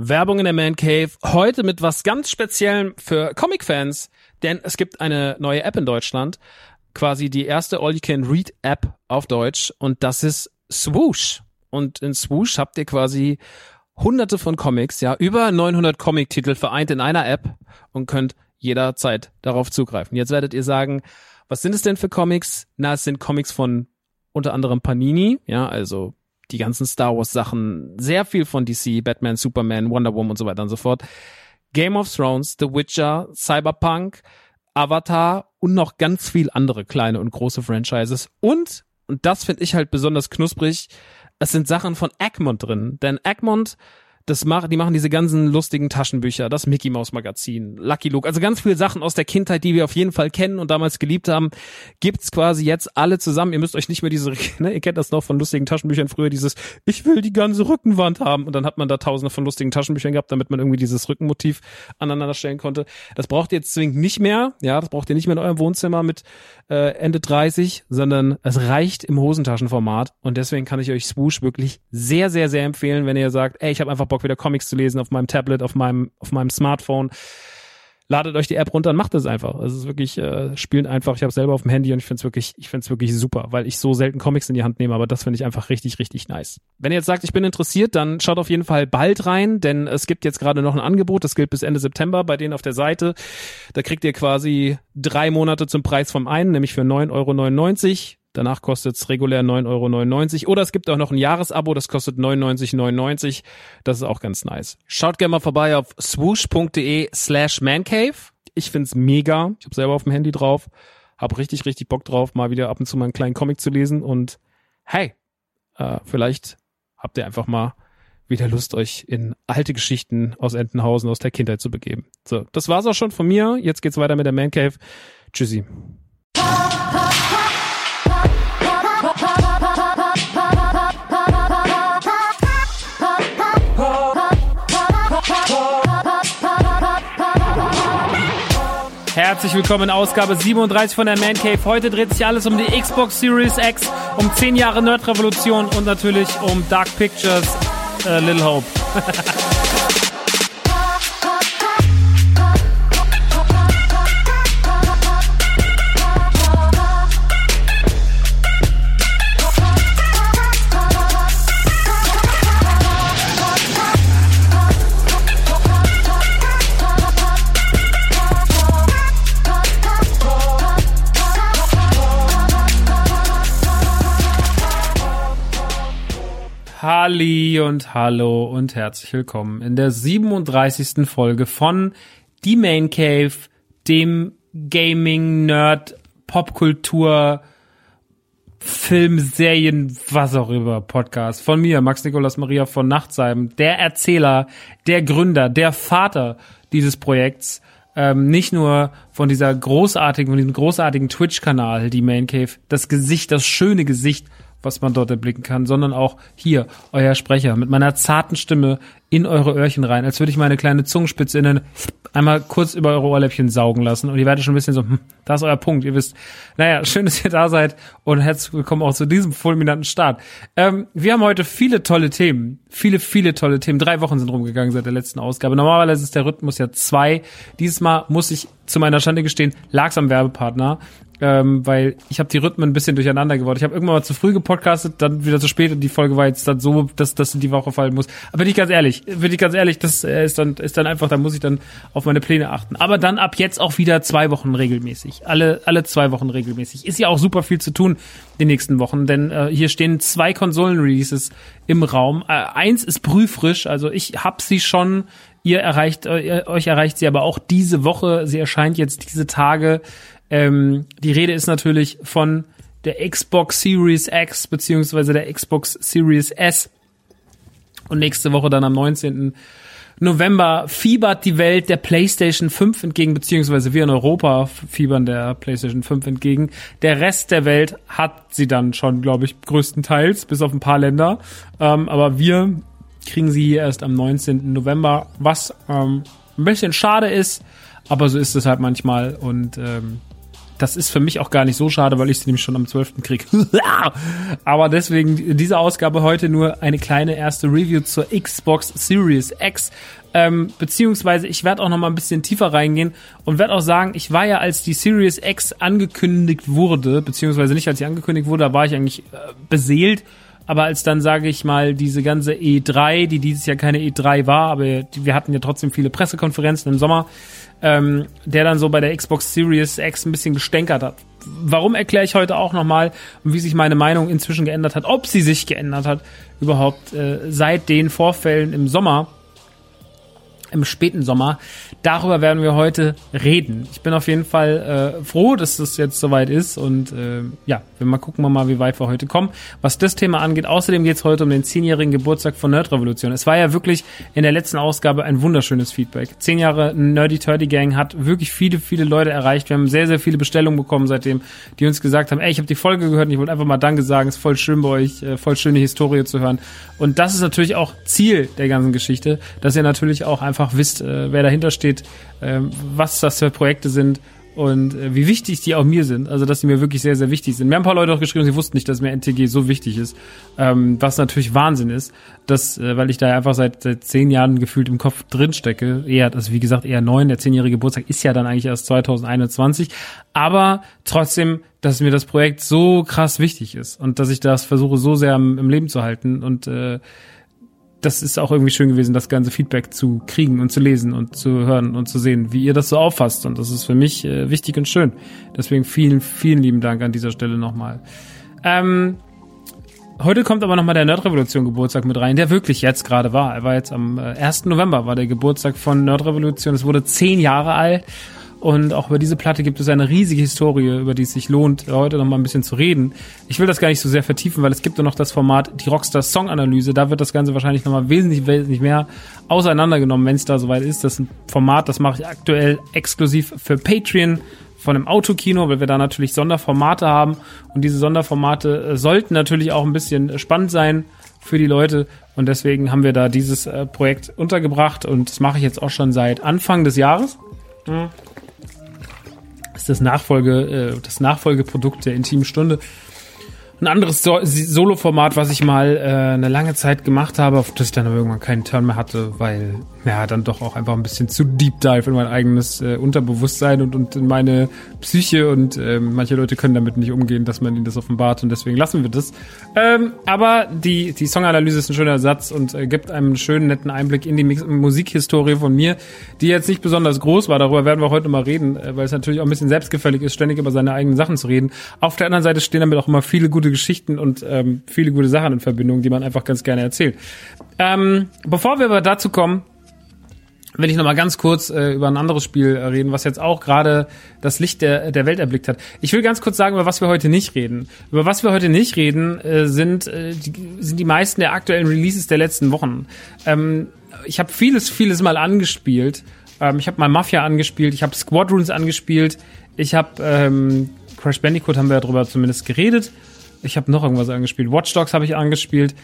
Werbung in der Man Cave. Heute mit was ganz Speziellem für Comic-Fans, denn es gibt eine neue App in Deutschland. Quasi die erste All-You-Can-Read-App auf Deutsch und das ist Swoosh. Und in Swoosh habt ihr quasi hunderte von Comics, ja, über 900 Comic-Titel vereint in einer App und könnt jederzeit darauf zugreifen. Jetzt werdet ihr sagen, was sind es denn für Comics? Na, es sind Comics von unter anderem Panini, ja, also die ganzen Star Wars Sachen, sehr viel von DC, Batman, Superman, Wonder Woman und so weiter und so fort. Game of Thrones, The Witcher, Cyberpunk, Avatar und noch ganz viel andere kleine und große Franchises. Und, und das finde ich halt besonders knusprig, es sind Sachen von Egmont drin. Denn Egmont, das macht, die machen diese ganzen lustigen Taschenbücher, das Mickey Mouse Magazin, Lucky Luke, also ganz viele Sachen aus der Kindheit, die wir auf jeden Fall kennen und damals geliebt haben, gibt's quasi jetzt alle zusammen. Ihr müsst euch nicht mehr diese, ne, ihr kennt das noch von lustigen Taschenbüchern früher, dieses, ich will die ganze Rückenwand haben und dann hat man da tausende von lustigen Taschenbüchern gehabt, damit man irgendwie dieses Rückenmotiv aneinander stellen konnte. Das braucht ihr jetzt zwingend nicht mehr, ja, das braucht ihr nicht mehr in eurem Wohnzimmer mit äh, Ende 30, sondern es reicht im Hosentaschenformat und deswegen kann ich euch Swoosh wirklich sehr, sehr, sehr empfehlen, wenn ihr sagt, ey, ich habe einfach Bock wieder Comics zu lesen auf meinem Tablet, auf meinem, auf meinem Smartphone. Ladet euch die App runter und macht es einfach. Es ist wirklich, äh, spielen einfach. Ich habe selber auf dem Handy und ich finde es wirklich, ich finde wirklich super, weil ich so selten Comics in die Hand nehme, aber das finde ich einfach richtig, richtig nice. Wenn ihr jetzt sagt, ich bin interessiert, dann schaut auf jeden Fall bald rein, denn es gibt jetzt gerade noch ein Angebot, das gilt bis Ende September bei denen auf der Seite. Da kriegt ihr quasi drei Monate zum Preis vom einen, nämlich für 9,99 Euro. Danach kostet es regulär 9,99 Euro. Oder es gibt auch noch ein Jahresabo, das kostet 99,99. Das ist auch ganz nice. Schaut gerne mal vorbei auf swoosh.de slash mancave. Ich find's mega. Ich habe selber auf dem Handy drauf. Hab richtig, richtig Bock drauf, mal wieder ab und zu mal einen kleinen Comic zu lesen. Und hey, äh, vielleicht habt ihr einfach mal wieder Lust, euch in alte Geschichten aus Entenhausen, aus der Kindheit zu begeben. So, das war's auch schon von mir. Jetzt geht's weiter mit der Man Cave. Tschüssi. Herzlich willkommen in Ausgabe 37 von der Man Cave. Heute dreht sich alles um die Xbox Series X, um 10 Jahre Nerd-Revolution und natürlich um Dark Pictures, äh, Little Hope. Halli und hallo und herzlich willkommen in der 37. Folge von Die Main Cave, dem Gaming Nerd Popkultur Film, Serien, was auch immer Podcast von mir, Max Nikolas Maria von Nachtsheim, der Erzähler, der Gründer, der Vater dieses Projekts. Ähm, nicht nur von dieser großartigen, von diesem großartigen Twitch-Kanal, die Main Cave, das Gesicht, das schöne Gesicht was man dort erblicken kann, sondern auch hier, euer Sprecher, mit meiner zarten Stimme in eure Öhrchen rein, als würde ich meine kleine Zungenspitze innen einmal kurz über eure Ohrläppchen saugen lassen und ihr werdet schon ein bisschen so, hm, da ist euer Punkt, ihr wisst. Naja, schön, dass ihr da seid und herzlich willkommen auch zu diesem fulminanten Start. Ähm, wir haben heute viele tolle Themen, viele, viele tolle Themen. Drei Wochen sind rumgegangen seit der letzten Ausgabe. Normalerweise ist der Rhythmus ja zwei. Dieses Mal muss ich zu meiner Schande gestehen, lag's am Werbepartner ähm, weil ich habe die Rhythmen ein bisschen durcheinander geworden. Ich habe irgendwann mal zu früh gepodcastet, dann wieder zu spät und die Folge war jetzt dann so, dass das in die Woche fallen muss. Aber bin ich ganz ehrlich, bin ich ganz ehrlich, das äh, ist dann ist dann einfach, da muss ich dann auf meine Pläne achten. Aber dann ab jetzt auch wieder zwei Wochen regelmäßig, alle alle zwei Wochen regelmäßig. Ist ja auch super viel zu tun die nächsten Wochen, denn äh, hier stehen zwei Konsolen-Releases im Raum. Äh, eins ist prüfrisch, also ich hab sie schon Ihr erreicht, äh, euch erreicht sie aber auch diese Woche. Sie erscheint jetzt diese Tage. Ähm, die Rede ist natürlich von der Xbox Series X beziehungsweise der Xbox Series S. Und nächste Woche dann am 19. November fiebert die Welt der PlayStation 5 entgegen, beziehungsweise wir in Europa fiebern der PlayStation 5 entgegen. Der Rest der Welt hat sie dann schon, glaube ich, größtenteils, bis auf ein paar Länder. Ähm, aber wir kriegen sie hier erst am 19. November, was ähm, ein bisschen schade ist, aber so ist es halt manchmal und ähm, das ist für mich auch gar nicht so schade, weil ich sie nämlich schon am 12. krieg. Aber deswegen diese Ausgabe heute nur eine kleine erste Review zur Xbox Series X. Ähm, beziehungsweise ich werde auch noch mal ein bisschen tiefer reingehen und werde auch sagen, ich war ja, als die Series X angekündigt wurde, beziehungsweise nicht als sie angekündigt wurde, da war ich eigentlich äh, beseelt. Aber als dann, sage ich mal, diese ganze E3, die dieses Jahr keine E3 war, aber wir hatten ja trotzdem viele Pressekonferenzen im Sommer, ähm, der dann so bei der Xbox Series X ein bisschen gestänkert hat. Warum erkläre ich heute auch nochmal wie sich meine Meinung inzwischen geändert hat, ob sie sich geändert hat überhaupt äh, seit den Vorfällen im Sommer im späten Sommer. Darüber werden wir heute reden. Ich bin auf jeden Fall äh, froh, dass das jetzt soweit ist und äh, ja, wir mal gucken wir mal, wie weit wir heute kommen, was das Thema angeht. Außerdem geht es heute um den zehnjährigen Geburtstag von Nerd Revolution. Es war ja wirklich in der letzten Ausgabe ein wunderschönes Feedback. Zehn Jahre Nerdy Turdy Gang hat wirklich viele, viele Leute erreicht. Wir haben sehr, sehr viele Bestellungen bekommen seitdem, die uns gesagt haben, ey, ich habe die Folge gehört und ich wollte einfach mal Danke sagen. Es ist voll schön bei euch, äh, voll schöne Historie zu hören. Und das ist natürlich auch Ziel der ganzen Geschichte, dass ihr natürlich auch einfach einfach wisst, äh, wer dahinter steht, äh, was das für Projekte sind und äh, wie wichtig die auch mir sind. Also, dass sie mir wirklich sehr, sehr wichtig sind. Mir haben ein paar Leute auch geschrieben, sie wussten nicht, dass mir NTG so wichtig ist. Ähm, was natürlich Wahnsinn ist, dass, äh, weil ich da einfach seit, seit zehn Jahren gefühlt im Kopf drin stecke. Eher, also wie gesagt, eher neun. Der zehnjährige Geburtstag ist ja dann eigentlich erst 2021. Aber trotzdem, dass mir das Projekt so krass wichtig ist und dass ich das versuche, so sehr im, im Leben zu halten und äh, das ist auch irgendwie schön gewesen, das ganze Feedback zu kriegen und zu lesen und zu hören und zu sehen, wie ihr das so auffasst. Und das ist für mich äh, wichtig und schön. Deswegen vielen, vielen lieben Dank an dieser Stelle nochmal. Ähm, heute kommt aber nochmal der Nerdrevolution Geburtstag mit rein, der wirklich jetzt gerade war. Er war jetzt am äh, 1. November, war der Geburtstag von Nerdrevolution. Es wurde zehn Jahre alt. Und auch über diese Platte gibt es eine riesige Historie, über die es sich lohnt, heute noch mal ein bisschen zu reden. Ich will das gar nicht so sehr vertiefen, weil es gibt ja noch das Format, die Rockstar Song Analyse. Da wird das Ganze wahrscheinlich noch mal wesentlich, wesentlich mehr auseinandergenommen, wenn es da soweit ist. Das ist ein Format, das mache ich aktuell exklusiv für Patreon von einem Autokino, weil wir da natürlich Sonderformate haben. Und diese Sonderformate äh, sollten natürlich auch ein bisschen spannend sein für die Leute. Und deswegen haben wir da dieses äh, Projekt untergebracht. Und das mache ich jetzt auch schon seit Anfang des Jahres. Mhm ist das Nachfolge, äh, das Nachfolgeprodukt der intimen Stunde. Ein anderes so Solo-Format, was ich mal äh, eine lange Zeit gemacht habe, auf das ich dann aber irgendwann keinen Turn mehr hatte, weil ja, dann doch auch einfach ein bisschen zu deep dive in mein eigenes äh, Unterbewusstsein und, und in meine Psyche und äh, manche Leute können damit nicht umgehen, dass man ihnen das offenbart und deswegen lassen wir das. Ähm, aber die, die Songanalyse ist ein schöner Satz und äh, gibt einem einen schönen, netten Einblick in die Mix Musikhistorie von mir, die jetzt nicht besonders groß war. Darüber werden wir heute mal reden, äh, weil es natürlich auch ein bisschen selbstgefällig ist, ständig über seine eigenen Sachen zu reden. Auf der anderen Seite stehen damit auch immer viele gute Geschichten und ähm, viele gute Sachen in Verbindung, die man einfach ganz gerne erzählt. Ähm, bevor wir aber dazu kommen, will ich noch mal ganz kurz äh, über ein anderes Spiel äh, reden, was jetzt auch gerade das Licht der, der Welt erblickt hat. Ich will ganz kurz sagen, über was wir heute nicht reden. Über was wir heute nicht reden, äh, sind, äh, die, sind die meisten der aktuellen Releases der letzten Wochen. Ähm, ich habe vieles, vieles mal angespielt. Ähm, ich habe mal Mafia angespielt, ich habe Squadrons angespielt, ich habe ähm, Crash Bandicoot haben wir ja drüber zumindest geredet. Ich habe noch irgendwas angespielt. Watch Dogs habe ich angespielt.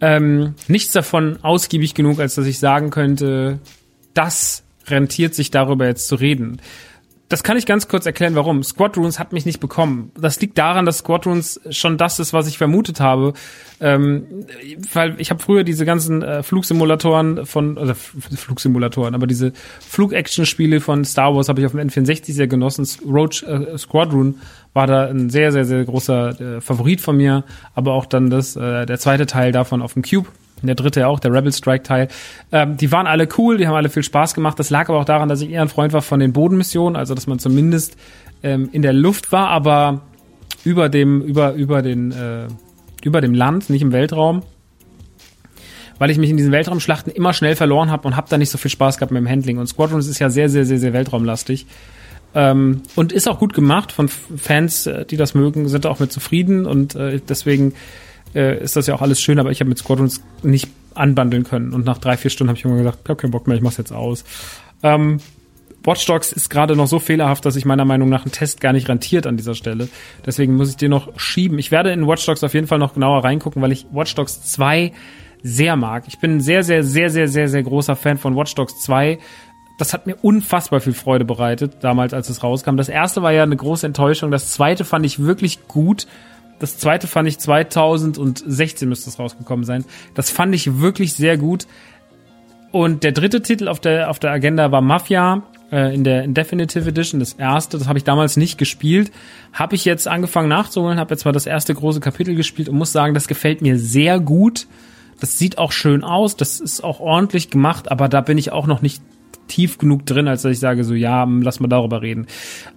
Ähm, nichts davon ausgiebig genug, als dass ich sagen könnte, das rentiert sich darüber jetzt zu reden. Das kann ich ganz kurz erklären, warum. Squadrons hat mich nicht bekommen. Das liegt daran, dass Squadrons schon das ist, was ich vermutet habe. Ähm, weil ich habe früher diese ganzen äh, Flugsimulatoren von, also Flugsimulatoren, aber diese Flug-Action-Spiele von Star Wars habe ich auf dem N64 sehr genossen. Roach äh, Squadron war da ein sehr, sehr, sehr großer äh, Favorit von mir. Aber auch dann das, äh, der zweite Teil davon auf dem Cube der dritte auch, der Rebel Strike Teil. Ähm, die waren alle cool, die haben alle viel Spaß gemacht. Das lag aber auch daran, dass ich eher ein Freund war von den Bodenmissionen, also dass man zumindest ähm, in der Luft war, aber über dem, über, über den, äh, über dem Land, nicht im Weltraum. Weil ich mich in diesen Weltraumschlachten immer schnell verloren habe und habe da nicht so viel Spaß gehabt mit dem Handling. Und Squadrons ist ja sehr, sehr, sehr, sehr weltraumlastig. Ähm, und ist auch gut gemacht von Fans, äh, die das mögen, sind auch mit zufrieden und äh, deswegen äh, ist das ja auch alles schön, aber ich habe mit Squadrons nicht anbandeln können. Und nach drei, vier Stunden habe ich immer gesagt, ich habe keinen Bock mehr, ich mach's jetzt aus. Ähm, Watch Dogs ist gerade noch so fehlerhaft, dass ich meiner Meinung nach einen Test gar nicht rentiert an dieser Stelle. Deswegen muss ich den noch schieben. Ich werde in Watch Dogs auf jeden Fall noch genauer reingucken, weil ich Watch Dogs 2 sehr mag. Ich bin ein sehr, sehr, sehr, sehr, sehr, sehr großer Fan von Watch Dogs 2. Das hat mir unfassbar viel Freude bereitet, damals, als es rauskam. Das erste war ja eine große Enttäuschung. Das zweite fand ich wirklich gut. Das zweite fand ich 2016 müsste es rausgekommen sein. Das fand ich wirklich sehr gut. Und der dritte Titel auf der, auf der Agenda war Mafia äh, in der Definitive Edition, das erste. Das habe ich damals nicht gespielt. Habe ich jetzt angefangen nachzuholen, habe jetzt mal das erste große Kapitel gespielt und muss sagen, das gefällt mir sehr gut. Das sieht auch schön aus, das ist auch ordentlich gemacht, aber da bin ich auch noch nicht tief genug drin, als dass ich sage, so ja, lass mal darüber reden.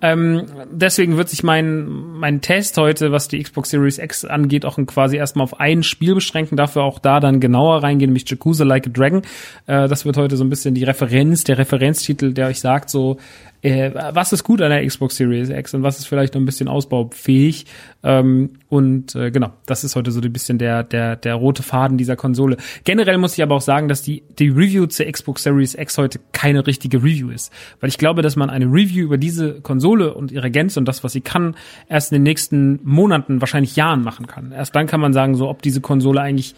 Ähm, deswegen wird sich mein, mein Test heute, was die Xbox Series X angeht, auch quasi erstmal auf ein Spiel beschränken, dafür auch da dann genauer reingehen, nämlich Yakuza Like a Dragon. Äh, das wird heute so ein bisschen die Referenz, der Referenztitel, der euch sagt, so, äh, was ist gut an der Xbox Series X und was ist vielleicht noch ein bisschen ausbaufähig. Ähm, und äh, genau, das ist heute so ein bisschen der, der, der rote Faden dieser Konsole. Generell muss ich aber auch sagen, dass die, die Review zur Xbox Series X heute keine richtige Review ist. Weil ich glaube, dass man eine Review über diese Konsole und ihre Gänze und das, was sie kann, erst in den nächsten Monaten, wahrscheinlich Jahren machen kann. Erst dann kann man sagen, so ob diese Konsole eigentlich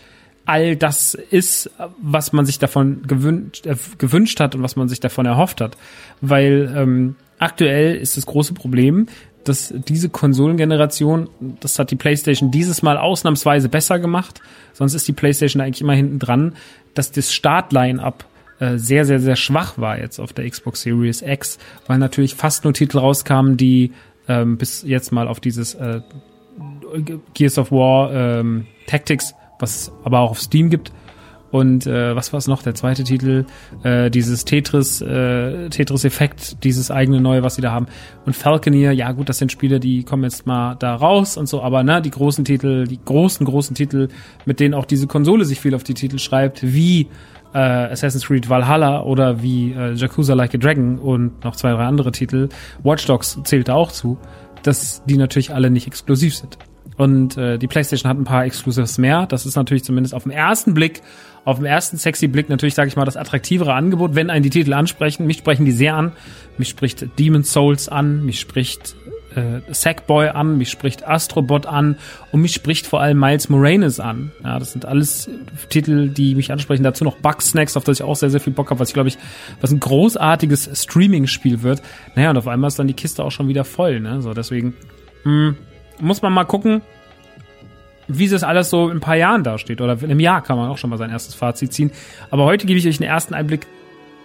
all das ist, was man sich davon gewünscht, äh, gewünscht hat und was man sich davon erhofft hat. Weil ähm, aktuell ist das große Problem, dass diese Konsolengeneration, das hat die PlayStation dieses Mal ausnahmsweise besser gemacht. Sonst ist die PlayStation eigentlich immer hinten dran, dass das Startline-up äh, sehr, sehr, sehr schwach war jetzt auf der Xbox Series X, weil natürlich fast nur Titel rauskamen, die ähm, bis jetzt mal auf dieses äh, Gears of War ähm, Tactics was es aber auch auf Steam gibt. Und äh, was war es noch? Der zweite Titel, äh, dieses Tetris, äh, Tetris-Effekt, dieses eigene neue, was sie da haben. Und Falconeer, ja gut, das sind Spiele, die kommen jetzt mal da raus und so, aber ne, die großen Titel, die großen, großen Titel, mit denen auch diese Konsole sich viel auf die Titel schreibt, wie äh, Assassin's Creed Valhalla oder wie äh, Yakuza Like a Dragon und noch zwei, drei andere Titel, Watch Dogs zählt da auch zu, dass die natürlich alle nicht exklusiv sind. Und äh, die PlayStation hat ein paar Exclusives mehr. Das ist natürlich zumindest auf den ersten Blick, auf den ersten sexy Blick natürlich, sage ich mal, das attraktivere Angebot, wenn einen die Titel ansprechen. Mich sprechen die sehr an. Mich spricht Demon's Souls an, mich spricht äh, Sackboy an, mich spricht Astrobot an und mich spricht vor allem Miles Moranis an. Ja, das sind alles Titel, die mich ansprechen. Dazu noch Bugsnacks, auf das ich auch sehr, sehr viel Bock habe, was ich glaube ich, was ein großartiges Streaming-Spiel wird. Naja, und auf einmal ist dann die Kiste auch schon wieder voll. Ne? So, deswegen, mh, hm, muss man mal gucken, wie das alles so in ein paar Jahren dasteht. Oder einem Jahr kann man auch schon mal sein erstes Fazit ziehen. Aber heute gebe ich euch einen ersten Einblick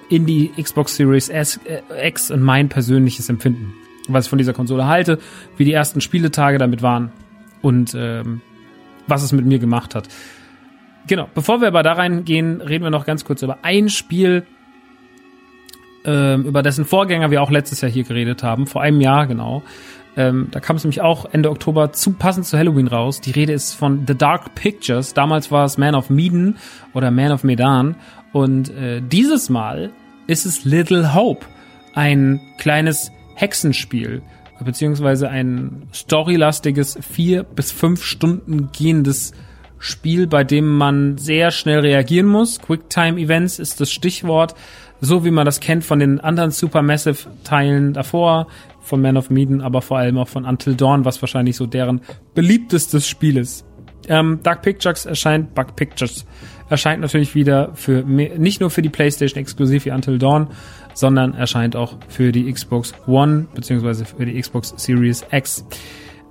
in die Xbox Series S, äh, X und mein persönliches Empfinden. Was ich von dieser Konsole halte, wie die ersten Spieletage damit waren und ähm, was es mit mir gemacht hat. Genau, bevor wir aber da reingehen, reden wir noch ganz kurz über ein Spiel, ähm, über dessen Vorgänger wir auch letztes Jahr hier geredet haben, vor einem Jahr genau. Ähm, da kam es nämlich auch Ende Oktober zu passend zu Halloween raus. Die Rede ist von The Dark Pictures. Damals war es Man of Medan oder Man of Medan. Und äh, dieses Mal ist es Little Hope. Ein kleines Hexenspiel. Beziehungsweise ein storylastiges vier bis fünf Stunden gehendes Spiel, bei dem man sehr schnell reagieren muss. Quicktime Events ist das Stichwort. So wie man das kennt von den anderen Supermassive Teilen davor, von Man of Medan, aber vor allem auch von Until Dawn, was wahrscheinlich so deren beliebtestes Spiel ist. Ähm, Dark Pictures erscheint, Bug Pictures erscheint natürlich wieder für nicht nur für die PlayStation exklusiv wie Until Dawn, sondern erscheint auch für die Xbox One beziehungsweise für die Xbox Series X.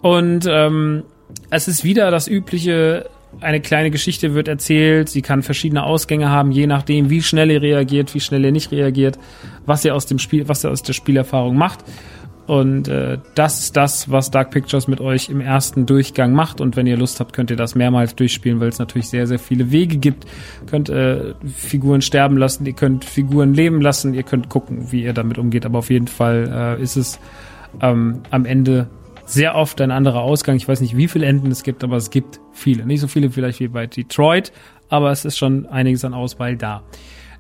Und ähm, es ist wieder das übliche eine kleine Geschichte wird erzählt, sie kann verschiedene Ausgänge haben, je nachdem, wie schnell ihr reagiert, wie schnell ihr nicht reagiert, was ihr aus dem Spiel, was ihr aus der Spielerfahrung macht. Und äh, das ist das, was Dark Pictures mit euch im ersten Durchgang macht. Und wenn ihr Lust habt, könnt ihr das mehrmals durchspielen, weil es natürlich sehr, sehr viele Wege gibt. Ihr könnt äh, Figuren sterben lassen, ihr könnt Figuren leben lassen, ihr könnt gucken, wie ihr damit umgeht. Aber auf jeden Fall äh, ist es ähm, am Ende sehr oft ein anderer Ausgang. Ich weiß nicht, wie viele Enden es gibt, aber es gibt viele. Nicht so viele vielleicht wie bei Detroit, aber es ist schon einiges an Auswahl da.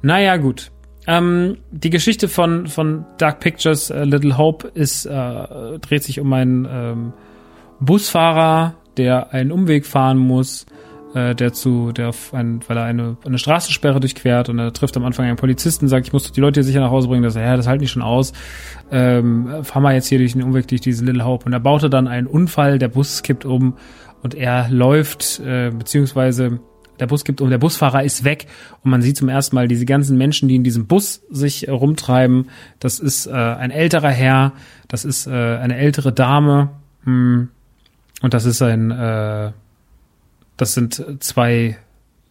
Naja, gut. Ähm, die Geschichte von, von Dark Pictures uh, Little Hope ist, äh, dreht sich um einen ähm, Busfahrer, der einen Umweg fahren muss, äh, der zu, der auf ein, weil er eine, eine Straßensperre durchquert und er trifft am Anfang einen Polizisten, sagt, ich muss die Leute hier sicher nach Hause bringen, dass er, ja, das halt nicht schon aus. Ähm, fahren wir jetzt hier durch den Umweg durch diese Little Hope. Und er baute dann einen Unfall, der Bus kippt um und er läuft, äh, beziehungsweise der Bus gibt um, der Busfahrer ist weg und man sieht zum ersten Mal diese ganzen Menschen, die in diesem Bus sich äh, rumtreiben. Das ist äh, ein älterer Herr, das ist äh, eine ältere Dame hm, und das ist ein, äh, das sind zwei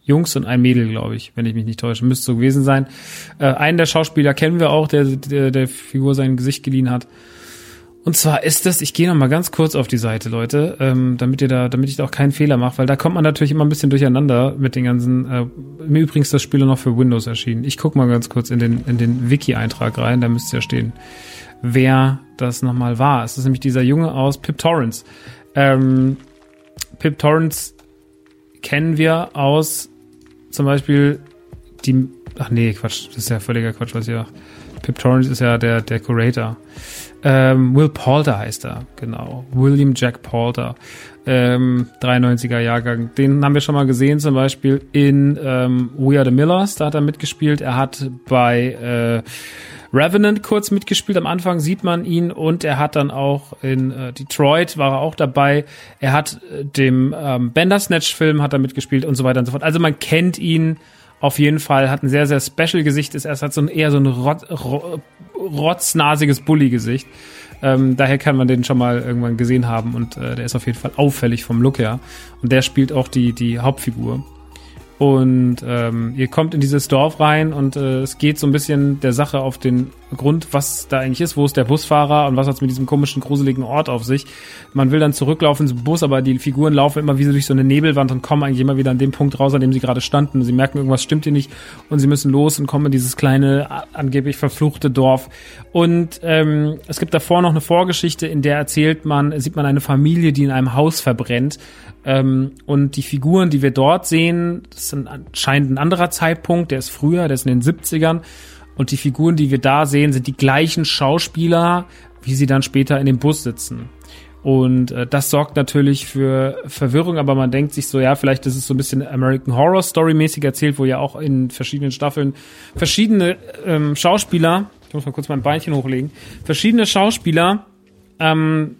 Jungs und ein Mädel, glaube ich, wenn ich mich nicht täusche. Müsste so gewesen sein. Äh, einen der Schauspieler kennen wir auch, der der, der Figur sein Gesicht geliehen hat. Und zwar ist das, ich gehe noch mal ganz kurz auf die Seite, Leute, ähm, damit ihr da, damit ich da auch keinen Fehler mache, weil da kommt man natürlich immer ein bisschen durcheinander mit den ganzen. Äh, mir übrigens das Spiel noch für Windows erschienen. Ich guck mal ganz kurz in den in den Wiki-Eintrag rein, da müsste ja stehen, wer das noch mal war. Es ist nämlich dieser Junge aus Pip Torrance. Ähm, Pip Torrance kennen wir aus zum Beispiel die. Ach nee, Quatsch, das ist ja völliger Quatsch, was ich auch. Pip Torrance ist ja der der Curator. Ähm, Will Poulter heißt er, genau. William Jack Poulter. Ähm, 93er Jahrgang. Den haben wir schon mal gesehen, zum Beispiel in ähm, We Are the Millers, da hat er mitgespielt. Er hat bei äh, Revenant kurz mitgespielt. Am Anfang sieht man ihn und er hat dann auch in äh, Detroit war er auch dabei. Er hat äh, dem ähm, Bandersnatch-Film hat er mitgespielt und so weiter und so fort. Also man kennt ihn auf jeden Fall, hat ein sehr, sehr special Gesicht, ist erst hat so ein eher so ein Rot, Rot, rotznasiges Bully-Gesicht. Ähm, daher kann man den schon mal irgendwann gesehen haben und äh, der ist auf jeden Fall auffällig vom Look her. Und der spielt auch die, die Hauptfigur. Und ähm, ihr kommt in dieses Dorf rein und äh, es geht so ein bisschen der Sache auf den Grund, was da eigentlich ist, wo ist der Busfahrer und was hat es mit diesem komischen, gruseligen Ort auf sich. Man will dann zurücklaufen zum Bus, aber die Figuren laufen immer wie so durch so eine Nebelwand und kommen eigentlich immer wieder an dem Punkt raus, an dem sie gerade standen. Sie merken, irgendwas stimmt hier nicht und sie müssen los und kommen in dieses kleine, angeblich verfluchte Dorf. Und ähm, es gibt davor noch eine Vorgeschichte, in der erzählt man, sieht man eine Familie, die in einem Haus verbrennt ähm, und die Figuren, die wir dort sehen, das sind anscheinend ein anderer Zeitpunkt, der ist früher, der ist in den 70ern. Und die Figuren, die wir da sehen, sind die gleichen Schauspieler, wie sie dann später in dem Bus sitzen. Und äh, das sorgt natürlich für Verwirrung, aber man denkt sich so, ja, vielleicht ist es so ein bisschen American Horror Story mäßig erzählt, wo ja auch in verschiedenen Staffeln verschiedene ähm, Schauspieler, ich muss mal kurz mein Beinchen hochlegen, verschiedene Schauspieler ähm,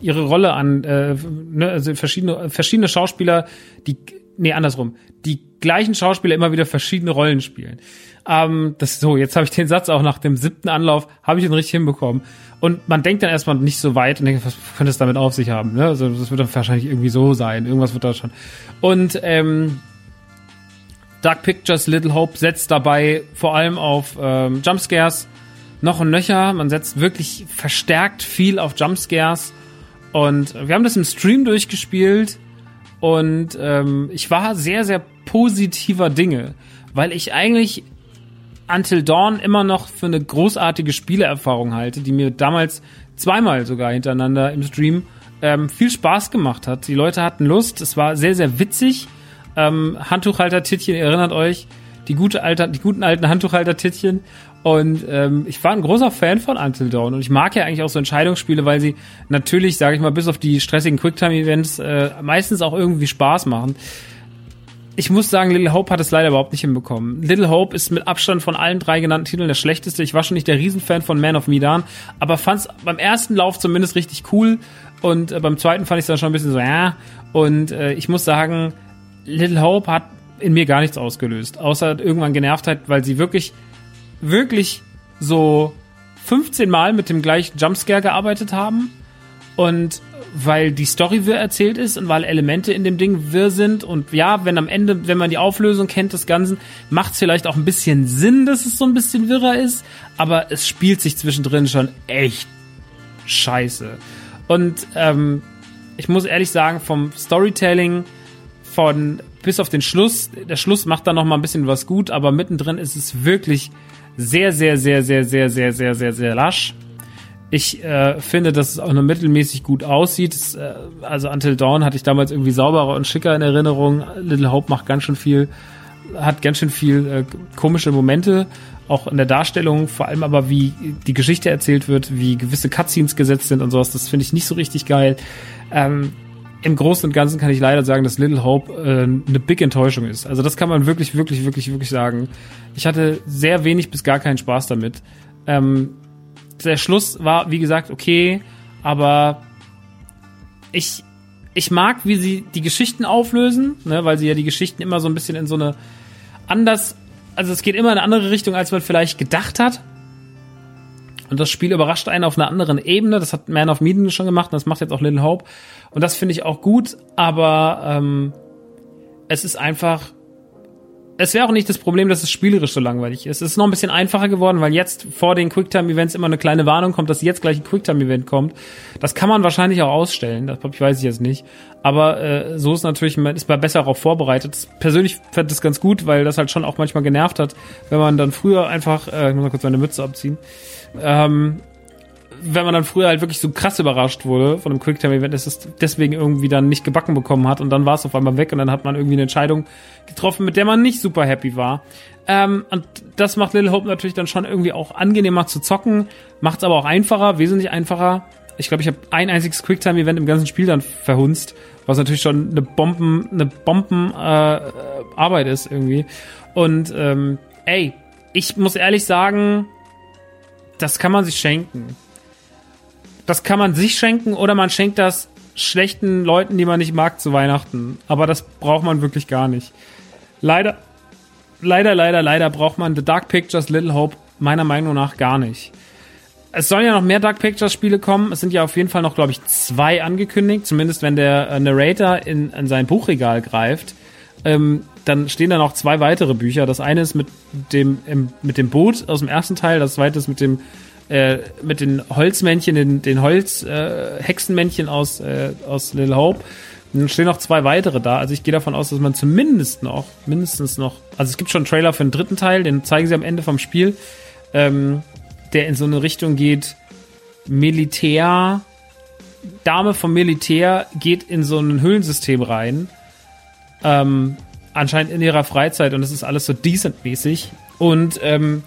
ihre Rolle an, äh, ne, also verschiedene, verschiedene Schauspieler, die, nee, andersrum, die gleichen Schauspieler immer wieder verschiedene Rollen spielen. Ähm, das so, jetzt habe ich den Satz auch nach dem siebten Anlauf, habe ich ihn richtig hinbekommen. Und man denkt dann erstmal nicht so weit und denkt, was könnte es damit auf sich haben? Ne? Also das wird dann wahrscheinlich irgendwie so sein. Irgendwas wird da schon. Und ähm, Dark Pictures Little Hope setzt dabei vor allem auf ähm, Jumpscares noch und nöcher. Man setzt wirklich verstärkt viel auf Jumpscares und wir haben das im Stream durchgespielt und ähm, ich war sehr, sehr positiver Dinge, weil ich eigentlich Until Dawn immer noch für eine großartige Spielerfahrung halte, die mir damals zweimal sogar hintereinander im Stream ähm, viel Spaß gemacht hat. Die Leute hatten Lust, es war sehr, sehr witzig. Ähm, Handtuchhalter-Tittchen, erinnert euch, die, gute alter, die guten alten Handtuchhalter-Tittchen. Und ähm, ich war ein großer Fan von Until Dawn und ich mag ja eigentlich auch so Entscheidungsspiele, weil sie natürlich, sage ich mal, bis auf die stressigen Quicktime-Events äh, meistens auch irgendwie Spaß machen. Ich muss sagen, Little Hope hat es leider überhaupt nicht hinbekommen. Little Hope ist mit Abstand von allen drei genannten Titeln der schlechteste. Ich war schon nicht der Riesenfan von Man of Medan, aber fand es beim ersten Lauf zumindest richtig cool und äh, beim zweiten fand ich es dann schon ein bisschen so, ja. Und äh, ich muss sagen, Little Hope hat in mir gar nichts ausgelöst, außer irgendwann genervt hat, weil sie wirklich wirklich so 15 Mal mit dem gleichen Jumpscare gearbeitet haben und weil die Story wirr erzählt ist und weil Elemente in dem Ding wirr sind und ja, wenn am Ende, wenn man die Auflösung kennt des Ganzen, macht es vielleicht auch ein bisschen Sinn, dass es so ein bisschen wirrer ist, aber es spielt sich zwischendrin schon echt scheiße. Und ähm, ich muss ehrlich sagen, vom Storytelling von bis auf den Schluss, der Schluss macht da noch mal ein bisschen was gut, aber mittendrin ist es wirklich sehr, sehr, sehr, sehr, sehr, sehr, sehr, sehr, sehr lasch. Ich äh, finde, dass es auch nur mittelmäßig gut aussieht. Es, äh, also Until Dawn hatte ich damals irgendwie sauberer und schicker in Erinnerung. Little Hope macht ganz schön viel, hat ganz schön viel äh, komische Momente, auch in der Darstellung, vor allem aber wie die Geschichte erzählt wird, wie gewisse Cutscenes gesetzt sind und sowas. Das finde ich nicht so richtig geil. Ähm, im Großen und Ganzen kann ich leider sagen, dass Little Hope äh, eine big Enttäuschung ist. Also das kann man wirklich, wirklich, wirklich, wirklich sagen. Ich hatte sehr wenig bis gar keinen Spaß damit. Ähm, der Schluss war, wie gesagt, okay, aber ich, ich mag, wie sie die Geschichten auflösen, ne, weil sie ja die Geschichten immer so ein bisschen in so eine anders, also es geht immer in eine andere Richtung, als man vielleicht gedacht hat. Und das Spiel überrascht einen auf einer anderen Ebene. Das hat Man of Medan schon gemacht und das macht jetzt auch Little Hope. Und das finde ich auch gut, aber ähm, es ist einfach. Es wäre auch nicht das Problem, dass es spielerisch so langweilig ist. Es ist noch ein bisschen einfacher geworden, weil jetzt vor den Quicktime-Events immer eine kleine Warnung kommt, dass jetzt gleich ein Quicktime-Event kommt. Das kann man wahrscheinlich auch ausstellen, das weiß ich jetzt nicht. Aber äh, so ist natürlich, man ist man besser darauf vorbereitet. Persönlich fand das ganz gut, weil das halt schon auch manchmal genervt hat, wenn man dann früher einfach, äh, ich muss mal kurz meine Mütze abziehen, ähm, wenn man dann früher halt wirklich so krass überrascht wurde von einem Quicktime-Event, dass es deswegen irgendwie dann nicht gebacken bekommen hat und dann war es auf einmal weg und dann hat man irgendwie eine Entscheidung getroffen, mit der man nicht super happy war. Ähm, und das macht Little Hope natürlich dann schon irgendwie auch angenehmer zu zocken, macht es aber auch einfacher, wesentlich einfacher. Ich glaube, ich habe ein einziges Quicktime-Event im ganzen Spiel dann verhunzt, was natürlich schon eine Bomben, eine Bomben äh, ist irgendwie. Und ähm, ey, ich muss ehrlich sagen, das kann man sich schenken. Das kann man sich schenken oder man schenkt das schlechten Leuten, die man nicht mag, zu Weihnachten. Aber das braucht man wirklich gar nicht. Leider, leider, leider, leider braucht man The Dark Pictures Little Hope meiner Meinung nach gar nicht. Es sollen ja noch mehr Dark Pictures Spiele kommen. Es sind ja auf jeden Fall noch, glaube ich, zwei angekündigt. Zumindest wenn der äh, Narrator in, in sein Buchregal greift. Ähm, dann stehen da noch zwei weitere Bücher. Das eine ist mit dem, im, mit dem Boot aus dem ersten Teil, das zweite ist mit dem äh, mit den Holzmännchen, den, den Holzhexenmännchen äh, aus, äh, aus Little Hope. Und dann stehen noch zwei weitere da. Also ich gehe davon aus, dass man zumindest noch, mindestens noch, also es gibt schon einen Trailer für den dritten Teil, den zeigen sie am Ende vom Spiel, ähm, der in so eine Richtung geht, Militär, Dame vom Militär geht in so ein Höhlensystem rein. Ähm, anscheinend in ihrer Freizeit und es ist alles so decent-mäßig. Und ähm,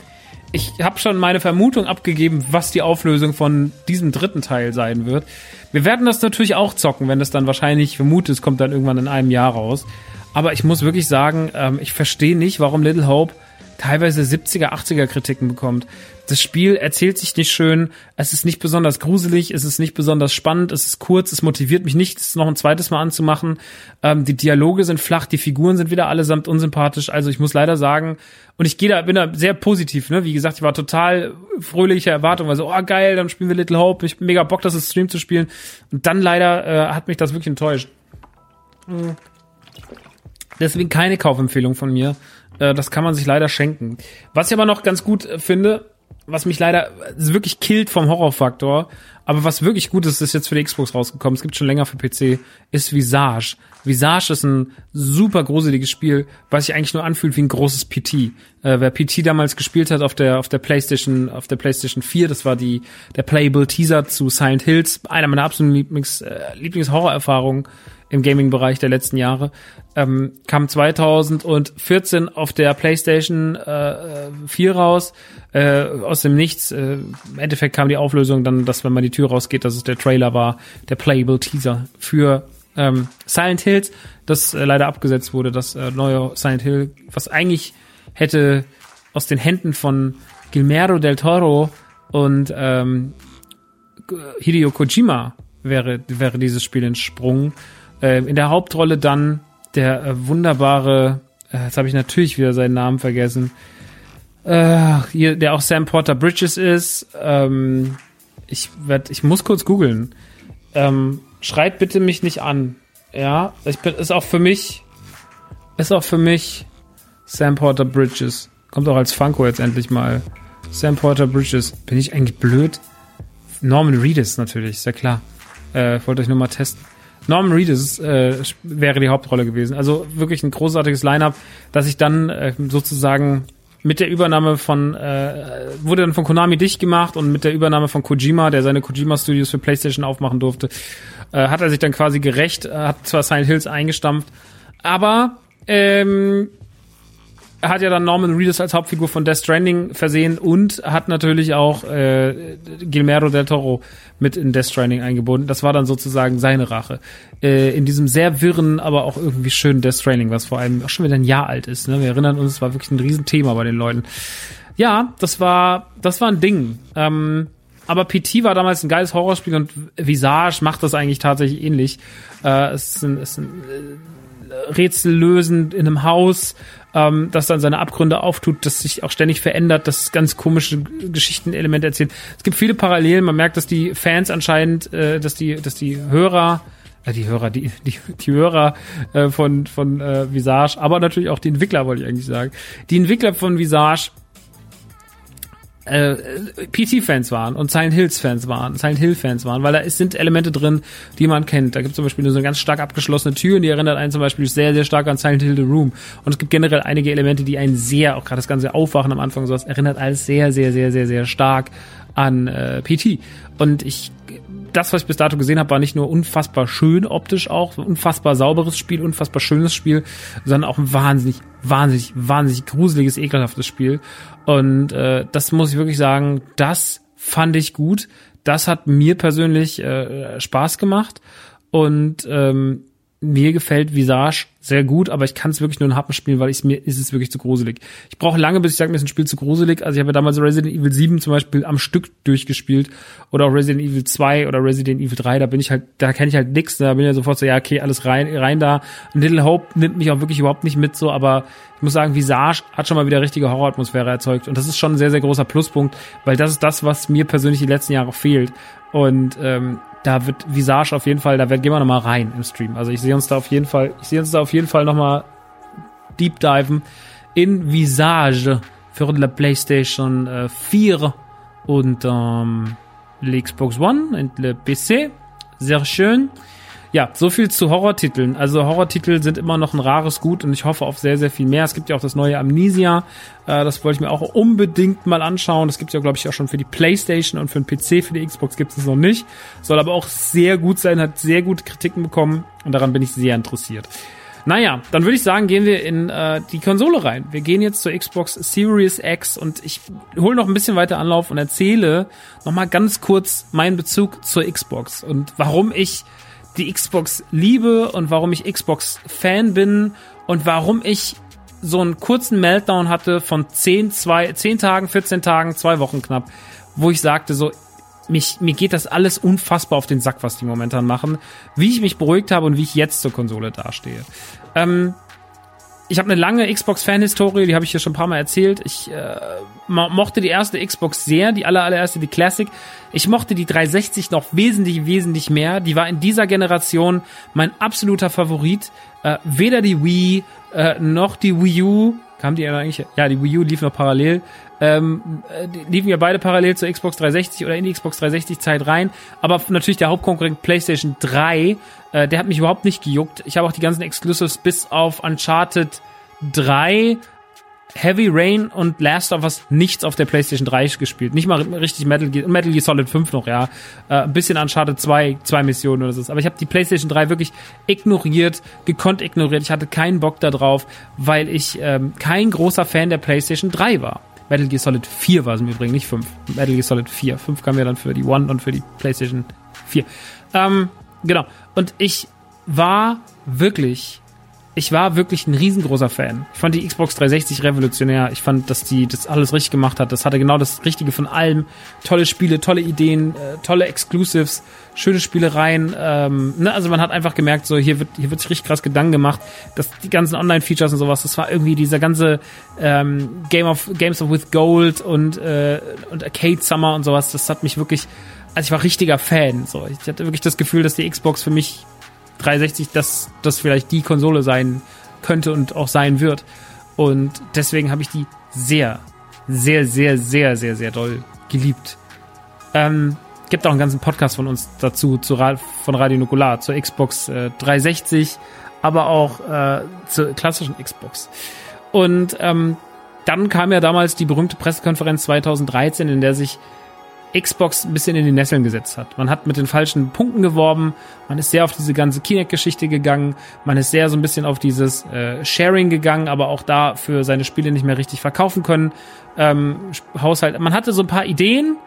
ich habe schon meine Vermutung abgegeben, was die Auflösung von diesem dritten Teil sein wird. Wir werden das natürlich auch zocken, wenn es dann wahrscheinlich, vermute, es kommt dann irgendwann in einem Jahr raus. Aber ich muss wirklich sagen, ähm, ich verstehe nicht, warum Little Hope teilweise 70er, 80er Kritiken bekommt. Das Spiel erzählt sich nicht schön, es ist nicht besonders gruselig, es ist nicht besonders spannend, es ist kurz, es motiviert mich nicht, es noch ein zweites Mal anzumachen. Ähm, die Dialoge sind flach, die Figuren sind wieder allesamt unsympathisch. Also ich muss leider sagen, und ich gehe da, bin da sehr positiv, ne? Wie gesagt, ich war total fröhliche Erwartung, also, oh geil, dann spielen wir Little Hope, ich mega Bock, das im Stream zu spielen. Und dann leider äh, hat mich das wirklich enttäuscht. Deswegen keine Kaufempfehlung von mir. Äh, das kann man sich leider schenken. Was ich aber noch ganz gut äh, finde, was mich leider wirklich killt vom Horrorfaktor, aber was wirklich gut ist, ist jetzt für die Xbox rausgekommen, es gibt schon länger für PC, ist Visage. Visage ist ein super gruseliges Spiel, was sich eigentlich nur anfühlt wie ein großes PT. Äh, wer PT damals gespielt hat auf der auf der PlayStation auf der PlayStation 4, das war die der Playable Teaser zu Silent Hills, einer meiner absoluten Lieblings äh, Lieblingshorrorerfahrungen im Gaming-Bereich der letzten Jahre. Ähm, kam 2014 auf der PlayStation äh, 4 raus, äh, aus dem Nichts. Äh, Im Endeffekt kam die Auflösung dann, dass wenn man die Tür rausgeht, dass es der Trailer war, der Playable Teaser für ähm, Silent Hills, das äh, leider abgesetzt wurde, das äh, neue Silent Hill, was eigentlich hätte aus den Händen von Gilmero del Toro und ähm, Hideo Kojima wäre, wäre dieses Spiel entsprungen. Äh, in der Hauptrolle dann der äh, wunderbare, äh, jetzt habe ich natürlich wieder seinen Namen vergessen, äh, hier, der auch Sam Porter Bridges ist. Ähm, ich werd, ich muss kurz googeln. Ähm, schreit bitte mich nicht an. Ja, ich bin, ist auch für mich, ist auch für mich Sam Porter Bridges. Kommt auch als Funko jetzt endlich mal. Sam Porter Bridges. Bin ich eigentlich blöd? Norman Reedus natürlich, ist ja klar. Äh, wollte euch nur mal testen. Norman Reedus äh, wäre die Hauptrolle gewesen. Also wirklich ein großartiges Line-up, dass ich dann äh, sozusagen mit der Übernahme von, äh, wurde dann von Konami dicht gemacht und mit der Übernahme von Kojima, der seine Kojima Studios für PlayStation aufmachen durfte, äh, hat er sich dann quasi gerecht, äh, hat zwar Silent Hills eingestampft, aber ähm, hat ja dann Norman Reedus als Hauptfigur von Death Stranding versehen und hat natürlich auch äh, Guillermo del Toro mit in Death Stranding eingebunden. Das war dann sozusagen seine Rache. Äh, in diesem sehr wirren, aber auch irgendwie schönen Death Stranding, was vor allem auch schon wieder ein Jahr alt ist. Ne? Wir erinnern uns, es war wirklich ein Riesenthema bei den Leuten. Ja, das war, das war ein Ding. Ähm, aber PT war damals ein geiles Horrorspiel und Visage macht das eigentlich tatsächlich ähnlich. Äh, es ist ein, es ist ein äh, Rätsel lösen in einem Haus, ähm, das dann seine Abgründe auftut, das sich auch ständig verändert, das ganz komische Geschichtenelemente erzählt. Es gibt viele Parallelen. Man merkt, dass die Fans anscheinend, äh, dass die, dass die Hörer äh, die Hörer, die, die, die Hörer äh, von, von äh, Visage, aber natürlich auch die Entwickler, wollte ich eigentlich sagen. Die Entwickler von Visage äh, PT-Fans waren und Silent Hills-Fans waren, Silent Hill-Fans waren, weil da sind Elemente drin, die man kennt. Da gibt es zum Beispiel nur so eine ganz stark abgeschlossene Tür und die erinnert einen zum Beispiel sehr, sehr stark an Silent Hill The Room. Und es gibt generell einige Elemente, die einen sehr, auch gerade das ganze Aufwachen am Anfang sowas, erinnert alles sehr, sehr, sehr, sehr, sehr stark an äh, PT. Und ich das, was ich bis dato gesehen habe, war nicht nur unfassbar schön optisch auch, unfassbar sauberes Spiel, unfassbar schönes Spiel, sondern auch ein wahnsinnig, wahnsinnig, wahnsinnig gruseliges, ekelhaftes Spiel. Und äh, das muss ich wirklich sagen, das fand ich gut. Das hat mir persönlich äh, Spaß gemacht. Und ähm, mir gefällt Visage sehr gut, aber ich kann es wirklich nur in Happen spielen, weil ich mir ist es wirklich zu gruselig. Ich brauche lange, bis ich sage, mir ist ein Spiel zu gruselig. Also ich habe ja damals Resident Evil 7 zum Beispiel am Stück durchgespielt oder auch Resident Evil 2 oder Resident Evil 3. Da bin ich halt, da kenne ich halt nix. Da bin ich ja sofort so, ja okay, alles rein, rein da. Und Little Hope nimmt mich auch wirklich überhaupt nicht mit so, aber ich muss sagen, Visage hat schon mal wieder richtige Horroratmosphäre erzeugt und das ist schon ein sehr sehr großer Pluspunkt, weil das ist das, was mir persönlich die letzten Jahre fehlt. Und ähm, da wird Visage auf jeden Fall, da gehen wir nochmal rein im Stream. Also ich sehe uns da auf jeden Fall, ich sehe uns da auf jeden Fall nochmal deep diven in Visage für la PlayStation äh, 4 und ähm, die Xbox One und le PC. Sehr schön. Ja, so viel zu Horrortiteln. Also Horrortitel sind immer noch ein rares Gut und ich hoffe auf sehr, sehr viel mehr. Es gibt ja auch das neue Amnesia. Äh, das wollte ich mir auch unbedingt mal anschauen. Das gibt es ja, glaube ich, auch schon für die Playstation und für den PC. Für die Xbox gibt es noch nicht. Soll aber auch sehr gut sein, hat sehr gute Kritiken bekommen und daran bin ich sehr interessiert. Naja, dann würde ich sagen, gehen wir in äh, die Konsole rein. Wir gehen jetzt zur Xbox Series X und ich hole noch ein bisschen weiter Anlauf und erzähle nochmal ganz kurz meinen Bezug zur Xbox und warum ich die Xbox liebe und warum ich Xbox-Fan bin und warum ich so einen kurzen Meltdown hatte von 10, 2, 10 Tagen, 14 Tagen, zwei Wochen knapp, wo ich sagte so, mich, mir geht das alles unfassbar auf den Sack, was die momentan machen, wie ich mich beruhigt habe und wie ich jetzt zur Konsole dastehe. Ähm, ich habe eine lange Xbox-Fan-Historie, die habe ich hier schon ein paar Mal erzählt. Ich äh, mochte die erste Xbox sehr, die aller, allererste, die Classic. Ich mochte die 360 noch wesentlich, wesentlich mehr. Die war in dieser Generation mein absoluter Favorit. Äh, weder die Wii äh, noch die Wii U, kam die eigentlich, ja, die Wii U lief noch parallel, ähm, äh, liefen ja beide parallel zur Xbox 360 oder in die Xbox 360 Zeit rein. Aber natürlich der Hauptkonkurrent PlayStation 3, äh, der hat mich überhaupt nicht gejuckt. Ich habe auch die ganzen Exclusives bis auf Uncharted 3 Heavy Rain und Last of Us nichts auf der PlayStation 3 gespielt. Nicht mal richtig Metal Gear, Metal Gear Solid 5 noch, ja. Äh, ein bisschen Uncharted 2, zwei Missionen oder so. Aber ich habe die PlayStation 3 wirklich ignoriert, gekonnt ignoriert. Ich hatte keinen Bock darauf, weil ich ähm, kein großer Fan der PlayStation 3 war. Metal Gear Solid 4 war es im Übrigen, nicht 5. Metal Gear Solid 4. 5 kam ja dann für die One und für die PlayStation 4. Ähm, genau. Und ich war wirklich ich war wirklich ein riesengroßer Fan. Ich fand die Xbox 360 revolutionär. Ich fand, dass die das alles richtig gemacht hat. Das hatte genau das Richtige von allem. Tolle Spiele, tolle Ideen, äh, tolle Exclusives, schöne Spielereien. Ähm, ne? Also man hat einfach gemerkt, so hier wird hier wird sich richtig krass Gedanken gemacht, dass die ganzen Online-Features und sowas. Das war irgendwie dieser ganze ähm, Game of Games of with Gold und äh, und Arcade Summer und sowas. Das hat mich wirklich also ich war richtiger Fan. So, ich hatte wirklich das Gefühl, dass die Xbox für mich 360 das, das vielleicht die Konsole sein könnte und auch sein wird. Und deswegen habe ich die sehr, sehr, sehr, sehr, sehr, sehr doll geliebt. Ähm, gibt auch einen ganzen Podcast von uns dazu, zu, von Radio Nukular, zur Xbox äh, 360, aber auch äh, zur klassischen Xbox. Und ähm, dann kam ja damals die berühmte Pressekonferenz 2013, in der sich Xbox ein bisschen in die Nesseln gesetzt hat. Man hat mit den falschen Punkten geworben, man ist sehr auf diese ganze Kinect-Geschichte gegangen, man ist sehr so ein bisschen auf dieses äh, Sharing gegangen, aber auch da für seine Spiele nicht mehr richtig verkaufen können. Ähm, Haushalt, man hatte so ein paar Ideen,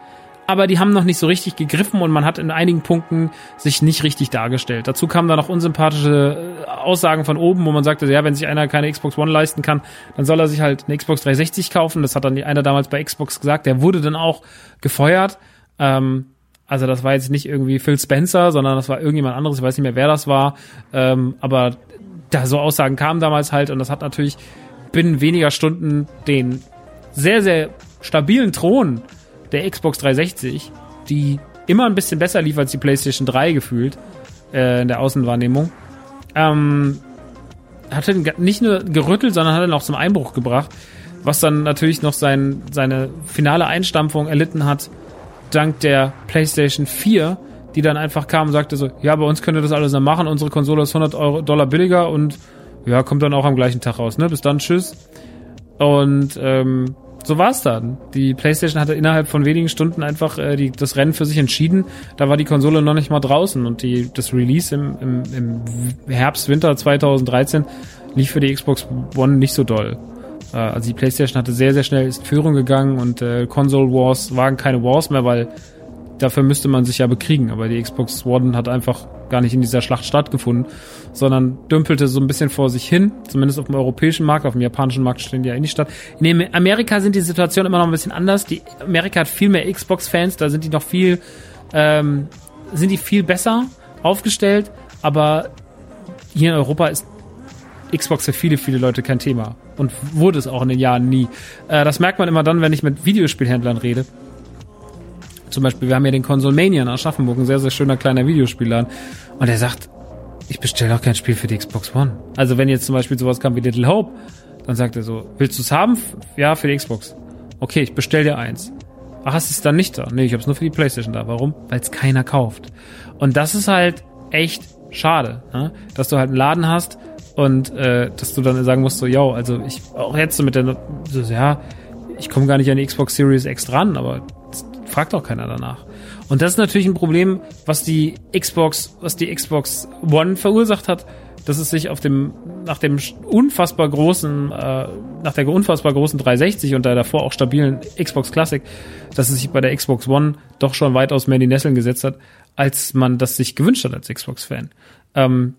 aber die haben noch nicht so richtig gegriffen und man hat in einigen Punkten sich nicht richtig dargestellt. Dazu kamen dann noch unsympathische äh, Aussagen von oben, wo man sagte, ja, wenn sich einer keine Xbox One leisten kann, dann soll er sich halt eine Xbox 360 kaufen. Das hat dann einer damals bei Xbox gesagt. Der wurde dann auch gefeuert. Ähm, also das war jetzt nicht irgendwie Phil Spencer, sondern das war irgendjemand anderes. Ich weiß nicht mehr, wer das war. Ähm, aber da so Aussagen kamen damals halt und das hat natürlich binnen weniger Stunden den sehr, sehr stabilen Thron der Xbox 360, die immer ein bisschen besser lief als die PlayStation 3 gefühlt äh, in der Außenwahrnehmung, ähm, hat nicht nur gerüttelt, sondern hat ihn auch zum Einbruch gebracht, was dann natürlich noch sein, seine finale Einstampfung erlitten hat, dank der PlayStation 4, die dann einfach kam und sagte so, ja, bei uns könnt ihr das alles noch machen, unsere Konsole ist 100 Euro, Dollar billiger und ja, kommt dann auch am gleichen Tag raus, ne? Bis dann, tschüss. Und ähm, so war's dann. Die PlayStation hatte innerhalb von wenigen Stunden einfach äh, die, das Rennen für sich entschieden. Da war die Konsole noch nicht mal draußen und die, das Release im, im, im Herbst, Winter 2013 lief für die Xbox One nicht so doll. Äh, also die PlayStation hatte sehr, sehr schnell ist Führung gegangen und äh, Console Wars waren keine Wars mehr, weil dafür müsste man sich ja bekriegen. Aber die Xbox One hat einfach gar nicht in dieser Schlacht stattgefunden, sondern dümpelte so ein bisschen vor sich hin, zumindest auf dem europäischen Markt, auf dem japanischen Markt stehen die ja eh nicht statt. In Amerika sind die Situationen immer noch ein bisschen anders. Die Amerika hat viel mehr Xbox-Fans, da sind die noch viel, ähm, sind die viel besser aufgestellt, aber hier in Europa ist Xbox für viele, viele Leute kein Thema. Und wurde es auch in den Jahren nie. Äh, das merkt man immer dann, wenn ich mit Videospielhändlern rede zum Beispiel, wir haben ja den Consolmania in Aschaffenburg, ein sehr, sehr schöner kleiner Videospielladen. Und er sagt, ich bestelle auch kein Spiel für die Xbox One. Also wenn jetzt zum Beispiel sowas kam wie Little Hope, dann sagt er so, willst du es haben? Ja, für die Xbox. Okay, ich bestell dir eins. Ach, hast es dann nicht da? Nee, ich hab's nur für die Playstation da. Warum? Weil es keiner kauft. Und das ist halt echt schade, ne? dass du halt einen Laden hast und äh, dass du dann sagen musst, so, yo, also ich auch jetzt so mit der, so, ja, ich komme gar nicht an die Xbox Series X dran, aber fragt auch keiner danach. Und das ist natürlich ein Problem, was die Xbox, was die Xbox One verursacht hat, dass es sich auf dem, nach dem unfassbar großen, äh, nach der unfassbar großen 360 und der davor auch stabilen Xbox Classic, dass es sich bei der Xbox One doch schon weitaus mehr in die Nesseln gesetzt hat, als man das sich gewünscht hat als Xbox-Fan. Ähm,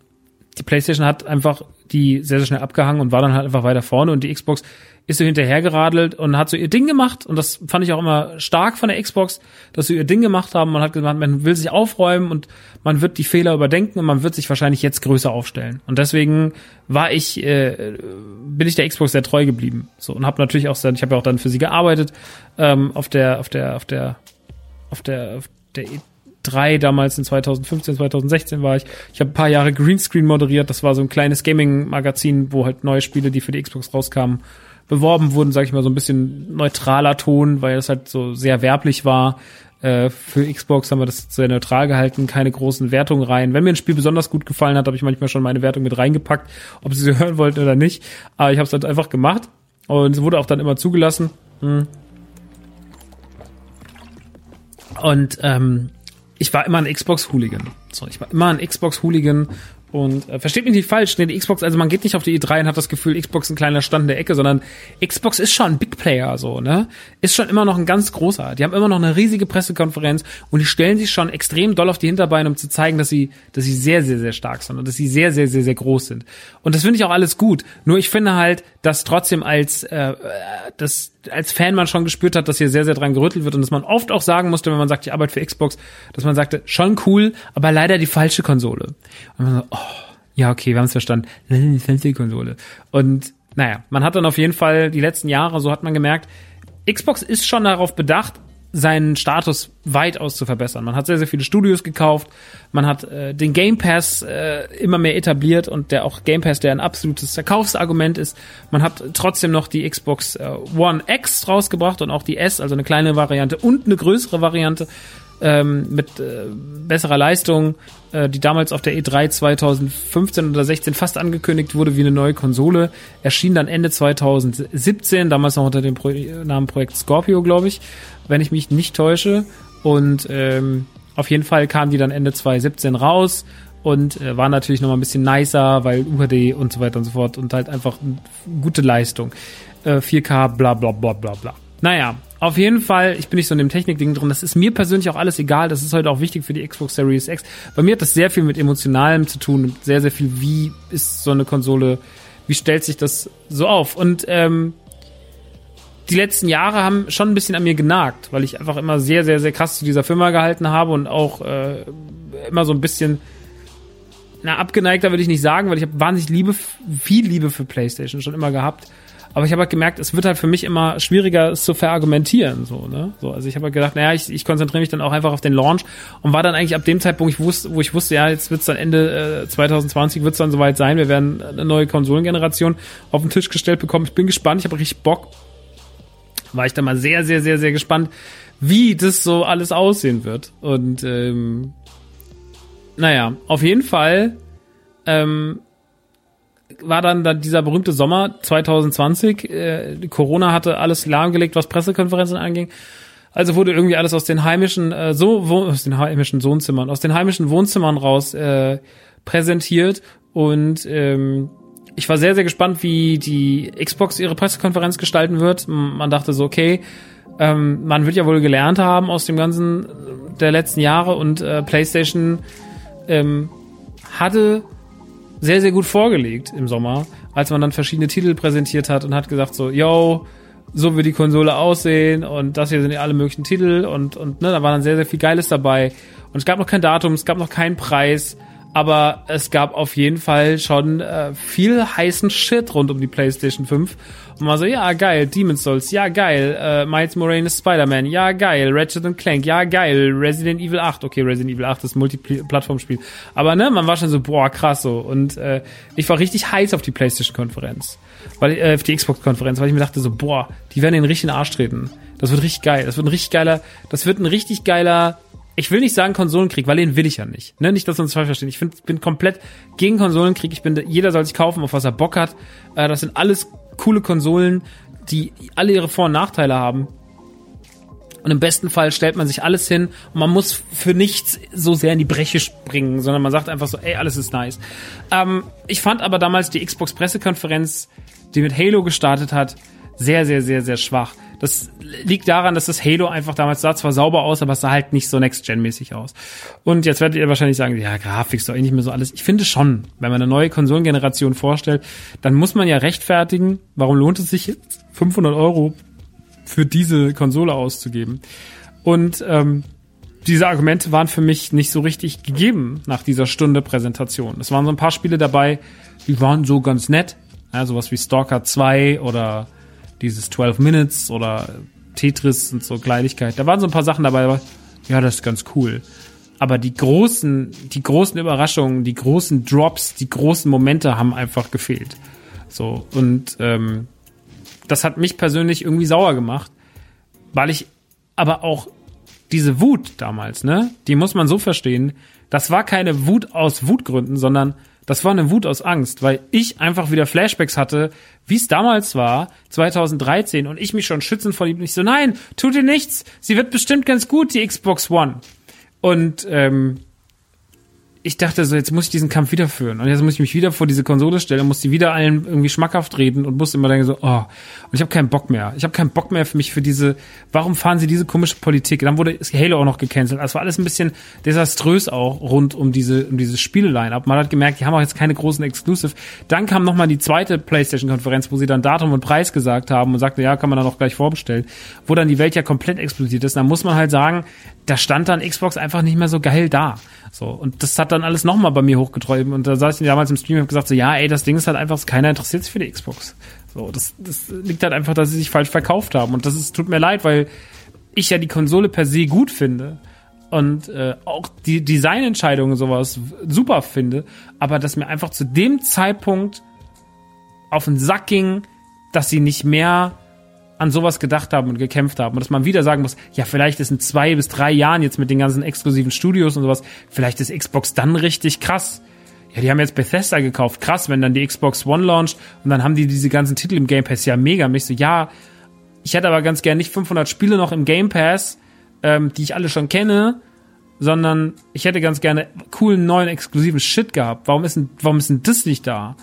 die PlayStation hat einfach die sehr, sehr schnell abgehangen und war dann halt einfach weiter vorne und die Xbox ist so hinterhergeradelt und hat so ihr Ding gemacht und das fand ich auch immer stark von der Xbox, dass sie ihr Ding gemacht haben. Man hat gesagt, man will sich aufräumen und man wird die Fehler überdenken und man wird sich wahrscheinlich jetzt größer aufstellen. Und deswegen war ich, äh, bin ich der Xbox sehr treu geblieben. So und habe natürlich auch, ich habe ja auch dann für sie gearbeitet ähm, auf der, auf der, auf der, auf der, auf der E3 damals in 2015, 2016 war ich. Ich habe ein paar Jahre Greenscreen moderiert. Das war so ein kleines Gaming-Magazin, wo halt neue Spiele, die für die Xbox rauskamen, beworben wurden, sage ich mal, so ein bisschen neutraler Ton, weil es halt so sehr werblich war. Äh, für Xbox haben wir das sehr neutral gehalten, keine großen Wertungen rein. Wenn mir ein Spiel besonders gut gefallen hat, habe ich manchmal schon meine Wertung mit reingepackt, ob sie sie hören wollten oder nicht. Aber ich habe es halt einfach gemacht und es wurde auch dann immer zugelassen. Hm. Und ähm, ich war immer ein Xbox-Hooligan. So, ich war immer ein Xbox-Hooligan und äh, versteht mich nicht falsch, ne, die Xbox, also man geht nicht auf die E3 und hat das Gefühl, Xbox ein kleiner Stand in der Ecke, sondern Xbox ist schon ein Big Player, so, ne? Ist schon immer noch ein ganz großer. Die haben immer noch eine riesige Pressekonferenz und die stellen sich schon extrem doll auf die Hinterbeine, um zu zeigen, dass sie, dass sie sehr, sehr, sehr stark sind und dass sie sehr, sehr, sehr, sehr groß sind. Und das finde ich auch alles gut. Nur ich finde halt, dass trotzdem als, äh, das, als Fan man schon gespürt hat, dass hier sehr, sehr dran gerüttelt wird und dass man oft auch sagen musste, wenn man sagt, ich arbeite für Xbox, dass man sagte, schon cool, aber leider die falsche Konsole. Und man so, oh, ja, okay, wir haben es verstanden. Die falsche Konsole. Und naja, man hat dann auf jeden Fall die letzten Jahre, so hat man gemerkt, Xbox ist schon darauf bedacht, seinen Status weitaus zu verbessern. Man hat sehr, sehr viele Studios gekauft, man hat äh, den Game Pass äh, immer mehr etabliert und der auch Game Pass, der ein absolutes Verkaufsargument ist. Man hat trotzdem noch die Xbox äh, One X rausgebracht und auch die S, also eine kleine Variante und eine größere Variante ähm, mit äh, besserer Leistung, äh, die damals auf der E3 2015 oder 16 fast angekündigt wurde wie eine neue Konsole, erschien dann Ende 2017, damals noch unter dem Pro Namen Projekt Scorpio, glaube ich wenn ich mich nicht täusche. Und ähm, auf jeden Fall kam die dann Ende 2017 raus und äh, war natürlich nochmal ein bisschen nicer, weil UHD und so weiter und so fort und halt einfach gute Leistung. Äh, 4K, bla bla bla bla bla. Naja, auf jeden Fall, ich bin nicht so in dem Technik-Ding drin. Das ist mir persönlich auch alles egal. Das ist heute auch wichtig für die Xbox Series X. Bei mir hat das sehr viel mit Emotionalem zu tun sehr, sehr viel, wie ist so eine Konsole, wie stellt sich das so auf? Und ähm, die letzten Jahre haben schon ein bisschen an mir genagt, weil ich einfach immer sehr, sehr, sehr krass zu dieser Firma gehalten habe und auch äh, immer so ein bisschen, na, abgeneigter würde ich nicht sagen, weil ich habe wahnsinnig Liebe, viel Liebe für PlayStation schon immer gehabt. Aber ich habe halt gemerkt, es wird halt für mich immer schwieriger, es zu verargumentieren. So, ne? so, also ich habe halt gedacht, naja, ich, ich konzentriere mich dann auch einfach auf den Launch und war dann eigentlich ab dem Zeitpunkt, ich wusste, wo ich wusste, ja, jetzt wird's dann Ende äh, 2020 wird's dann soweit sein, wir werden eine neue Konsolengeneration auf den Tisch gestellt bekommen. Ich bin gespannt, ich habe richtig Bock. War ich dann mal sehr, sehr, sehr, sehr gespannt, wie das so alles aussehen wird. Und ähm, naja, auf jeden Fall ähm, war dann, dann dieser berühmte Sommer 2020. Äh, Corona hatte alles lahmgelegt, was Pressekonferenzen anging. Also wurde irgendwie alles aus den heimischen äh, so aus den heimischen Wohnzimmern, aus den heimischen Wohnzimmern raus äh, präsentiert und ähm, ich war sehr sehr gespannt, wie die Xbox ihre Pressekonferenz gestalten wird. Man dachte so, okay, ähm, man wird ja wohl gelernt haben aus dem ganzen der letzten Jahre und äh, PlayStation ähm, hatte sehr, sehr gut vorgelegt im Sommer, als man dann verschiedene Titel präsentiert hat und hat gesagt so, yo, so wird die Konsole aussehen und das hier sind ja alle möglichen Titel und, und ne, da war dann sehr, sehr viel Geiles dabei. Und es gab noch kein Datum, es gab noch keinen Preis, aber es gab auf jeden Fall schon äh, viel heißen Shit rund um die PlayStation 5. Und man so, ja, geil, Demon's Souls, ja, geil, äh, Miles Morales Spider-Man, ja, geil, Ratchet Clank, ja, geil, Resident Evil 8, okay, Resident Evil 8 ist Multiplattformspiel. Aber ne, man war schon so, boah, krass so. Und äh, ich war richtig heiß auf die PlayStation-Konferenz. Weil, äh, auf die Xbox-Konferenz, weil ich mir dachte so, boah, die werden den richtigen Arsch treten. Das wird richtig geil. Das wird ein richtig geiler, das wird ein richtig geiler ich will nicht sagen Konsolenkrieg, weil den will ich ja nicht. Ne? Nicht, dass wir uns falsch verstehen. Ich find, bin komplett gegen Konsolenkrieg. Ich bin, jeder soll sich kaufen, auf was er Bock hat. Äh, das sind alles coole Konsolen, die alle ihre Vor- und Nachteile haben. Und im besten Fall stellt man sich alles hin und man muss für nichts so sehr in die Breche springen, sondern man sagt einfach so, ey, alles ist nice. Ähm, ich fand aber damals die Xbox-Pressekonferenz, die mit Halo gestartet hat, sehr, sehr, sehr, sehr schwach. Das liegt daran, dass das Halo einfach damals sah zwar sauber aus, aber es sah halt nicht so Next-Gen-mäßig aus. Und jetzt werdet ihr wahrscheinlich sagen, ja, Grafik ist doch eh nicht mehr so alles. Ich finde schon, wenn man eine neue Konsolengeneration vorstellt, dann muss man ja rechtfertigen, warum lohnt es sich 500 Euro für diese Konsole auszugeben. Und ähm, diese Argumente waren für mich nicht so richtig gegeben nach dieser Stunde Präsentation. Es waren so ein paar Spiele dabei, die waren so ganz nett. Ja, sowas wie Stalker 2 oder dieses 12 Minutes oder Tetris und so Kleinigkeit. Da waren so ein paar Sachen dabei, aber ja, das ist ganz cool. Aber die großen, die großen Überraschungen, die großen Drops, die großen Momente haben einfach gefehlt. So, und ähm, das hat mich persönlich irgendwie sauer gemacht, weil ich aber auch diese Wut damals, ne, die muss man so verstehen, das war keine Wut aus Wutgründen, sondern das war eine Wut aus Angst, weil ich einfach wieder Flashbacks hatte, wie es damals war, 2013, und ich mich schon schützen vor ihm. Ich so, nein, tut ihr nichts. Sie wird bestimmt ganz gut, die Xbox One. Und ähm, ich dachte so, jetzt muss ich diesen Kampf wieder führen. Und jetzt muss ich mich wieder vor diese Konsole stellen und muss die wieder allen irgendwie schmackhaft reden und muss immer denken so, oh, und ich habe keinen Bock mehr. Ich habe keinen Bock mehr für mich für diese, warum fahren sie diese komische Politik? Dann wurde Halo auch noch gecancelt. Das war alles ein bisschen desaströs auch rund um diese, um dieses Spiele-Line-Up. Man hat gemerkt, die haben auch jetzt keine großen Exclusive. Dann kam nochmal die zweite Playstation-Konferenz, wo sie dann Datum und Preis gesagt haben und sagte, ja, kann man dann auch gleich vorbestellen. Wo dann die Welt ja komplett explodiert ist. Dann muss man halt sagen, da stand dann Xbox einfach nicht mehr so geil da. So, und das hat dann alles nochmal bei mir hochgeträumt. Und da saß ich damals im Stream und hab gesagt, so, ja, ey, das Ding ist halt einfach, keiner interessiert sich für die Xbox. So, das, das liegt halt einfach, dass sie sich falsch verkauft haben. Und das ist, tut mir leid, weil ich ja die Konsole per se gut finde und äh, auch die Designentscheidungen sowas super finde, aber dass mir einfach zu dem Zeitpunkt auf den Sack ging, dass sie nicht mehr an sowas gedacht haben und gekämpft haben. Und dass man wieder sagen muss, ja, vielleicht ist in zwei bis drei Jahren jetzt mit den ganzen exklusiven Studios und sowas, vielleicht ist Xbox dann richtig krass. Ja, die haben jetzt Bethesda gekauft. Krass, wenn dann die Xbox One launcht und dann haben die diese ganzen Titel im Game Pass. Ja, mega. Und ich so, ja, ich hätte aber ganz gern nicht 500 Spiele noch im Game Pass, ähm, die ich alle schon kenne, sondern ich hätte ganz gerne coolen, neuen, exklusiven Shit gehabt. Warum ist denn, warum ist denn das nicht da?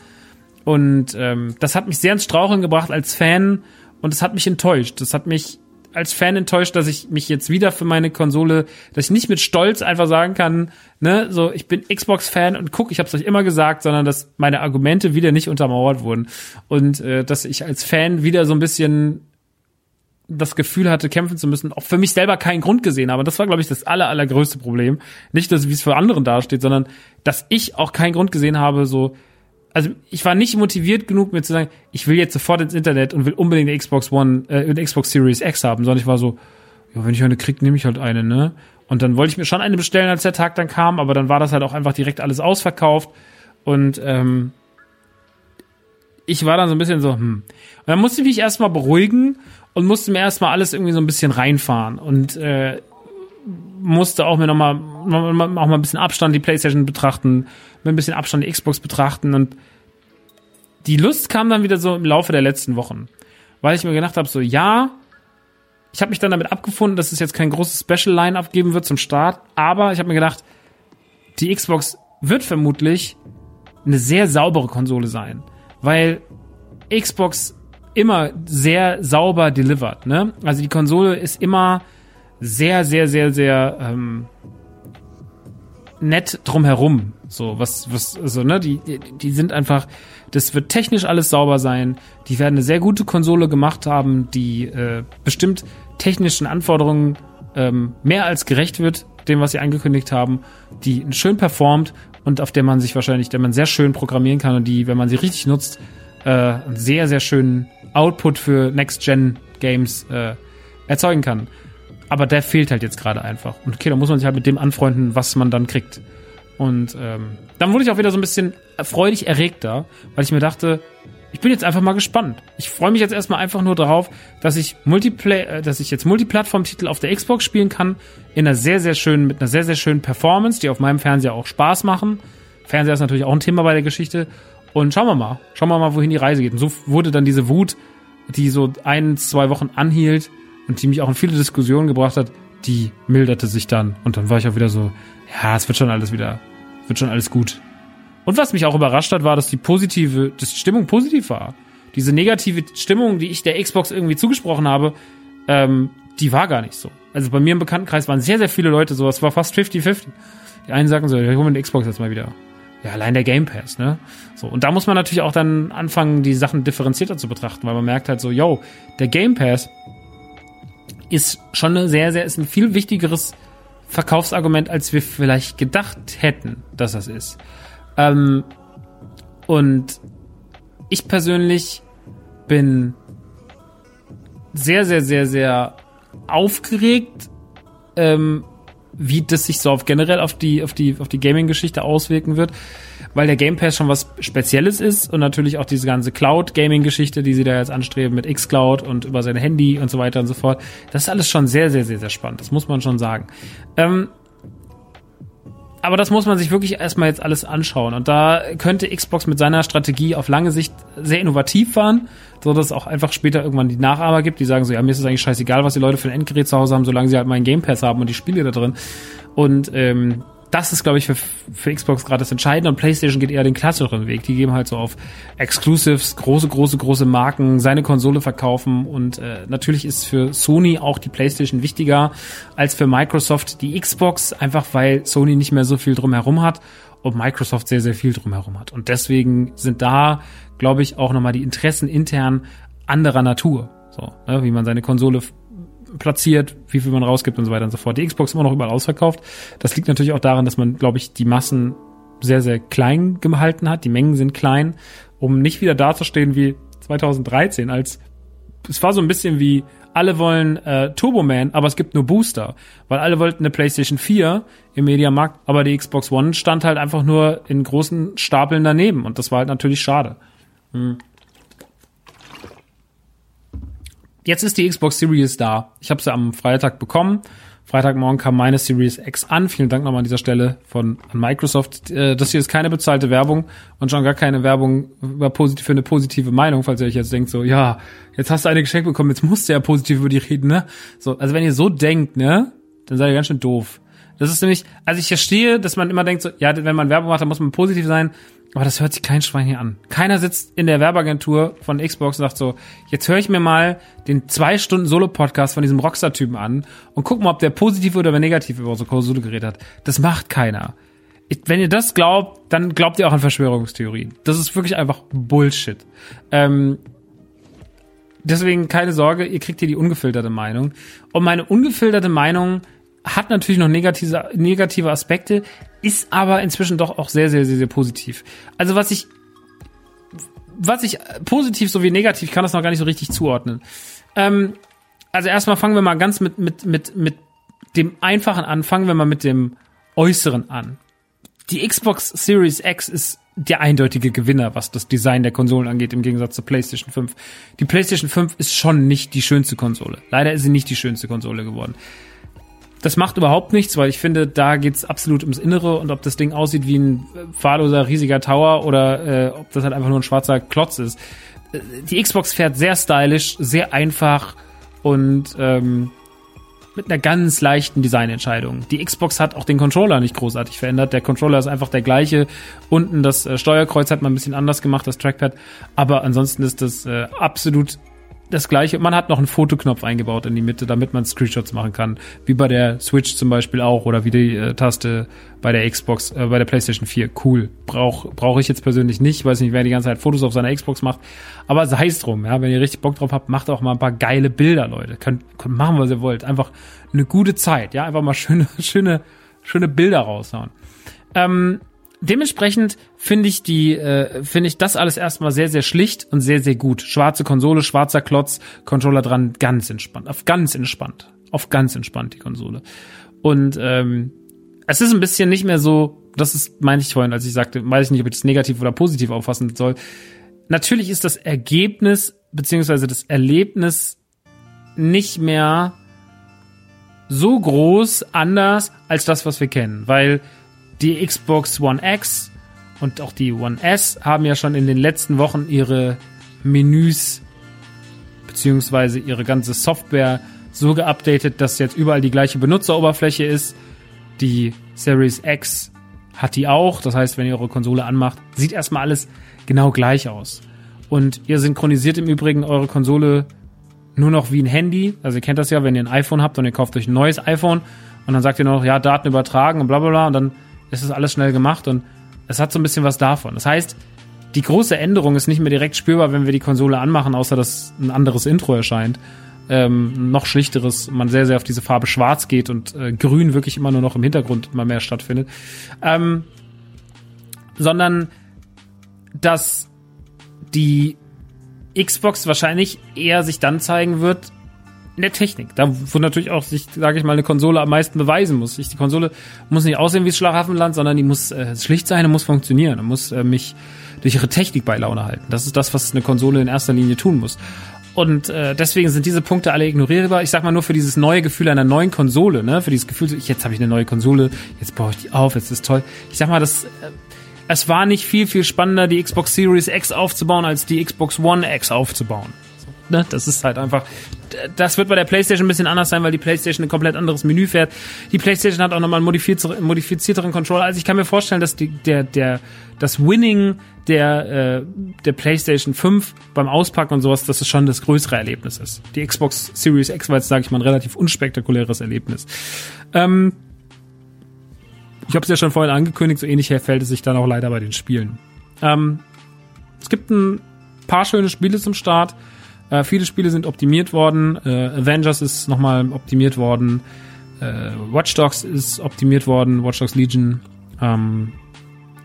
Und ähm, das hat mich sehr ins Straucheln gebracht als Fan und es hat mich enttäuscht. Das hat mich als Fan enttäuscht, dass ich mich jetzt wieder für meine Konsole, dass ich nicht mit Stolz einfach sagen kann, ne, so ich bin Xbox-Fan und guck, ich habe es euch immer gesagt, sondern dass meine Argumente wieder nicht untermauert wurden und äh, dass ich als Fan wieder so ein bisschen das Gefühl hatte, kämpfen zu müssen, auch für mich selber keinen Grund gesehen habe. Das war, glaube ich, das aller, allergrößte Problem. Nicht, dass wie es für anderen dasteht, sondern dass ich auch keinen Grund gesehen habe, so also ich war nicht motiviert genug, mir zu sagen, ich will jetzt sofort ins Internet und will unbedingt eine Xbox One, äh, eine Xbox Series X haben, sondern ich war so, ja, wenn ich eine krieg, nehme ich halt eine, ne? Und dann wollte ich mir schon eine bestellen, als der Tag dann kam, aber dann war das halt auch einfach direkt alles ausverkauft und ähm, ich war dann so ein bisschen so, hm. Und dann musste ich mich erstmal beruhigen und musste mir erstmal alles irgendwie so ein bisschen reinfahren und äh, musste auch mir nochmal auch mal ein bisschen Abstand die Playstation betrachten, mit ein bisschen Abstand die Xbox betrachten und die Lust kam dann wieder so im Laufe der letzten Wochen, weil ich mir gedacht habe, so ja, ich habe mich dann damit abgefunden, dass es jetzt kein großes Special Line-up geben wird zum Start, aber ich habe mir gedacht, die Xbox wird vermutlich eine sehr saubere Konsole sein, weil Xbox immer sehr sauber delivered, ne? Also die Konsole ist immer sehr, sehr, sehr, sehr ähm, nett drumherum. So, was, was, also, ne, die, die sind einfach, das wird technisch alles sauber sein. Die werden eine sehr gute Konsole gemacht haben, die äh, bestimmt technischen Anforderungen ähm, mehr als gerecht wird, dem, was sie angekündigt haben, die schön performt und auf der man sich wahrscheinlich, der man sehr schön programmieren kann und die, wenn man sie richtig nutzt, äh, einen sehr, sehr schönen Output für Next-Gen-Games äh, erzeugen kann. Aber der fehlt halt jetzt gerade einfach. Und okay, da muss man sich halt mit dem anfreunden, was man dann kriegt. Und ähm, dann wurde ich auch wieder so ein bisschen freudig erregter, weil ich mir dachte, ich bin jetzt einfach mal gespannt. Ich freue mich jetzt erstmal einfach nur darauf, dass ich Multiplay, äh, dass ich jetzt Multiplattform-Titel auf der Xbox spielen kann, in einer sehr, sehr schönen, mit einer sehr, sehr schönen Performance, die auf meinem Fernseher auch Spaß machen. Fernseher ist natürlich auch ein Thema bei der Geschichte. Und schauen wir mal, schauen wir mal, wohin die Reise geht. Und so wurde dann diese Wut, die so ein, zwei Wochen anhielt, und die mich auch in viele Diskussionen gebracht hat, die milderte sich dann. Und dann war ich auch wieder so, ja, es wird schon alles wieder, wird schon alles gut. Und was mich auch überrascht hat, war, dass die positive, dass die Stimmung positiv war. Diese negative Stimmung, die ich der Xbox irgendwie zugesprochen habe, ähm, die war gar nicht so. Also bei mir im Bekanntenkreis waren sehr, sehr viele Leute so, es war fast 50-50. Die einen sagen so, ich hol mir den Xbox jetzt mal wieder. Ja, allein der Game Pass, ne? So, und da muss man natürlich auch dann anfangen, die Sachen differenzierter zu betrachten, weil man merkt halt so, yo, der Game Pass ist schon eine sehr, sehr, ist ein viel wichtigeres Verkaufsargument, als wir vielleicht gedacht hätten, dass das ist. Ähm, und ich persönlich bin sehr, sehr, sehr, sehr aufgeregt, ähm, wie das sich so auf generell auf die, auf die, auf die Gaming-Geschichte auswirken wird weil der Game Pass schon was Spezielles ist und natürlich auch diese ganze Cloud-Gaming-Geschichte, die sie da jetzt anstreben mit xCloud und über sein Handy und so weiter und so fort. Das ist alles schon sehr, sehr, sehr, sehr spannend. Das muss man schon sagen. Ähm, aber das muss man sich wirklich erstmal jetzt alles anschauen. Und da könnte Xbox mit seiner Strategie auf lange Sicht sehr innovativ fahren, so dass es auch einfach später irgendwann die Nachahmer gibt, die sagen so, ja, mir ist es eigentlich scheißegal, was die Leute für ein Endgerät zu Hause haben, solange sie halt meinen Game Pass haben und die Spiele da drin. Und ähm, das ist, glaube ich, für, für Xbox gerade das Entscheidende und PlayStation geht eher den klassischeren Weg. Die geben halt so auf Exclusives, große, große, große Marken, seine Konsole verkaufen und äh, natürlich ist für Sony auch die PlayStation wichtiger als für Microsoft die Xbox, einfach weil Sony nicht mehr so viel drumherum hat und Microsoft sehr, sehr viel drumherum hat. Und deswegen sind da, glaube ich, auch nochmal die Interessen intern anderer Natur. So, ne, wie man seine Konsole platziert, wie viel man rausgibt und so weiter und so fort. Die Xbox ist immer noch überall ausverkauft. Das liegt natürlich auch daran, dass man, glaube ich, die Massen sehr, sehr klein gehalten hat. Die Mengen sind klein, um nicht wieder dazustehen wie 2013, als es war so ein bisschen wie alle wollen äh, Turbo Man, aber es gibt nur Booster, weil alle wollten eine PlayStation 4 im Mediamarkt, aber die Xbox One stand halt einfach nur in großen Stapeln daneben und das war halt natürlich schade. Hm. Jetzt ist die Xbox Series da. Ich habe sie am Freitag bekommen. Freitagmorgen kam meine Series X an. Vielen Dank nochmal an dieser Stelle von an Microsoft. Äh, das hier ist keine bezahlte Werbung und schon gar keine Werbung für eine positive Meinung, falls ihr euch jetzt denkt, so, ja, jetzt hast du eine geschenkt bekommen, jetzt musst du ja positiv über die reden, ne? So, also wenn ihr so denkt, ne, dann seid ihr ganz schön doof. Das ist nämlich, also ich verstehe, dass man immer denkt, so, ja, wenn man Werbung macht, dann muss man positiv sein. Aber das hört sich kein Schwein hier an. Keiner sitzt in der Werbeagentur von Xbox und sagt so, jetzt höre ich mir mal den zwei Stunden Solo-Podcast von diesem Rockstar-Typen an und guck mal, ob der positiv oder negativ über unsere Konsole geredet hat. Das macht keiner. Ich, wenn ihr das glaubt, dann glaubt ihr auch an Verschwörungstheorien. Das ist wirklich einfach Bullshit. Ähm, deswegen keine Sorge, ihr kriegt hier die ungefilterte Meinung. Und meine ungefilterte Meinung hat natürlich noch negative, negative Aspekte, ist aber inzwischen doch auch sehr, sehr, sehr, sehr positiv. Also was ich, was ich positiv sowie negativ, ich kann das noch gar nicht so richtig zuordnen. Ähm, also erstmal fangen wir mal ganz mit, mit, mit, mit dem Einfachen an, fangen wir mal mit dem Äußeren an. Die Xbox Series X ist der eindeutige Gewinner, was das Design der Konsolen angeht, im Gegensatz zur PlayStation 5. Die PlayStation 5 ist schon nicht die schönste Konsole. Leider ist sie nicht die schönste Konsole geworden. Das macht überhaupt nichts, weil ich finde, da geht's absolut ums Innere und ob das Ding aussieht wie ein fahrloser riesiger Tower oder äh, ob das halt einfach nur ein schwarzer Klotz ist. Äh, die Xbox fährt sehr stylisch, sehr einfach und ähm, mit einer ganz leichten Designentscheidung. Die Xbox hat auch den Controller nicht großartig verändert. Der Controller ist einfach der gleiche. Unten das äh, Steuerkreuz hat man ein bisschen anders gemacht, das Trackpad. Aber ansonsten ist das äh, absolut das gleiche. Man hat noch einen Fotoknopf eingebaut in die Mitte, damit man Screenshots machen kann. Wie bei der Switch zum Beispiel auch oder wie die äh, Taste bei der Xbox, äh, bei der PlayStation 4. Cool. Brauche brauch ich jetzt persönlich nicht. Weiß nicht, wer die ganze Zeit Fotos auf seiner Xbox macht. Aber sei es drum, ja. Wenn ihr richtig Bock drauf habt, macht auch mal ein paar geile Bilder, Leute. Könnt, könnt machen, was ihr wollt. Einfach eine gute Zeit, ja. Einfach mal schöne, schöne, schöne Bilder raushauen. Ähm, dementsprechend finde ich die, äh, finde ich das alles erstmal sehr, sehr schlicht und sehr, sehr gut. Schwarze Konsole, schwarzer Klotz, Controller dran, ganz entspannt, auf ganz entspannt, auf ganz entspannt die Konsole. Und ähm, es ist ein bisschen nicht mehr so, das ist, meinte ich vorhin, als ich sagte, weiß ich nicht, ob ich das negativ oder positiv auffassen soll. Natürlich ist das Ergebnis beziehungsweise das Erlebnis nicht mehr so groß anders als das, was wir kennen, weil die Xbox One X und auch die One S haben ja schon in den letzten Wochen ihre Menüs beziehungsweise ihre ganze Software so geupdatet, dass jetzt überall die gleiche Benutzeroberfläche ist. Die Series X hat die auch. Das heißt, wenn ihr eure Konsole anmacht, sieht erstmal alles genau gleich aus. Und ihr synchronisiert im Übrigen eure Konsole nur noch wie ein Handy. Also ihr kennt das ja, wenn ihr ein iPhone habt und ihr kauft euch ein neues iPhone und dann sagt ihr noch, ja, Daten übertragen und bla bla bla und dann ist das alles schnell gemacht und es hat so ein bisschen was davon. Das heißt, die große Änderung ist nicht mehr direkt spürbar, wenn wir die Konsole anmachen, außer dass ein anderes Intro erscheint. Ähm, noch schlichteres, man sehr, sehr auf diese Farbe schwarz geht und äh, grün wirklich immer nur noch im Hintergrund immer mehr stattfindet. Ähm, sondern, dass die Xbox wahrscheinlich eher sich dann zeigen wird, in der Technik. Da wo natürlich auch sich, sage ich mal, eine Konsole am meisten beweisen muss. Ich, die Konsole muss nicht aussehen wie das Schlaraffenland, sondern die muss äh, schlicht sein und muss funktionieren und muss äh, mich durch ihre Technik bei Laune halten. Das ist das, was eine Konsole in erster Linie tun muss. Und äh, deswegen sind diese Punkte alle ignorierbar. Ich sag mal nur für dieses neue Gefühl einer neuen Konsole, ne, für dieses Gefühl, so, jetzt habe ich eine neue Konsole, jetzt baue ich die auf, jetzt ist toll. Ich sag mal, das äh, es war nicht viel viel spannender, die Xbox Series X aufzubauen, als die Xbox One X aufzubauen. Ne? Das ist halt einfach, das wird bei der PlayStation ein bisschen anders sein, weil die PlayStation ein komplett anderes Menü fährt. Die PlayStation hat auch nochmal einen modifizierteren, modifizierteren Controller. Also ich kann mir vorstellen, dass die, der, der, das Winning der, äh, der PlayStation 5 beim Auspacken und sowas, dass es schon das größere Erlebnis ist. Die Xbox Series X war jetzt, sage ich mal, ein relativ unspektakuläres Erlebnis. Ähm, ich habe es ja schon vorhin angekündigt, so ähnlich verhält es sich dann auch leider bei den Spielen. Ähm, es gibt ein paar schöne Spiele zum Start. Äh, viele Spiele sind optimiert worden. Äh, Avengers ist nochmal optimiert worden. Äh, Watch Dogs ist optimiert worden. Watch Dogs Legion. Ähm,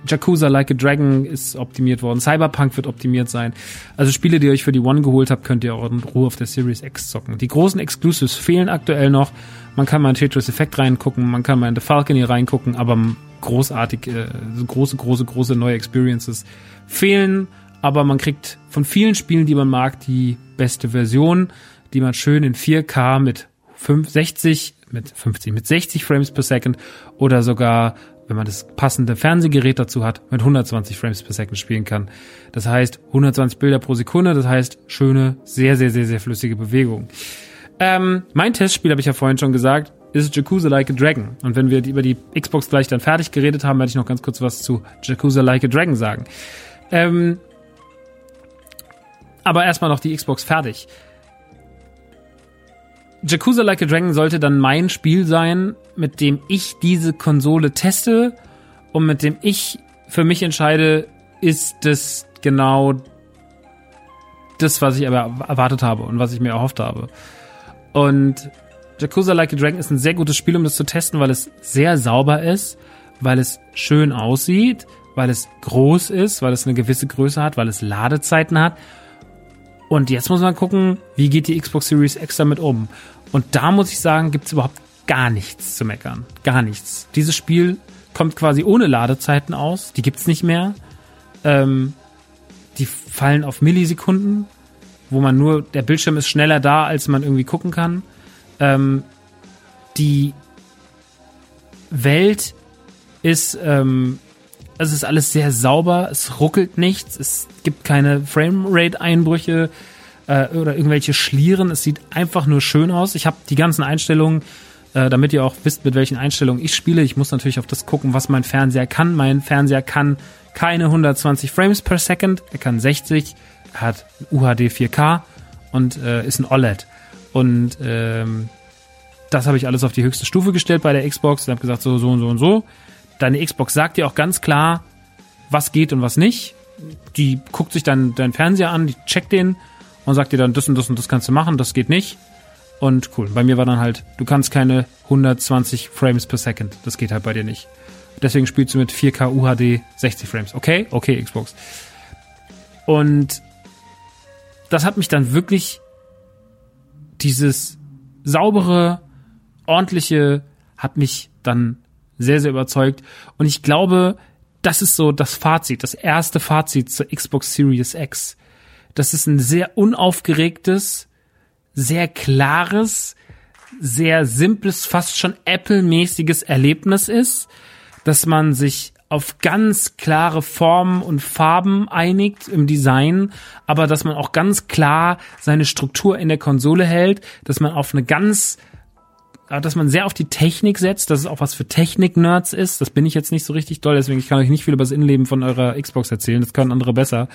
Yakuza Like a Dragon ist optimiert worden. Cyberpunk wird optimiert sein. Also Spiele, die ihr euch für die One geholt habt, könnt ihr auch in Ruhe auf der Series X zocken. Die großen Exclusives fehlen aktuell noch. Man kann mal in Tetris Effect reingucken, man kann mal in The Falcon reingucken, aber großartig, äh, große, große, große neue Experiences fehlen. Aber man kriegt von vielen Spielen, die man mag, die beste Version, die man schön in 4K mit 5, 60, mit 50, mit 60 Frames per Second oder sogar, wenn man das passende Fernsehgerät dazu hat, mit 120 Frames per Second spielen kann. Das heißt 120 Bilder pro Sekunde, das heißt schöne, sehr, sehr, sehr, sehr flüssige Bewegung. Ähm, mein Testspiel habe ich ja vorhin schon gesagt, ist Yakuza Like a Dragon. Und wenn wir über die Xbox gleich dann fertig geredet haben, werde ich noch ganz kurz was zu Yakuza Like a Dragon sagen. Ähm, aber erstmal noch die Xbox fertig. Yakuza Like a Dragon sollte dann mein Spiel sein, mit dem ich diese Konsole teste und mit dem ich für mich entscheide, ist das genau das, was ich aber erwartet habe und was ich mir erhofft habe. Und Yakuza Like a Dragon ist ein sehr gutes Spiel, um das zu testen, weil es sehr sauber ist, weil es schön aussieht, weil es groß ist, weil es eine gewisse Größe hat, weil es Ladezeiten hat. Und jetzt muss man gucken, wie geht die Xbox Series X damit um. Und da muss ich sagen, gibt es überhaupt gar nichts zu meckern. Gar nichts. Dieses Spiel kommt quasi ohne Ladezeiten aus. Die gibt's nicht mehr. Ähm, die fallen auf Millisekunden, wo man nur, der Bildschirm ist schneller da, als man irgendwie gucken kann. Ähm, die Welt ist, ähm, es ist alles sehr sauber, es ruckelt nichts, es gibt keine Framerate-Einbrüche äh, oder irgendwelche Schlieren. Es sieht einfach nur schön aus. Ich habe die ganzen Einstellungen, äh, damit ihr auch wisst, mit welchen Einstellungen ich spiele. Ich muss natürlich auf das gucken, was mein Fernseher kann. Mein Fernseher kann keine 120 Frames per Second, er kann 60, er hat UHD 4K und äh, ist ein OLED. Und ähm, das habe ich alles auf die höchste Stufe gestellt bei der Xbox und habe gesagt, so, so und so und so. Deine Xbox sagt dir auch ganz klar, was geht und was nicht. Die guckt sich dann deinen Fernseher an, die checkt den und sagt dir dann, das und das und das kannst du machen, das geht nicht. Und cool, bei mir war dann halt, du kannst keine 120 Frames per Second. Das geht halt bei dir nicht. Deswegen spielst du mit 4K UHD 60 Frames. Okay? Okay, Xbox. Und das hat mich dann wirklich dieses saubere, ordentliche hat mich dann sehr, sehr überzeugt. Und ich glaube, das ist so das Fazit, das erste Fazit zur Xbox Series X. Das ist ein sehr unaufgeregtes, sehr klares, sehr simples, fast schon Apple-mäßiges Erlebnis ist, dass man sich auf ganz klare Formen und Farben einigt im Design, aber dass man auch ganz klar seine Struktur in der Konsole hält, dass man auf eine ganz dass man sehr auf die Technik setzt, dass es auch was für Technik-Nerds ist. Das bin ich jetzt nicht so richtig doll, deswegen ich kann euch nicht viel über das Innenleben von eurer Xbox erzählen. Das können andere besser.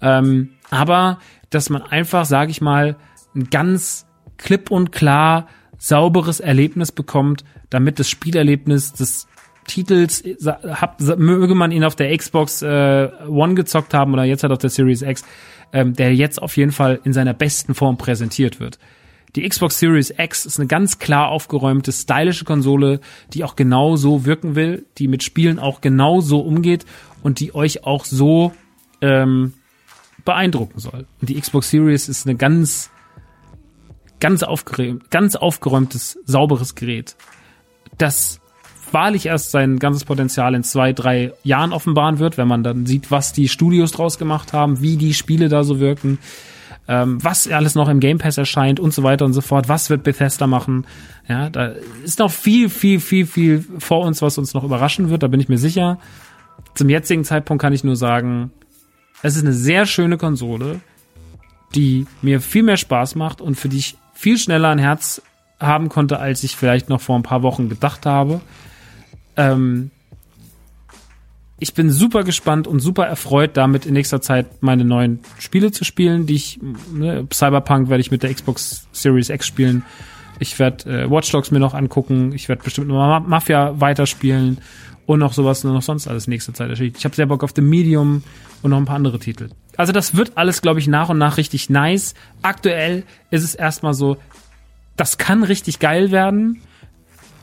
Ähm, aber dass man einfach, sage ich mal, ein ganz klipp und klar sauberes Erlebnis bekommt, damit das Spielerlebnis des Titels, hab, möge man ihn auf der Xbox äh, One gezockt haben oder jetzt halt auf der Series X, ähm, der jetzt auf jeden Fall in seiner besten Form präsentiert wird. Die Xbox Series X ist eine ganz klar aufgeräumte, stylische Konsole, die auch genau so wirken will, die mit Spielen auch genau so umgeht und die euch auch so ähm, beeindrucken soll. Und die Xbox Series ist eine ganz, ganz aufgeräumt, ganz aufgeräumtes, sauberes Gerät, das wahrlich erst sein ganzes Potenzial in zwei, drei Jahren offenbaren wird, wenn man dann sieht, was die Studios draus gemacht haben, wie die Spiele da so wirken, ähm, was alles noch im Game Pass erscheint und so weiter und so fort. Was wird Bethesda machen? Ja, da ist noch viel, viel, viel, viel vor uns, was uns noch überraschen wird, da bin ich mir sicher. Zum jetzigen Zeitpunkt kann ich nur sagen, es ist eine sehr schöne Konsole, die mir viel mehr Spaß macht und für die ich viel schneller ein Herz haben konnte, als ich vielleicht noch vor ein paar Wochen gedacht habe. Ähm, ich bin super gespannt und super erfreut, damit in nächster Zeit meine neuen Spiele zu spielen, die ich, ne, Cyberpunk werde ich mit der Xbox Series X spielen. Ich werde äh, Watch Dogs mir noch angucken. Ich werde bestimmt noch Mafia weiterspielen und noch sowas noch sonst alles nächste Zeit. Ich habe sehr Bock auf The Medium und noch ein paar andere Titel. Also das wird alles, glaube ich, nach und nach richtig nice. Aktuell ist es erstmal so, das kann richtig geil werden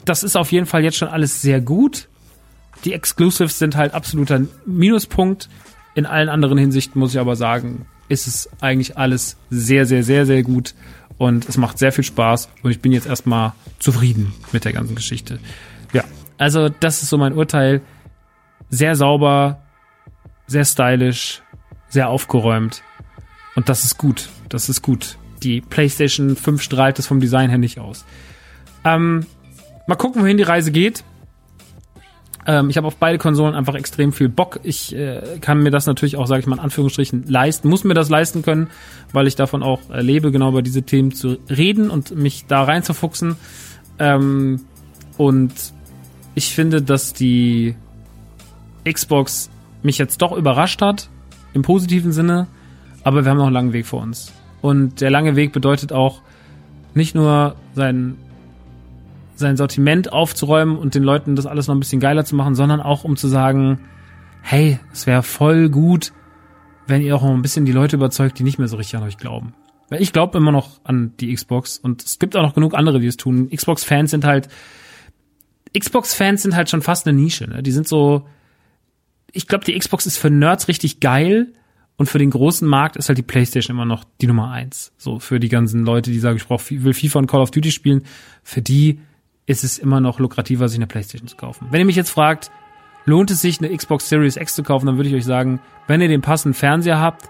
das ist auf jeden Fall jetzt schon alles sehr gut. Die Exclusives sind halt absoluter Minuspunkt. In allen anderen Hinsichten muss ich aber sagen, ist es eigentlich alles sehr, sehr, sehr, sehr gut. Und es macht sehr viel Spaß. Und ich bin jetzt erstmal zufrieden mit der ganzen Geschichte. Ja, also das ist so mein Urteil. Sehr sauber, sehr stylisch, sehr aufgeräumt. Und das ist gut. Das ist gut. Die PlayStation 5 strahlt das vom Design her nicht aus. Ähm, Mal gucken, wohin die Reise geht. Ähm, ich habe auf beide Konsolen einfach extrem viel Bock. Ich äh, kann mir das natürlich auch, sage ich mal in Anführungsstrichen, leisten, muss mir das leisten können, weil ich davon auch äh, lebe, genau über diese Themen zu reden und mich da reinzufuchsen. Ähm, Und ich finde, dass die Xbox mich jetzt doch überrascht hat, im positiven Sinne, aber wir haben noch einen langen Weg vor uns. Und der lange Weg bedeutet auch, nicht nur sein, sein Sortiment aufzuräumen und den Leuten das alles noch ein bisschen geiler zu machen, sondern auch um zu sagen, hey, es wäre voll gut, wenn ihr auch noch ein bisschen die Leute überzeugt, die nicht mehr so richtig an euch glauben. Weil ich glaube immer noch an die Xbox und es gibt auch noch genug andere, die es tun. Xbox-Fans sind halt, Xbox-Fans sind halt schon fast eine Nische. Ne? Die sind so, ich glaube, die Xbox ist für Nerds richtig geil und für den großen Markt ist halt die PlayStation immer noch die Nummer eins. So für die ganzen Leute, die sagen, ich brauch, will FIFA und Call of Duty spielen, für die ist es immer noch lukrativer, sich eine PlayStation zu kaufen. Wenn ihr mich jetzt fragt, lohnt es sich, eine Xbox Series X zu kaufen, dann würde ich euch sagen, wenn ihr den passenden Fernseher habt,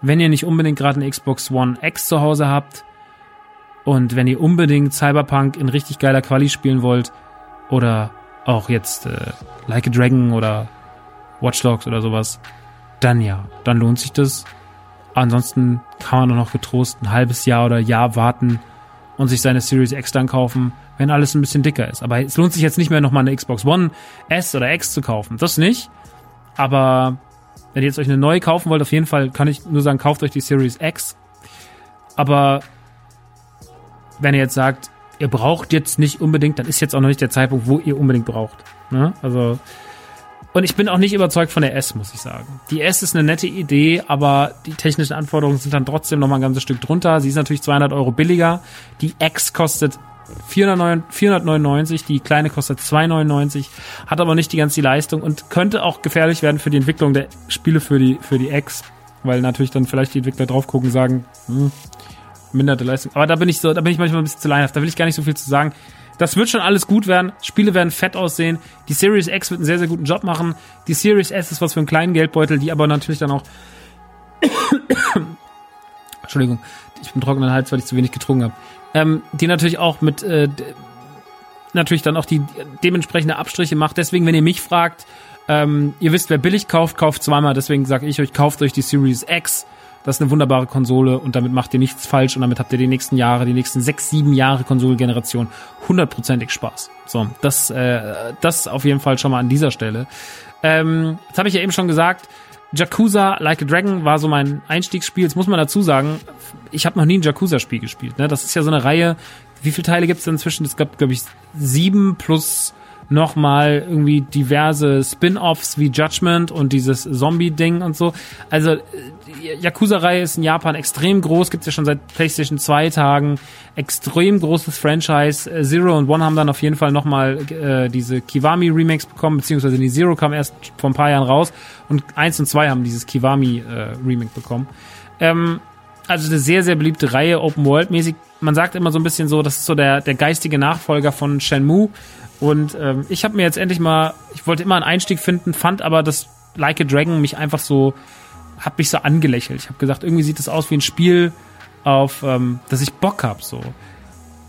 wenn ihr nicht unbedingt gerade eine Xbox One X zu Hause habt und wenn ihr unbedingt Cyberpunk in richtig geiler Quali spielen wollt oder auch jetzt äh, Like a Dragon oder Watch Dogs oder sowas, dann ja, dann lohnt sich das. Ansonsten kann man nur noch getrost ein halbes Jahr oder Jahr warten und sich seine Series X dann kaufen, wenn alles ein bisschen dicker ist. Aber es lohnt sich jetzt nicht mehr nochmal eine Xbox One S oder X zu kaufen. Das nicht. Aber wenn ihr jetzt euch eine neue kaufen wollt, auf jeden Fall kann ich nur sagen, kauft euch die Series X. Aber wenn ihr jetzt sagt, ihr braucht jetzt nicht unbedingt, dann ist jetzt auch noch nicht der Zeitpunkt, wo ihr unbedingt braucht. Ne? Also und ich bin auch nicht überzeugt von der S, muss ich sagen. Die S ist eine nette Idee, aber die technischen Anforderungen sind dann trotzdem noch mal ein ganzes Stück drunter. Sie ist natürlich 200 Euro billiger. Die X kostet 499, die kleine kostet 299, hat aber nicht die ganze Leistung und könnte auch gefährlich werden für die Entwicklung der Spiele für die, für die X, weil natürlich dann vielleicht die Entwickler drauf gucken und sagen, hm, minderte Leistung. Aber da bin ich so, da bin ich manchmal ein bisschen zu leinhaft, da will ich gar nicht so viel zu sagen. Das wird schon alles gut werden. Spiele werden fett aussehen. Die Series X wird einen sehr, sehr guten Job machen. Die Series S ist was für einen kleinen Geldbeutel, die aber natürlich dann auch. Entschuldigung, ich bin trockenen Hals, weil ich zu wenig getrunken habe ähm, die natürlich auch mit äh, natürlich dann auch die dementsprechende Abstriche macht. Deswegen, wenn ihr mich fragt, ähm, ihr wisst, wer billig kauft, kauft zweimal. Deswegen sage ich euch, kauft euch die Series X. Das ist eine wunderbare Konsole und damit macht ihr nichts falsch und damit habt ihr die nächsten Jahre, die nächsten sechs, sieben Jahre Konsolengeneration hundertprozentig Spaß. So, das, äh, das auf jeden Fall schon mal an dieser Stelle. Ähm, das habe ich ja eben schon gesagt. Yakuza Like a Dragon war so mein Einstiegsspiel. Jetzt muss man dazu sagen, ich habe noch nie ein Yakuza-Spiel gespielt. Ne? Das ist ja so eine Reihe. Wie viele Teile gibt es inzwischen? Es gab, glaube ich, sieben plus nochmal irgendwie diverse Spin-offs wie Judgment und dieses Zombie-Ding und so. Also die Yakuza-Reihe ist in Japan extrem groß, gibt's ja schon seit PlayStation 2 Tagen. Extrem großes Franchise. Zero und One haben dann auf jeden Fall nochmal äh, diese Kiwami-Remakes bekommen, beziehungsweise die Zero kam erst vor ein paar Jahren raus und eins und zwei haben dieses Kiwami-Remake äh, bekommen. Ähm, also eine sehr, sehr beliebte Reihe, Open World mäßig. Man sagt immer so ein bisschen so, das ist so der, der geistige Nachfolger von Shenmue. Und ähm, ich habe mir jetzt endlich mal, ich wollte immer einen Einstieg finden, fand aber das Like a Dragon mich einfach so, hat mich so angelächelt. Ich habe gesagt, irgendwie sieht das aus wie ein Spiel, auf ähm, das ich Bock hab so.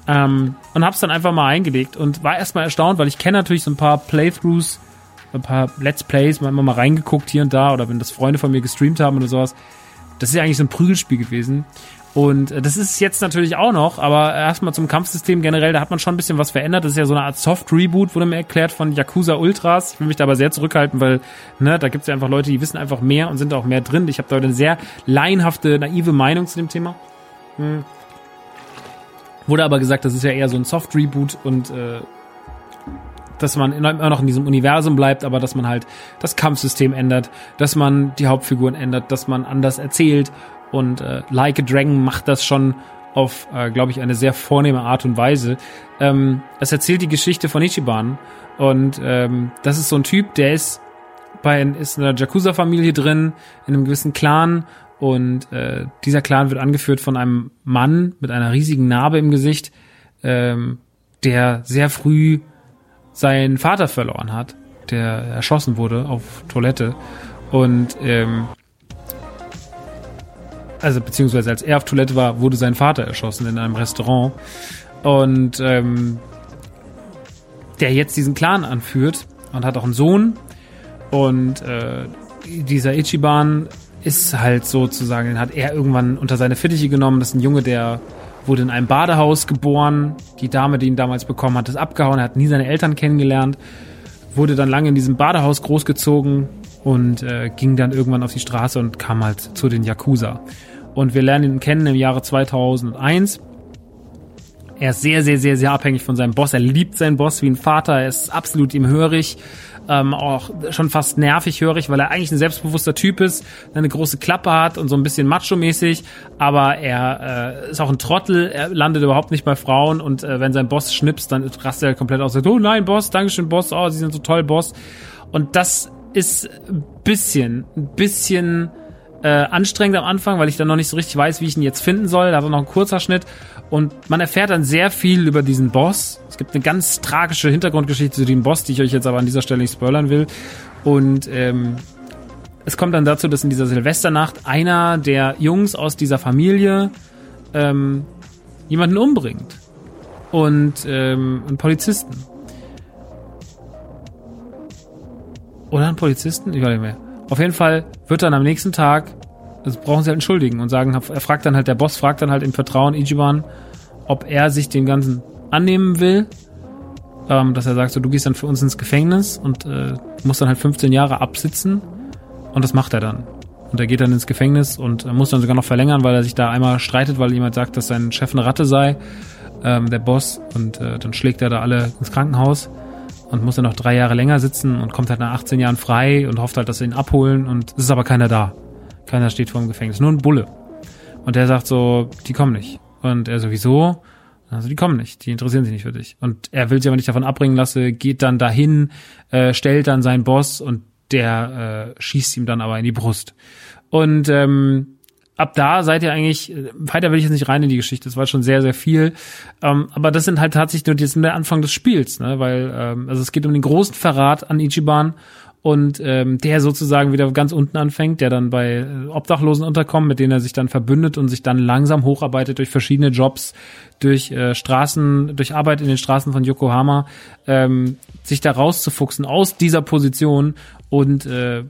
Ähm, und hab's dann einfach mal eingelegt und war erstmal erstaunt, weil ich kenne natürlich so ein paar Playthroughs, ein paar Let's Plays, mal immer mal reingeguckt hier und da oder wenn das Freunde von mir gestreamt haben oder sowas. Das ist ja eigentlich so ein Prügelspiel gewesen. Und äh, das ist jetzt natürlich auch noch, aber erstmal zum Kampfsystem generell, da hat man schon ein bisschen was verändert. Das ist ja so eine Art Soft-Reboot, wurde mir erklärt von Yakuza Ultras. Ich will mich da aber sehr zurückhalten, weil ne, da gibt es ja einfach Leute, die wissen einfach mehr und sind auch mehr drin. Ich habe da eine sehr laienhafte, naive Meinung zu dem Thema. Hm. Wurde aber gesagt, das ist ja eher so ein Soft-Reboot und äh, dass man immer noch in diesem Universum bleibt, aber dass man halt das Kampfsystem ändert, dass man die Hauptfiguren ändert, dass man anders erzählt. Und äh, Like a Dragon macht das schon auf, äh, glaube ich, eine sehr vornehme Art und Weise. Ähm, es erzählt die Geschichte von Ichiban. Und ähm, das ist so ein Typ, der ist bei ist in einer Yakuza-Familie drin, in einem gewissen Clan. Und äh, dieser Clan wird angeführt von einem Mann mit einer riesigen Narbe im Gesicht, ähm, der sehr früh seinen Vater verloren hat, der erschossen wurde auf Toilette und ähm, also beziehungsweise als er auf Toilette war, wurde sein Vater erschossen in einem Restaurant. Und ähm, der jetzt diesen Clan anführt und hat auch einen Sohn. Und äh, dieser Ichiban ist halt sozusagen, den hat er irgendwann unter seine Fittiche genommen. Das ist ein Junge, der wurde in einem Badehaus geboren. Die Dame, die ihn damals bekommen hat, ist abgehauen. Er hat nie seine Eltern kennengelernt. Wurde dann lange in diesem Badehaus großgezogen und äh, ging dann irgendwann auf die Straße und kam halt zu den Yakuza. Und wir lernen ihn kennen im Jahre 2001. Er ist sehr, sehr, sehr, sehr abhängig von seinem Boss. Er liebt seinen Boss wie ein Vater. Er ist absolut ihm hörig ähm, auch schon fast nervig hörig, weil er eigentlich ein selbstbewusster Typ ist, eine große Klappe hat und so ein bisschen macho-mäßig, aber er äh, ist auch ein Trottel, er landet überhaupt nicht bei Frauen. Und äh, wenn sein Boss schnipst, dann rastet er komplett aus, sagt, oh nein, Boss, Dankeschön, Boss, oh, Sie sind so toll, Boss. Und das ist ein bisschen, ein bisschen äh, anstrengend am Anfang, weil ich dann noch nicht so richtig weiß, wie ich ihn jetzt finden soll. Da er noch ein kurzer Schnitt. Und man erfährt dann sehr viel über diesen Boss. Es gibt eine ganz tragische Hintergrundgeschichte zu dem Boss, die ich euch jetzt aber an dieser Stelle nicht spoilern will. Und ähm, es kommt dann dazu, dass in dieser Silvesternacht einer der Jungs aus dieser Familie ähm, jemanden umbringt. Und ähm, einen Polizisten. Oder einen Polizisten? Ich weiß nicht mehr. Auf jeden Fall wird dann am nächsten Tag, das brauchen sie halt entschuldigen und sagen, er fragt dann halt, der Boss fragt dann halt im Vertrauen Ichiban, ob er sich dem Ganzen annehmen will. Ähm, dass er sagt, so du gehst dann für uns ins Gefängnis und äh, musst dann halt 15 Jahre absitzen. Und das macht er dann. Und er geht dann ins Gefängnis und muss dann sogar noch verlängern, weil er sich da einmal streitet, weil jemand sagt, dass sein Chef eine Ratte sei, ähm, der Boss. Und äh, dann schlägt er da alle ins Krankenhaus und muss dann noch drei Jahre länger sitzen und kommt halt nach 18 Jahren frei und hofft halt, dass sie ihn abholen und es ist aber keiner da. Keiner steht vor dem Gefängnis, nur ein Bulle. Und der sagt so, die kommen nicht. Und er sowieso, also die kommen nicht, die interessieren sich nicht für dich. Und er will sich aber nicht davon abbringen lassen, geht dann dahin, äh, stellt dann seinen Boss und der äh, schießt ihm dann aber in die Brust. Und ähm, ab da seid ihr eigentlich, äh, weiter will ich jetzt nicht rein in die Geschichte, das war schon sehr, sehr viel. Ähm, aber das sind halt tatsächlich nur jetzt der Anfang des Spiels, ne? Weil, ähm, also es geht um den großen Verrat an Ichiban und ähm, der sozusagen wieder ganz unten anfängt, der dann bei äh, Obdachlosen unterkommt, mit denen er sich dann verbündet und sich dann langsam hocharbeitet durch verschiedene Jobs, durch äh, Straßen, durch Arbeit in den Straßen von Yokohama, ähm, sich da rauszufuchsen aus dieser Position und äh,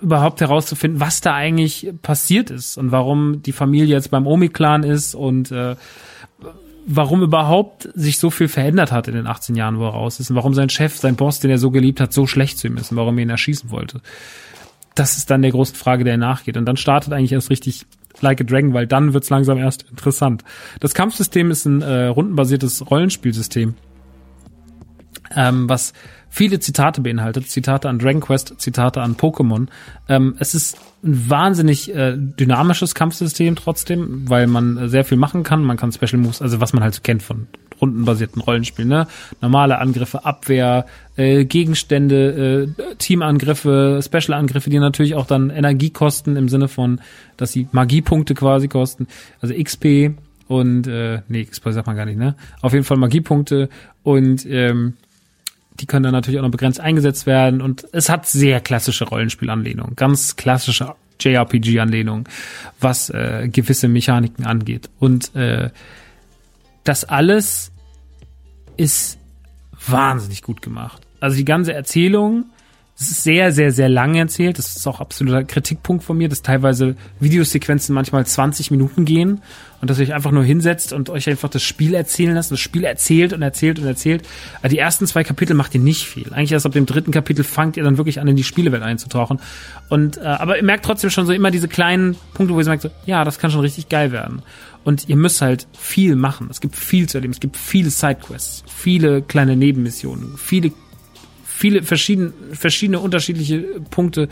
überhaupt herauszufinden, was da eigentlich passiert ist und warum die Familie jetzt beim Omi-Clan ist und äh, warum überhaupt sich so viel verändert hat in den 18 Jahren, wo er raus ist und warum sein Chef, sein Boss, den er so geliebt hat, so schlecht zu ihm ist und warum er ihn erschießen wollte. Das ist dann der große Frage, der er nachgeht. Und dann startet eigentlich erst richtig Like a Dragon, weil dann wird's langsam erst interessant. Das Kampfsystem ist ein äh, rundenbasiertes Rollenspielsystem, ähm, was viele Zitate beinhaltet, Zitate an Dragon Quest, Zitate an Pokémon. Ähm, es ist ein wahnsinnig äh, dynamisches Kampfsystem trotzdem, weil man sehr viel machen kann. Man kann Special Moves, also was man halt so kennt von rundenbasierten Rollenspielen, ne? Normale Angriffe, Abwehr, äh, Gegenstände, äh, Teamangriffe, Special-Angriffe, die natürlich auch dann Energie kosten im Sinne von, dass sie Magiepunkte quasi kosten, also XP und äh, nee, XP sagt man gar nicht, ne? Auf jeden Fall Magiepunkte und ähm, die können dann natürlich auch noch begrenzt eingesetzt werden und es hat sehr klassische Rollenspielanlehnung, ganz klassische JRPG-Anlehnung, was äh, gewisse Mechaniken angeht. Und äh, das alles ist wahnsinnig gut gemacht. Also die ganze Erzählung ist sehr, sehr, sehr lang erzählt. Das ist auch absoluter Kritikpunkt von mir, dass teilweise Videosequenzen manchmal 20 Minuten gehen und dass ihr euch einfach nur hinsetzt und euch einfach das Spiel erzählen lasst. Das Spiel erzählt und erzählt und erzählt. Aber die ersten zwei Kapitel macht ihr nicht viel. Eigentlich erst ab dem dritten Kapitel fangt ihr dann wirklich an, in die Spielewelt einzutauchen. Und äh, aber ihr merkt trotzdem schon so immer diese kleinen Punkte, wo ihr merkt, so, ja, das kann schon richtig geil werden. Und ihr müsst halt viel machen. Es gibt viel zu erleben. Es gibt viele Sidequests, viele kleine Nebenmissionen, viele viele verschiedene, verschiedene unterschiedliche Punkte,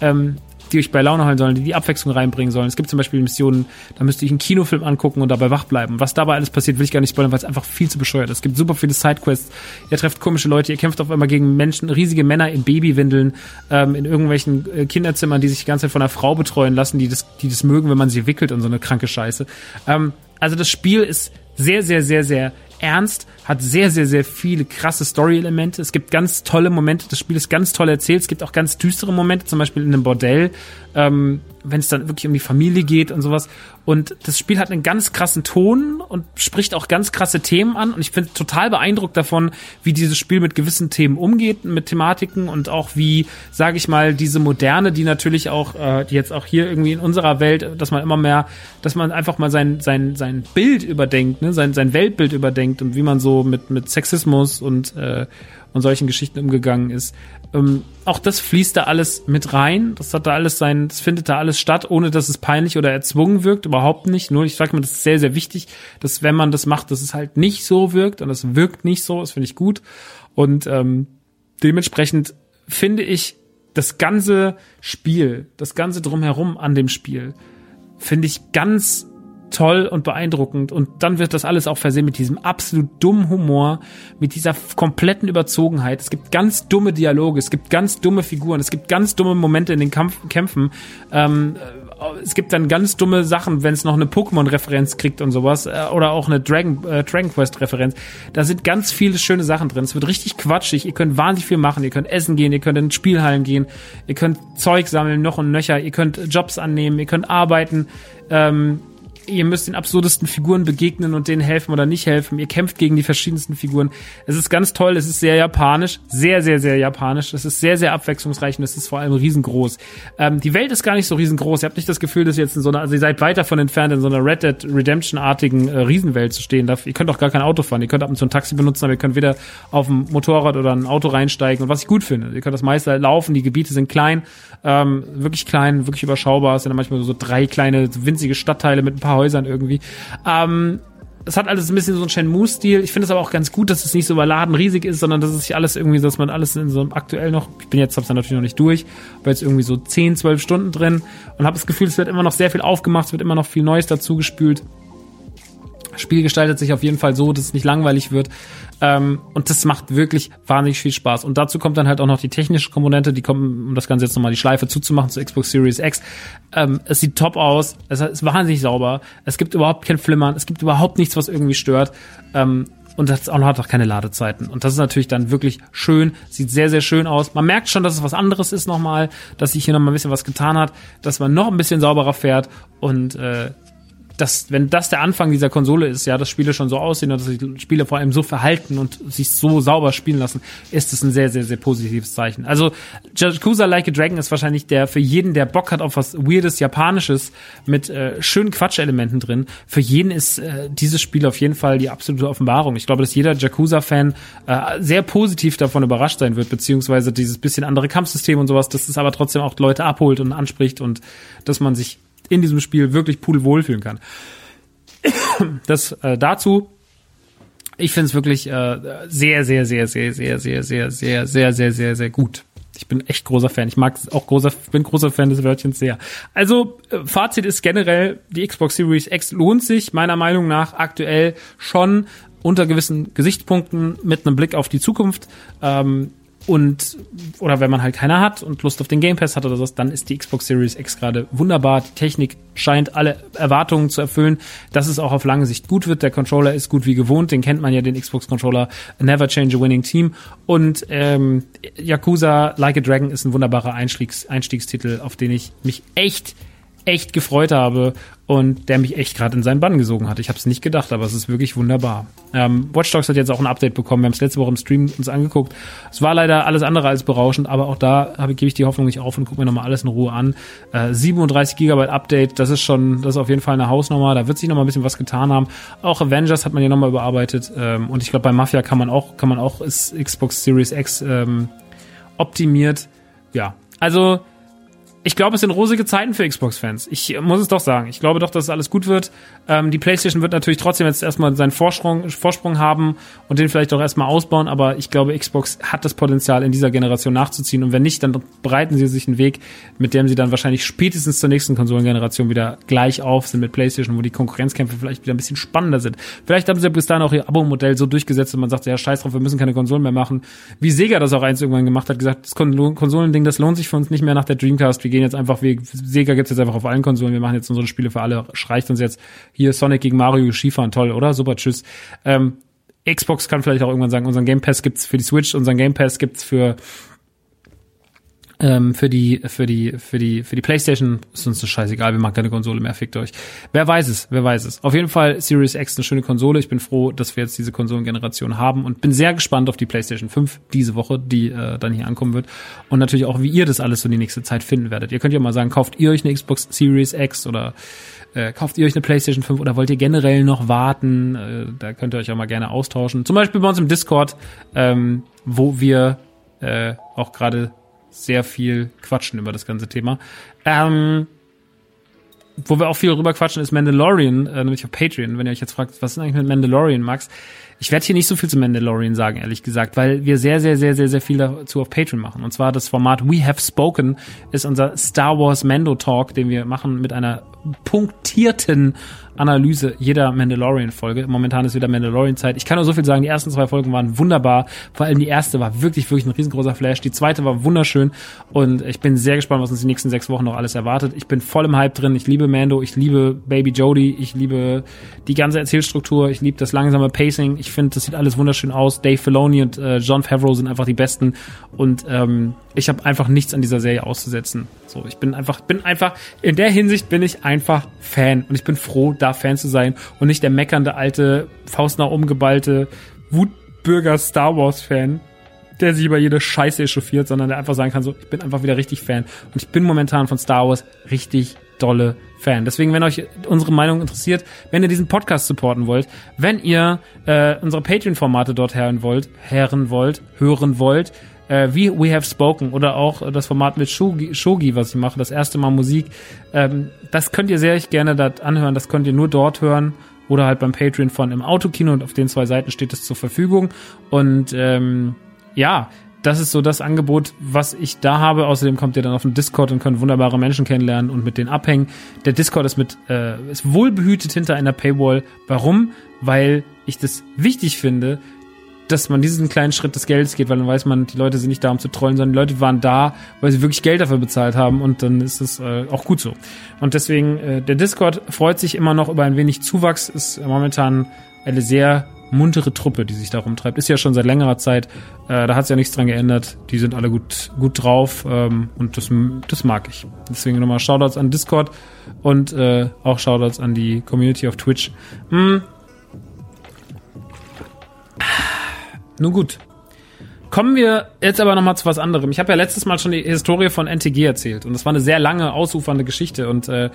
ähm, die euch bei Laune halten sollen, die die Abwechslung reinbringen sollen. Es gibt zum Beispiel Missionen, da müsste ich einen Kinofilm angucken und dabei wach bleiben. Was dabei alles passiert, will ich gar nicht spoilern, weil es einfach viel zu bescheuert ist. Es gibt super viele Sidequests. Ihr trefft komische Leute, ihr kämpft auf einmal gegen Menschen, riesige Männer in Babywindeln, ähm, in irgendwelchen äh, Kinderzimmern, die sich die ganze Zeit von einer Frau betreuen lassen, die das, die das mögen, wenn man sie wickelt und so eine kranke Scheiße. Ähm, also das Spiel ist sehr, sehr, sehr, sehr ernst, hat sehr, sehr, sehr viele krasse Story-Elemente. Es gibt ganz tolle Momente, das Spiel ist ganz toll erzählt. Es gibt auch ganz düstere Momente, zum Beispiel in einem Bordell, ähm, wenn es dann wirklich um die Familie geht und sowas. Und das Spiel hat einen ganz krassen Ton und spricht auch ganz krasse Themen an. Und ich bin total beeindruckt davon, wie dieses Spiel mit gewissen Themen umgeht, mit Thematiken und auch wie, sage ich mal, diese Moderne, die natürlich auch, äh, die jetzt auch hier irgendwie in unserer Welt, dass man immer mehr, dass man einfach mal sein, sein, sein Bild überdenkt, ne? sein, sein Weltbild überdenkt und wie man so mit, mit Sexismus und, äh, und solchen Geschichten umgegangen ist. Ähm, auch das fließt da alles mit rein. Das hat da alles sein, das findet da alles statt, ohne dass es peinlich oder erzwungen wirkt. Überhaupt nicht. Nur ich sage mal, das ist sehr, sehr wichtig, dass wenn man das macht, dass es halt nicht so wirkt und es wirkt nicht so. Das finde ich gut. Und ähm, dementsprechend finde ich das ganze Spiel, das ganze drumherum an dem Spiel, finde ich ganz toll und beeindruckend. Und dann wird das alles auch versehen mit diesem absolut dummen Humor, mit dieser kompletten Überzogenheit. Es gibt ganz dumme Dialoge, es gibt ganz dumme Figuren, es gibt ganz dumme Momente in den Kampf Kämpfen. Ähm, es gibt dann ganz dumme Sachen, wenn es noch eine Pokémon-Referenz kriegt und sowas äh, oder auch eine Dragon, äh, Dragon Quest-Referenz. Da sind ganz viele schöne Sachen drin. Es wird richtig quatschig. Ihr könnt wahnsinnig viel machen. Ihr könnt essen gehen, ihr könnt in Spielhallen gehen, ihr könnt Zeug sammeln, noch und nöcher. Ihr könnt Jobs annehmen, ihr könnt arbeiten. Ähm, ihr müsst den absurdesten Figuren begegnen und denen helfen oder nicht helfen. Ihr kämpft gegen die verschiedensten Figuren. Es ist ganz toll, es ist sehr japanisch, sehr, sehr, sehr japanisch. Es ist sehr, sehr abwechslungsreich und es ist vor allem riesengroß. Ähm, die Welt ist gar nicht so riesengroß. Ihr habt nicht das Gefühl, dass ihr jetzt in so einer, also ihr seid weit davon entfernt, in so einer Red Dead Redemption-artigen äh, Riesenwelt zu stehen. Ihr könnt auch gar kein Auto fahren. Ihr könnt ab und zu ein Taxi benutzen, aber ihr könnt weder auf ein Motorrad oder ein Auto reinsteigen. Und was ich gut finde, ihr könnt das meiste laufen, die Gebiete sind klein, ähm, wirklich klein, wirklich überschaubar. Es sind dann manchmal so drei kleine, winzige Stadtteile mit ein paar Häusern irgendwie. Ähm, es hat alles ein bisschen so einen Shenmue-Stil. Ich finde es aber auch ganz gut, dass es nicht so überladen riesig ist, sondern dass es sich alles irgendwie, dass man alles in so einem aktuell noch, ich bin jetzt, hab's dann natürlich noch nicht durch, aber jetzt irgendwie so 10, 12 Stunden drin und habe das Gefühl, es wird immer noch sehr viel aufgemacht, es wird immer noch viel Neues dazu gespült. Spiel gestaltet sich auf jeden Fall so, dass es nicht langweilig wird. Ähm, und das macht wirklich wahnsinnig viel Spaß. Und dazu kommt dann halt auch noch die technische Komponente, die kommt, um das Ganze jetzt nochmal die Schleife zuzumachen zu Xbox Series X. Ähm, es sieht top aus, es ist wahnsinnig sauber, es gibt überhaupt kein Flimmern, es gibt überhaupt nichts, was irgendwie stört. Ähm, und das auch hat auch keine Ladezeiten. Und das ist natürlich dann wirklich schön, sieht sehr, sehr schön aus. Man merkt schon, dass es was anderes ist nochmal, dass sich hier nochmal ein bisschen was getan hat, dass man noch ein bisschen sauberer fährt und äh, dass, wenn das der Anfang dieser Konsole ist, ja, dass Spiele schon so aussehen und dass sich Spiele vor allem so verhalten und sich so sauber spielen lassen, ist es ein sehr, sehr, sehr positives Zeichen. Also, Yakuza Like a Dragon ist wahrscheinlich der, für jeden, der Bock hat auf was Weirdes, Japanisches mit äh, schönen Quatschelementen drin, für jeden ist äh, dieses Spiel auf jeden Fall die absolute Offenbarung. Ich glaube, dass jeder Yakuza-Fan äh, sehr positiv davon überrascht sein wird, beziehungsweise dieses bisschen andere Kampfsystem und sowas, dass es aber trotzdem auch Leute abholt und anspricht und dass man sich in diesem Spiel wirklich pudelwohl fühlen kann. Das äh, dazu. Ich finde es wirklich äh, sehr, sehr, sehr, sehr, sehr, sehr, sehr, sehr, sehr, sehr, sehr, sehr gut. Ich bin echt großer Fan. Ich mag auch großer, bin großer Fan des Wörtchens sehr. Also Fazit ist generell, die Xbox Series X lohnt sich meiner Meinung nach aktuell schon unter gewissen Gesichtspunkten mit einem Blick auf die Zukunft. Ähm, und, oder wenn man halt keiner hat und Lust auf den Game Pass hat oder so, dann ist die Xbox Series X gerade wunderbar. Die Technik scheint alle Erwartungen zu erfüllen, dass es auch auf lange Sicht gut wird. Der Controller ist gut wie gewohnt, den kennt man ja, den Xbox Controller Never Change a Winning Team. Und ähm, Yakuza Like a Dragon ist ein wunderbarer Einstiegs Einstiegstitel, auf den ich mich echt echt gefreut habe und der mich echt gerade in seinen Bann gesogen hat. Ich habe es nicht gedacht, aber es ist wirklich wunderbar. Ähm, Watch Dogs hat jetzt auch ein Update bekommen. Wir haben es letzte Woche im Stream uns angeguckt. Es war leider alles andere als berauschend, aber auch da habe, gebe ich die Hoffnung nicht auf und gucke mir nochmal alles in Ruhe an. Äh, 37 Gigabyte Update, das ist schon, das ist auf jeden Fall eine Hausnummer. Da wird sich nochmal ein bisschen was getan haben. Auch Avengers hat man ja nochmal überarbeitet ähm, und ich glaube bei Mafia kann man auch, kann man auch ist Xbox Series X ähm, optimiert. Ja, also ich glaube, es sind rosige Zeiten für Xbox-Fans. Ich muss es doch sagen. Ich glaube doch, dass es alles gut wird. Ähm, die PlayStation wird natürlich trotzdem jetzt erstmal seinen Vorsprung, Vorsprung haben und den vielleicht auch erstmal ausbauen, aber ich glaube, Xbox hat das Potenzial, in dieser Generation nachzuziehen. Und wenn nicht, dann bereiten sie sich einen Weg, mit dem sie dann wahrscheinlich spätestens zur nächsten Konsolengeneration wieder gleich auf sind mit PlayStation, wo die Konkurrenzkämpfe vielleicht wieder ein bisschen spannender sind. Vielleicht haben sie bis dahin auch ihr Abo-Modell so durchgesetzt und man sagt, ja, scheiß drauf, wir müssen keine Konsolen mehr machen. Wie Sega das auch eins irgendwann gemacht hat, gesagt, das Konsolending, das lohnt sich für uns nicht mehr nach der Dreamcast. Wir gehen jetzt einfach, wir, Sega gibt's jetzt einfach auf allen Konsolen, wir machen jetzt unsere Spiele für alle, streicht uns jetzt hier Sonic gegen Mario Skifahren, toll, oder? Super, tschüss. Ähm, Xbox kann vielleicht auch irgendwann sagen, unseren Game Pass gibt's für die Switch, unseren Game Pass gibt's für ähm, für die, für die, für die, für die PlayStation ist uns das scheißegal, wir machen keine Konsole mehr, fickt euch. Wer weiß es, wer weiß es. Auf jeden Fall Series X eine schöne Konsole. Ich bin froh, dass wir jetzt diese Konsolengeneration haben und bin sehr gespannt auf die PlayStation 5 diese Woche, die äh, dann hier ankommen wird. Und natürlich auch, wie ihr das alles so die nächste Zeit finden werdet. Ihr könnt ja mal sagen, kauft ihr euch eine Xbox Series X oder äh, kauft ihr euch eine PlayStation 5 oder wollt ihr generell noch warten? Äh, da könnt ihr euch auch mal gerne austauschen. Zum Beispiel bei uns im Discord, ähm, wo wir äh, auch gerade sehr viel quatschen über das ganze Thema. Ähm, wo wir auch viel drüber quatschen, ist Mandalorian, äh, nämlich auf Patreon. Wenn ihr euch jetzt fragt, was ist eigentlich mit Mandalorian, Max? Ich werde hier nicht so viel zu Mandalorian sagen, ehrlich gesagt, weil wir sehr, sehr, sehr, sehr, sehr viel dazu auf Patreon machen. Und zwar das Format We Have Spoken ist unser Star Wars Mando Talk, den wir machen mit einer punktierten Analyse jeder Mandalorian-Folge. Momentan ist wieder Mandalorian-Zeit. Ich kann nur so viel sagen, die ersten zwei Folgen waren wunderbar. Vor allem die erste war wirklich, wirklich ein riesengroßer Flash. Die zweite war wunderschön und ich bin sehr gespannt, was uns die nächsten sechs Wochen noch alles erwartet. Ich bin voll im Hype drin. Ich liebe Mando, ich liebe Baby Jody, ich liebe die ganze Erzählstruktur, ich liebe das langsame Pacing. Ich finde, das sieht alles wunderschön aus. Dave Filoni und äh, John Favreau sind einfach die Besten und ähm, ich habe einfach nichts an dieser Serie auszusetzen. So, ich bin einfach, bin einfach, in der Hinsicht bin ich einfach Fan und ich bin froh, da Fan zu sein und nicht der meckernde alte, Faust nach umgeballte Wutbürger Star Wars Fan, der sich über jede Scheiße echauffiert, sondern der einfach sagen kann, so, ich bin einfach wieder richtig Fan und ich bin momentan von Star Wars richtig dolle Fan. Deswegen, wenn euch unsere Meinung interessiert, wenn ihr diesen Podcast supporten wollt, wenn ihr äh, unsere Patreon-Formate dort hören wollt, hören wollt, hören wollt, äh, wie We Have Spoken oder auch das Format mit Shogi, Shogi, was ich mache, das erste Mal Musik. Ähm, das könnt ihr sehr gerne dort anhören, das könnt ihr nur dort hören oder halt beim Patreon von im Autokino und auf den zwei Seiten steht es zur Verfügung. Und ähm, ja, das ist so das Angebot, was ich da habe. Außerdem kommt ihr dann auf den Discord und könnt wunderbare Menschen kennenlernen und mit denen abhängen. Der Discord ist mit äh, ist wohlbehütet hinter einer Paywall. Warum? Weil ich das wichtig finde, dass man diesen kleinen Schritt des Geldes geht, weil dann weiß man, die Leute sind nicht da, um zu trollen, sondern die Leute waren da, weil sie wirklich Geld dafür bezahlt haben und dann ist es äh, auch gut so. Und deswegen, äh, der Discord freut sich immer noch über ein wenig Zuwachs, ist momentan eine sehr muntere Truppe, die sich da rumtreibt. Ist ja schon seit längerer Zeit, äh, da hat sich ja nichts dran geändert, die sind alle gut, gut drauf ähm, und das, das mag ich. Deswegen nochmal Shoutouts an Discord und äh, auch Shoutouts an die Community auf Twitch. Hm, Nun gut. Kommen wir jetzt aber nochmal zu was anderem. Ich habe ja letztes Mal schon die Historie von NTG erzählt und das war eine sehr lange, ausufernde Geschichte und äh,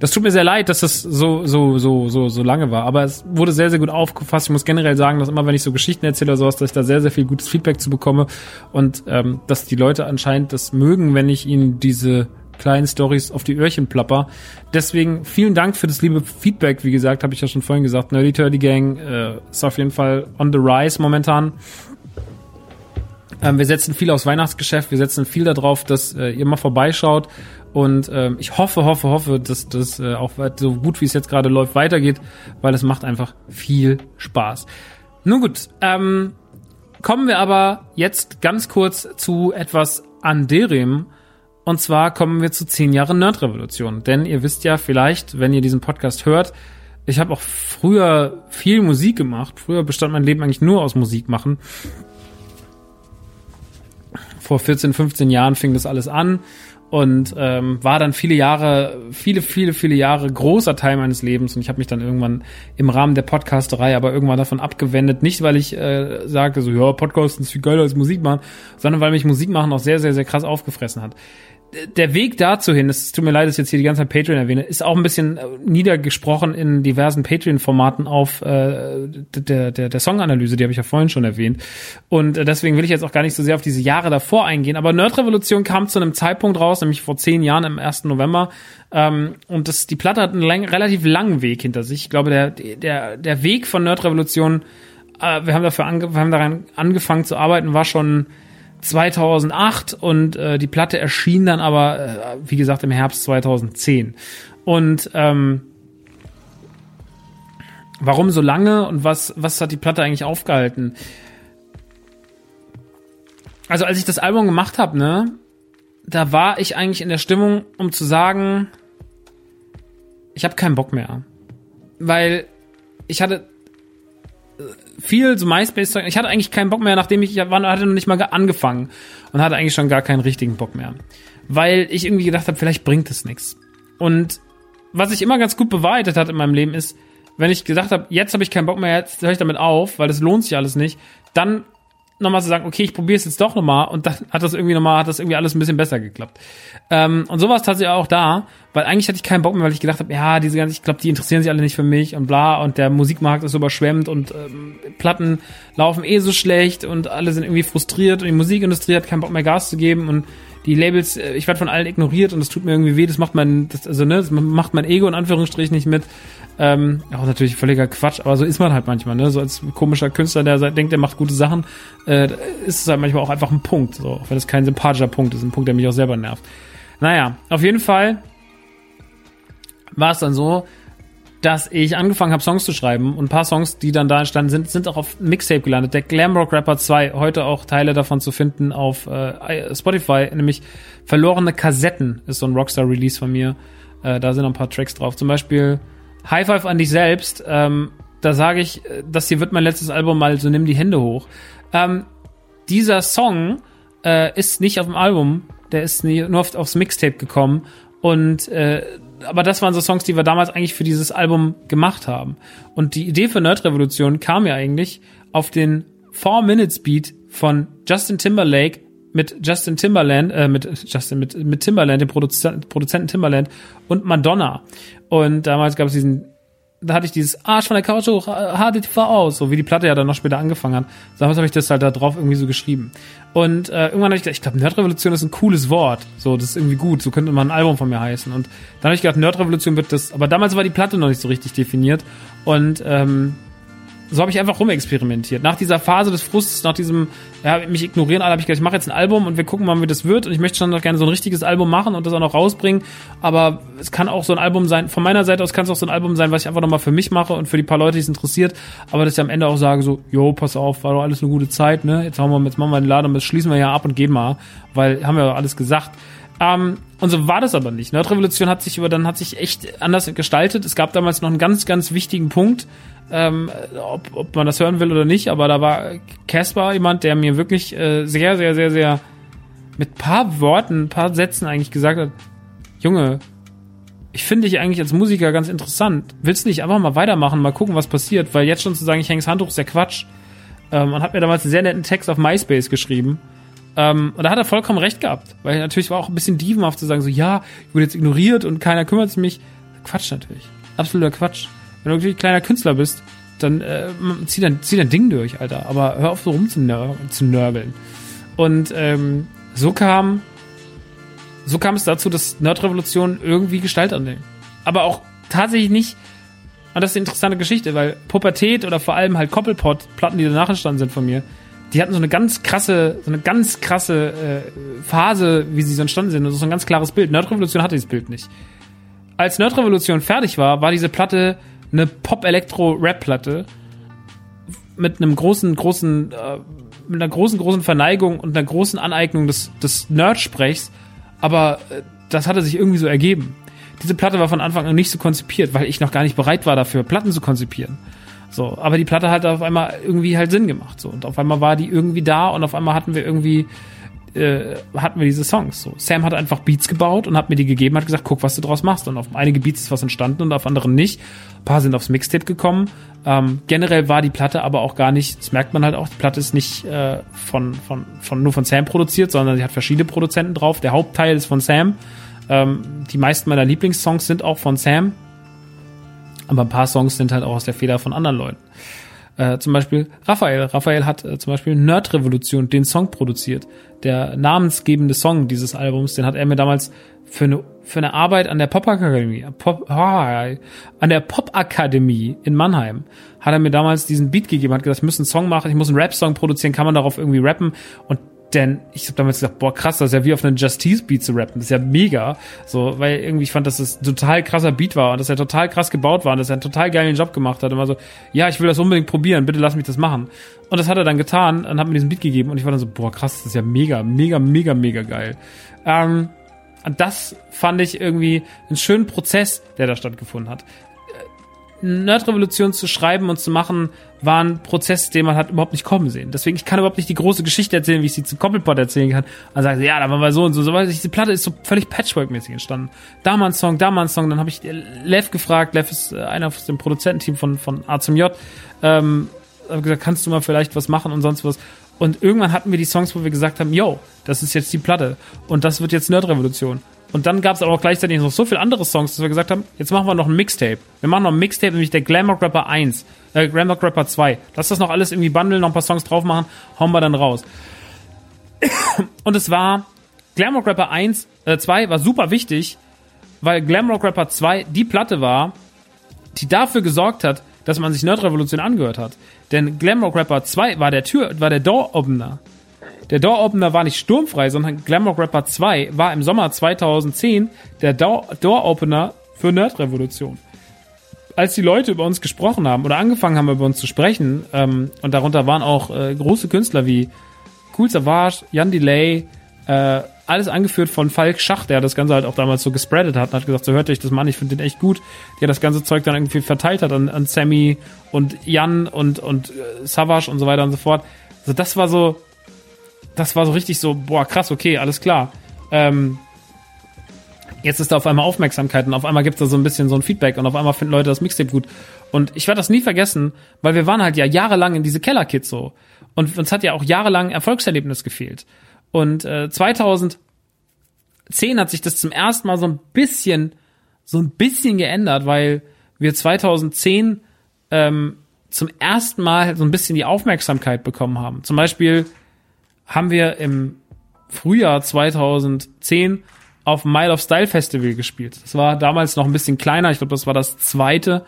das tut mir sehr leid, dass das so so so so so lange war. Aber es wurde sehr sehr gut aufgefasst. Ich muss generell sagen, dass immer wenn ich so Geschichten erzähle oder sowas, dass ich da sehr sehr viel gutes Feedback zu bekomme und ähm, dass die Leute anscheinend das mögen, wenn ich ihnen diese kleinen Stories auf die Öhrchen plapper. Deswegen vielen Dank für das liebe Feedback. Wie gesagt, habe ich ja schon vorhin gesagt, Nerdy Turdy Gang äh, ist auf jeden Fall on the rise momentan. Ähm, wir setzen viel aufs Weihnachtsgeschäft, wir setzen viel darauf, dass äh, ihr mal vorbeischaut und ähm, ich hoffe, hoffe, hoffe, dass das äh, auch so gut wie es jetzt gerade läuft weitergeht, weil es macht einfach viel Spaß. Nun gut, ähm, kommen wir aber jetzt ganz kurz zu etwas anderem. Und zwar kommen wir zu 10 Jahre Nerdrevolution. Denn ihr wisst ja vielleicht, wenn ihr diesen Podcast hört, ich habe auch früher viel Musik gemacht. Früher bestand mein Leben eigentlich nur aus Musik machen. Vor 14, 15 Jahren fing das alles an und ähm, war dann viele Jahre, viele, viele, viele Jahre großer Teil meines Lebens und ich habe mich dann irgendwann im Rahmen der Podcasterei aber irgendwann davon abgewendet, nicht weil ich äh, sagte so, ja, Podcasten ist viel geiler als Musik machen, sondern weil mich Musik machen auch sehr, sehr, sehr krass aufgefressen hat der Weg dazu hin, es tut mir leid, dass ich jetzt hier die ganze Zeit Patreon erwähne, ist auch ein bisschen äh, niedergesprochen in diversen Patreon-Formaten auf äh, der, der, der Song-Analyse, die habe ich ja vorhin schon erwähnt. Und äh, deswegen will ich jetzt auch gar nicht so sehr auf diese Jahre davor eingehen. Aber Nerd-Revolution kam zu einem Zeitpunkt raus, nämlich vor zehn Jahren, im 1. November. Ähm, und das, die Platte hat einen lang, relativ langen Weg hinter sich. Ich glaube, der, der, der Weg von Nerd-Revolution, äh, wir haben dafür ange wir haben daran angefangen zu arbeiten, war schon 2008 und äh, die Platte erschien dann aber, äh, wie gesagt, im Herbst 2010. Und ähm, warum so lange und was, was hat die Platte eigentlich aufgehalten? Also als ich das Album gemacht habe, ne, da war ich eigentlich in der Stimmung, um zu sagen, ich habe keinen Bock mehr. Weil ich hatte viel so MySpace-Zeug. Ich hatte eigentlich keinen Bock mehr, nachdem ich, ich hatte noch nicht mal angefangen und hatte eigentlich schon gar keinen richtigen Bock mehr. Weil ich irgendwie gedacht habe, vielleicht bringt es nichts. Und was sich immer ganz gut bewahrheitet hat in meinem Leben ist, wenn ich gesagt habe, jetzt habe ich keinen Bock mehr, jetzt höre ich damit auf, weil das lohnt sich alles nicht, dann nochmal zu sagen, okay, ich probiere es jetzt doch nochmal und dann hat das irgendwie nochmal, hat das irgendwie alles ein bisschen besser geklappt. Ähm, und so war es tatsächlich auch da, weil eigentlich hatte ich keinen Bock mehr, weil ich gedacht habe, ja, diese ganze, ich glaube, die interessieren sich alle nicht für mich und bla und der Musikmarkt ist überschwemmt und ähm, Platten laufen eh so schlecht und alle sind irgendwie frustriert und die Musikindustrie hat keinen Bock mehr Gas zu geben und die Labels, äh, ich werde von allen ignoriert und das tut mir irgendwie weh, das macht mein, das, also ne, das macht mein Ego in Anführungsstrichen nicht mit. Ähm, auch natürlich völliger Quatsch, aber so ist man halt manchmal, ne? So als komischer Künstler, der denkt, der macht gute Sachen, äh, ist es halt manchmal auch einfach ein Punkt, so, auch wenn es kein sympathischer Punkt ist, ein Punkt, der mich auch selber nervt. Naja, auf jeden Fall war es dann so, dass ich angefangen habe, Songs zu schreiben und ein paar Songs, die dann da entstanden sind, sind auch auf Mixtape gelandet. Der Glamrock Rapper 2, heute auch Teile davon zu finden auf äh, Spotify, nämlich Verlorene Kassetten ist so ein Rockstar-Release von mir. Äh, da sind ein paar Tracks drauf. Zum Beispiel High Five an dich selbst. Ähm, da sage ich, das hier wird mein letztes Album mal, so nimm die Hände hoch. Ähm, dieser Song äh, ist nicht auf dem Album, der ist nie, nur auf, aufs Mixtape gekommen. Und äh, aber das waren so Songs, die wir damals eigentlich für dieses Album gemacht haben. Und die Idee für Nerd Revolution kam ja eigentlich auf den 4 Minutes Beat von Justin Timberlake mit Justin Timberland, äh, mit Justin, mit, mit Timberland, dem Produzenten, Produzenten Timberland und Madonna. Und damals gab es diesen da hatte ich dieses Arsch von der Couch hoch, HDTV aus, so wie die Platte ja dann noch später angefangen hat. Damals habe ich das halt da drauf irgendwie so geschrieben. Und äh, irgendwann habe ich gedacht, ich glaube, Nerdrevolution ist ein cooles Wort. So, das ist irgendwie gut. So könnte man ein Album von mir heißen. Und dann habe ich gedacht, Nerdrevolution wird das. Aber damals war die Platte noch nicht so richtig definiert. Und ähm, so habe ich einfach rumexperimentiert. Nach dieser Phase des Frustes, nach diesem, ja, mich ignorieren alle, habe ich gedacht, ich mache jetzt ein Album und wir gucken mal, wie das wird. Und ich möchte schon noch gerne so ein richtiges Album machen und das auch noch rausbringen. Aber es kann auch so ein Album sein, von meiner Seite aus kann es auch so ein Album sein, was ich einfach nochmal für mich mache und für die paar Leute, die es interessiert. Aber dass ich am Ende auch sage so, jo, pass auf, war doch alles eine gute Zeit, ne? Jetzt, haben wir, jetzt machen wir den Laden und jetzt schließen wir ja ab und gehen mal. Weil, haben wir ja alles gesagt. Ähm, und so war das aber nicht. Nerdrevolution hat sich über dann hat sich echt anders gestaltet. Es gab damals noch einen ganz, ganz wichtigen Punkt, ähm, ob, ob man das hören will oder nicht, aber da war Caspar jemand, der mir wirklich äh, sehr, sehr, sehr, sehr mit paar Worten, paar Sätzen eigentlich gesagt hat, Junge, ich finde dich eigentlich als Musiker ganz interessant. Willst du nicht einfach mal weitermachen, mal gucken, was passiert? Weil jetzt schon zu sagen, ich hänge das Handtuch, ist ja Quatsch. Ähm, und hat mir damals einen sehr netten Text auf MySpace geschrieben. Ähm, und da hat er vollkommen recht gehabt. Weil natürlich war auch ein bisschen dievenhaft zu sagen, so, ja, ich wurde jetzt ignoriert und keiner kümmert sich mich. Quatsch natürlich. Absoluter Quatsch. Wenn du wirklich ein kleiner Künstler bist, dann äh, zieh, dein, zieh dein Ding durch, Alter. Aber hör auf so rum zu, nör zu nörbeln. Und ähm, so kam so kam es dazu, dass Nerdrevolution irgendwie Gestalt annimmt. Aber auch tatsächlich nicht, und das ist eine interessante Geschichte, weil Pubertät oder vor allem halt Koppelpot-Platten, die danach entstanden sind von mir, die hatten so eine ganz krasse, so eine ganz krasse äh, Phase, wie sie so entstanden sind. Das ist so ein ganz klares Bild. Nerdrevolution hatte dieses Bild nicht. Als Nerdrevolution fertig war, war diese Platte eine Pop-Elektro-Rap-Platte mit einem großen, großen, äh, mit einer großen, großen Verneigung und einer großen Aneignung des, des Nerd-Sprechs, aber äh, das hatte sich irgendwie so ergeben. Diese Platte war von Anfang an nicht so konzipiert, weil ich noch gar nicht bereit war dafür, Platten zu konzipieren. So, aber die Platte hat auf einmal irgendwie halt Sinn gemacht. So, und auf einmal war die irgendwie da und auf einmal hatten wir irgendwie äh, hatten wir diese Songs. So. Sam hat einfach Beats gebaut und hat mir die gegeben, hat gesagt, guck, was du draus machst. Und auf einige Beats ist was entstanden und auf anderen nicht. Ein paar sind aufs Mixtape gekommen. Ähm, generell war die Platte aber auch gar nicht, das merkt man halt auch, die Platte ist nicht äh, von, von, von, nur von Sam produziert, sondern sie hat verschiedene Produzenten drauf. Der Hauptteil ist von Sam. Ähm, die meisten meiner Lieblingssongs sind auch von Sam. Aber ein paar Songs sind halt auch aus der Feder von anderen Leuten. Äh, zum Beispiel Raphael. Raphael hat äh, zum Beispiel Nerd Revolution, den Song produziert. Der namensgebende Song dieses Albums, den hat er mir damals für eine, für eine Arbeit an der Popakademie, Pop, oh, an der Popakademie in Mannheim, hat er mir damals diesen Beat gegeben, hat gesagt, ich muss einen Song machen, ich muss einen Rap-Song produzieren, kann man darauf irgendwie rappen? Und denn ich habe damals gesagt, boah, krass, das ist ja wie auf einen Justice-Beat zu rappen. Das ist ja mega. So, weil irgendwie ich fand, dass das ein total krasser Beat war und dass er total krass gebaut war und dass er einen total geilen Job gemacht hat. Und war so, ja, ich will das unbedingt probieren, bitte lass mich das machen. Und das hat er dann getan und hat mir diesen Beat gegeben und ich war dann so, boah, krass, das ist ja mega, mega, mega, mega geil. Ähm, und das fand ich irgendwie einen schönen Prozess, der da stattgefunden hat Nerdrevolution zu schreiben und zu machen, war ein Prozess, den man hat überhaupt nicht kommen sehen. Deswegen, ich kann überhaupt nicht die große Geschichte erzählen, wie ich sie zu Koppelpot erzählen kann. Sagen sie, ja, da waren wir so und so. diese Platte ist so völlig Patchwork-mäßig entstanden. Da mal ein Song, da mal ein Song. Dann habe ich Lev gefragt. Lev ist äh, einer aus dem Produzententeam von, von A zum J. Ähm, hab gesagt, kannst du mal vielleicht was machen und sonst was. Und irgendwann hatten wir die Songs, wo wir gesagt haben, yo, das ist jetzt die Platte. Und das wird jetzt Nerdrevolution. Und dann gab es aber auch gleichzeitig noch so viele andere Songs, dass wir gesagt haben, jetzt machen wir noch ein Mixtape. Wir machen noch ein Mixtape, nämlich der Glamour Rapper 1, äh, Glamour Rapper 2. Lass das noch alles irgendwie bundeln, noch ein paar Songs drauf machen, hauen wir dann raus. Und es war, Glamour Rapper 1, äh, 2 war super wichtig, weil Glamour Rapper 2 die Platte war, die dafür gesorgt hat, dass man sich Nerdrevolution angehört hat. Denn Glamrock Rapper 2 war der Tür, war der Door-Opener. Der Door-Opener war nicht sturmfrei, sondern Glamrock Rapper 2 war im Sommer 2010 der Door-Opener für Nerdrevolution. Als die Leute über uns gesprochen haben oder angefangen haben über uns zu sprechen, ähm, und darunter waren auch äh, große Künstler wie Cool Savage, Jan Delay, äh, alles angeführt von Falk Schach, der das Ganze halt auch damals so gespreadet hat und hat gesagt, so hört euch das mal an, ich finde den echt gut, der das ganze Zeug dann irgendwie verteilt hat an, an Sammy und Jan und, und äh, Savage und so weiter und so fort. Also das war so, das war so richtig so, boah, krass, okay, alles klar. Ähm, jetzt ist da auf einmal Aufmerksamkeit und auf einmal gibt es da so ein bisschen so ein Feedback und auf einmal finden Leute das Mixtape gut. Und ich werde das nie vergessen, weil wir waren halt ja jahrelang in diese Kellerkids so. Und uns hat ja auch jahrelang Erfolgserlebnis gefehlt. Und äh, 2010 hat sich das zum ersten Mal so ein bisschen, so ein bisschen geändert, weil wir 2010 ähm, zum ersten Mal so ein bisschen die Aufmerksamkeit bekommen haben. Zum Beispiel haben wir im Frühjahr 2010 auf Mile of Style Festival gespielt. Das war damals noch ein bisschen kleiner. Ich glaube, das war das zweite.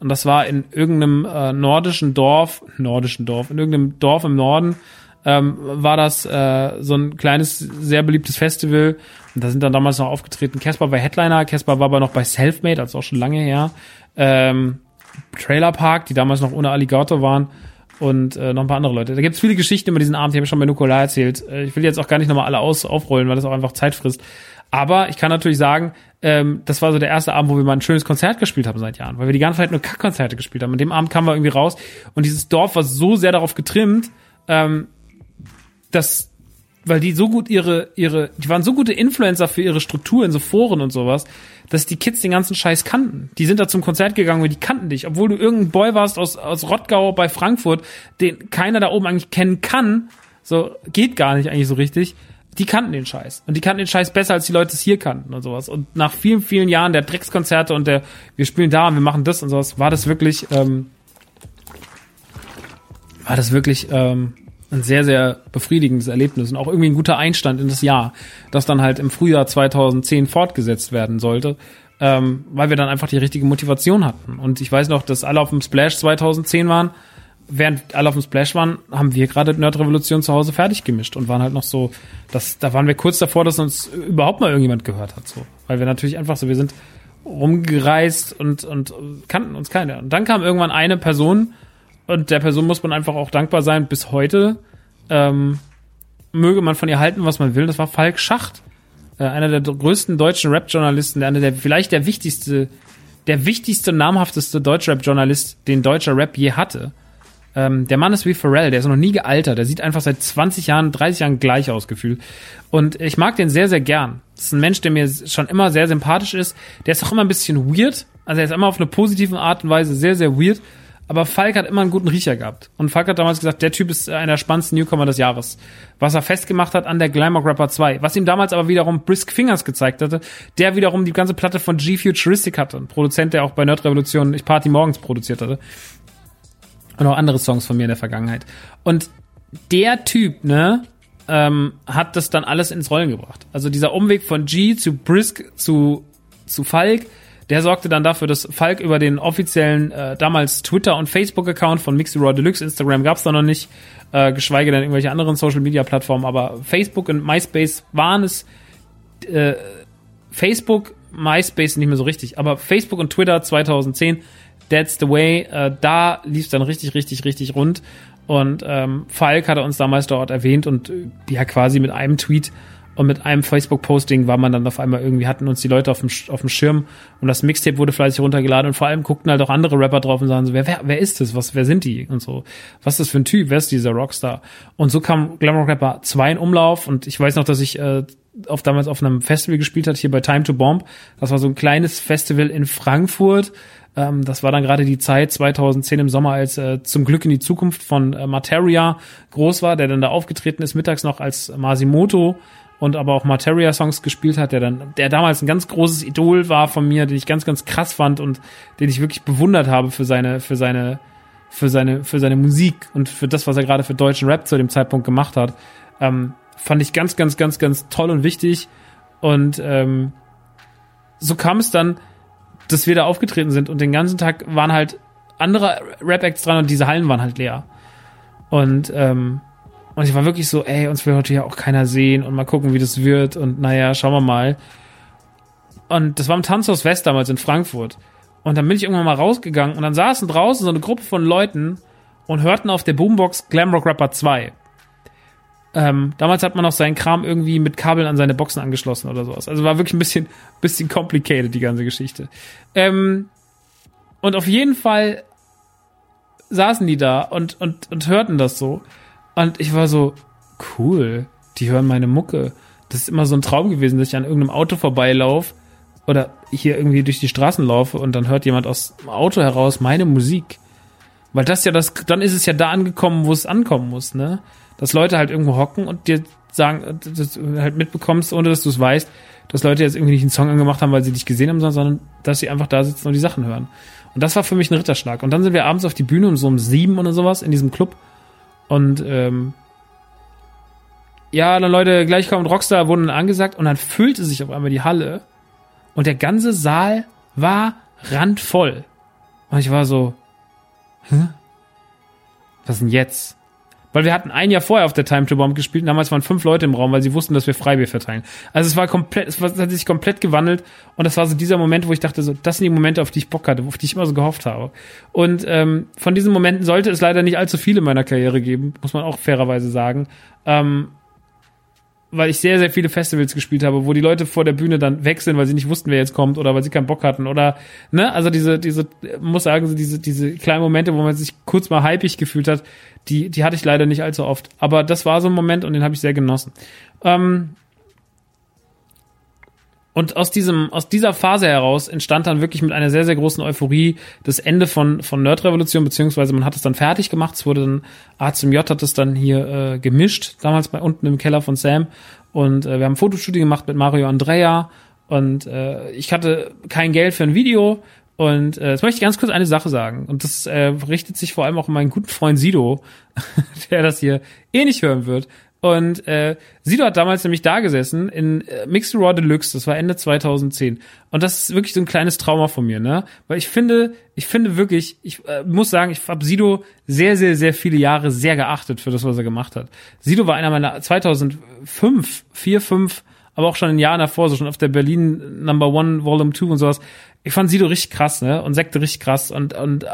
Und das war in irgendeinem äh, nordischen Dorf, nordischen Dorf, in irgendeinem Dorf im Norden ähm, war das äh, so ein kleines, sehr beliebtes Festival. Und da sind dann damals noch aufgetreten. Casper war Headliner, Casper war aber noch bei Selfmade, also auch schon lange her. Ähm, Trailer Park, die damals noch ohne Alligator waren und äh, noch ein paar andere Leute. Da gibt es viele Geschichten über diesen Abend, die habe ich schon bei Nukola erzählt. Äh, ich will jetzt auch gar nicht nochmal alle aus, aufrollen, weil das auch einfach Zeit frisst. Aber ich kann natürlich sagen, ähm, das war so der erste Abend, wo wir mal ein schönes Konzert gespielt haben seit Jahren, weil wir die ganze Zeit nur Kackkonzerte gespielt haben. An dem Abend kamen wir irgendwie raus und dieses Dorf war so sehr darauf getrimmt, ähm, dass weil die so gut ihre ihre die waren so gute Influencer für ihre Strukturen so Foren und sowas, dass die Kids den ganzen Scheiß kannten. Die sind da zum Konzert gegangen und die kannten dich, obwohl du irgendein Boy warst aus aus Rottgau bei Frankfurt, den keiner da oben eigentlich kennen kann. So geht gar nicht eigentlich so richtig. Die kannten den Scheiß und die kannten den Scheiß besser als die Leute es hier kannten und sowas. Und nach vielen vielen Jahren der Dreckskonzerte und der wir spielen da und wir machen das und sowas, war das wirklich ähm, war das wirklich ähm, ein sehr, sehr befriedigendes Erlebnis und auch irgendwie ein guter Einstand in das Jahr, das dann halt im Frühjahr 2010 fortgesetzt werden sollte, ähm, weil wir dann einfach die richtige Motivation hatten. Und ich weiß noch, dass alle auf dem Splash 2010 waren. Während alle auf dem Splash waren, haben wir gerade Nerd Revolution zu Hause fertig gemischt und waren halt noch so, dass, da waren wir kurz davor, dass uns überhaupt mal irgendjemand gehört hat, so. Weil wir natürlich einfach so, wir sind rumgereist und, und kannten uns keiner. Und dann kam irgendwann eine Person, und der Person muss man einfach auch dankbar sein bis heute. Ähm, möge man von ihr halten, was man will. Das war Falk Schacht, äh, einer der größten deutschen Rap-Journalisten, der, einer der vielleicht der wichtigste, der wichtigste, namhafteste Deutsch-Rap-Journalist, den deutscher Rap je hatte. Ähm, der Mann ist wie Pharrell, der ist noch nie gealtert. Der sieht einfach seit 20 Jahren, 30 Jahren gleich aus gefühlt. Und ich mag den sehr, sehr gern. Das ist ein Mensch, der mir schon immer sehr sympathisch ist. Der ist auch immer ein bisschen weird. Also er ist immer auf eine positive Art und Weise sehr, sehr weird. Aber Falk hat immer einen guten Riecher gehabt. Und Falk hat damals gesagt, der Typ ist einer der spannendsten Newcomer des Jahres. Was er festgemacht hat an der Glamour Rapper 2. Was ihm damals aber wiederum Brisk Fingers gezeigt hatte, der wiederum die ganze Platte von G Futuristic hatte. Ein Produzent, der auch bei Nerd Revolution Ich Party Morgens produziert hatte. Und auch andere Songs von mir in der Vergangenheit. Und der Typ, ne, ähm, hat das dann alles ins Rollen gebracht. Also dieser Umweg von G zu Brisk zu, zu Falk, der sorgte dann dafür, dass Falk über den offiziellen äh, damals Twitter- und Facebook-Account von Mixy Raw Deluxe, Instagram gab's da noch nicht, äh, geschweige denn irgendwelche anderen Social-Media-Plattformen, aber Facebook und MySpace waren es, äh, Facebook, MySpace nicht mehr so richtig, aber Facebook und Twitter 2010, that's the way, äh, da lief's dann richtig, richtig, richtig rund und ähm, Falk hatte uns damals dort erwähnt und äh, ja quasi mit einem Tweet Und mit einem Facebook-Posting war man dann auf einmal irgendwie, hatten uns die Leute auf dem, auf dem Schirm und das Mixtape wurde fleißig runtergeladen und vor allem guckten halt auch andere Rapper drauf und sagen so, wer, wer, wer ist das? Was, wer sind die? Und so, was ist das für ein Typ? Wer ist dieser Rockstar? Und so kam Glamrock Rapper 2 in Umlauf und ich weiß noch, dass ich äh, auf damals auf einem Festival gespielt hat, hier bei Time to Bomb. Das war so ein kleines Festival in Frankfurt. Ähm, das war dann gerade die Zeit 2010 im Sommer, als äh, zum Glück in die Zukunft von äh, Materia groß war, der dann da aufgetreten ist, mittags noch als Masimoto und aber auch Materia-Songs gespielt hat, der dann, der damals ein ganz großes Idol war von mir, den ich ganz, ganz krass fand und den ich wirklich bewundert habe für seine, für seine, für seine, für seine Musik und für das, was er gerade für deutschen Rap zu dem Zeitpunkt gemacht hat. Ähm, fand ich ganz, ganz, ganz, ganz toll und wichtig. Und ähm, so kam es dann, dass wir da aufgetreten sind und den ganzen Tag waren halt andere Rap-Acts dran und diese Hallen waren halt leer. Und ähm, und ich war wirklich so, ey, uns will heute ja auch keiner sehen und mal gucken, wie das wird und naja, schauen wir mal. Und das war im Tanzhaus West damals in Frankfurt. Und dann bin ich irgendwann mal rausgegangen und dann saßen draußen so eine Gruppe von Leuten und hörten auf der Boombox Glamrock Rapper 2. Ähm, damals hat man noch seinen Kram irgendwie mit Kabeln an seine Boxen angeschlossen oder sowas. Also war wirklich ein bisschen, bisschen complicated, die ganze Geschichte. Ähm, und auf jeden Fall saßen die da und, und, und hörten das so. Und ich war so, cool, die hören meine Mucke. Das ist immer so ein Traum gewesen, dass ich an irgendeinem Auto vorbeilaufe oder hier irgendwie durch die Straßen laufe und dann hört jemand aus dem Auto heraus meine Musik. Weil das ja das, dann ist es ja da angekommen, wo es ankommen muss, ne? Dass Leute halt irgendwo hocken und dir sagen, dass du halt mitbekommst, ohne dass du es weißt, dass Leute jetzt irgendwie nicht einen Song angemacht haben, weil sie dich gesehen haben, sondern dass sie einfach da sitzen und die Sachen hören. Und das war für mich ein Ritterschlag. Und dann sind wir abends auf die Bühne um so um sieben oder sowas in diesem Club und ähm, ja, dann Leute, gleich kommt Rockstar, wurden angesagt und dann füllte sich auf einmal die Halle und der ganze Saal war randvoll. Und ich war so, hä? Was denn jetzt? Weil wir hatten ein Jahr vorher auf der Time to Bomb gespielt und damals waren fünf Leute im Raum, weil sie wussten, dass wir Freibier verteilen. Also es war komplett, es, war, es hat sich komplett gewandelt und das war so dieser Moment, wo ich dachte, so, das sind die Momente, auf die ich Bock hatte, auf die ich immer so gehofft habe. Und ähm, von diesen Momenten sollte es leider nicht allzu viele in meiner Karriere geben, muss man auch fairerweise sagen. Ähm, weil ich sehr, sehr viele Festivals gespielt habe, wo die Leute vor der Bühne dann wechseln, weil sie nicht wussten, wer jetzt kommt oder weil sie keinen Bock hatten oder, ne, also diese, diese, muss sagen, diese, diese kleinen Momente, wo man sich kurz mal hypig gefühlt hat, die, die hatte ich leider nicht allzu oft. Aber das war so ein Moment und den habe ich sehr genossen. Ähm, und aus diesem, aus dieser Phase heraus entstand dann wirklich mit einer sehr, sehr großen Euphorie das Ende von, von Nerd-Revolution, beziehungsweise man hat es dann fertig gemacht. Es wurde dann, A zum J hat es dann hier äh, gemischt, damals bei unten im Keller von Sam. Und äh, wir haben ein Fotostudio gemacht mit Mario Andrea. Und äh, ich hatte kein Geld für ein Video. Und äh, jetzt möchte ich ganz kurz eine Sache sagen. Und das äh, richtet sich vor allem auch an meinen guten Freund Sido, der das hier eh nicht hören wird. Und äh, Sido hat damals nämlich da gesessen in äh, Mixed Raw Deluxe, das war Ende 2010. Und das ist wirklich so ein kleines Trauma von mir, ne? Weil ich finde, ich finde wirklich, ich äh, muss sagen, ich habe Sido sehr, sehr, sehr viele Jahre sehr geachtet für das, was er gemacht hat. Sido war einer meiner 2005, 4, 5, aber auch schon in Jahren davor, so schon auf der Berlin Number One Volume 2 und sowas. Ich fand Sido richtig krass, ne? Und Sekte richtig krass und und äh,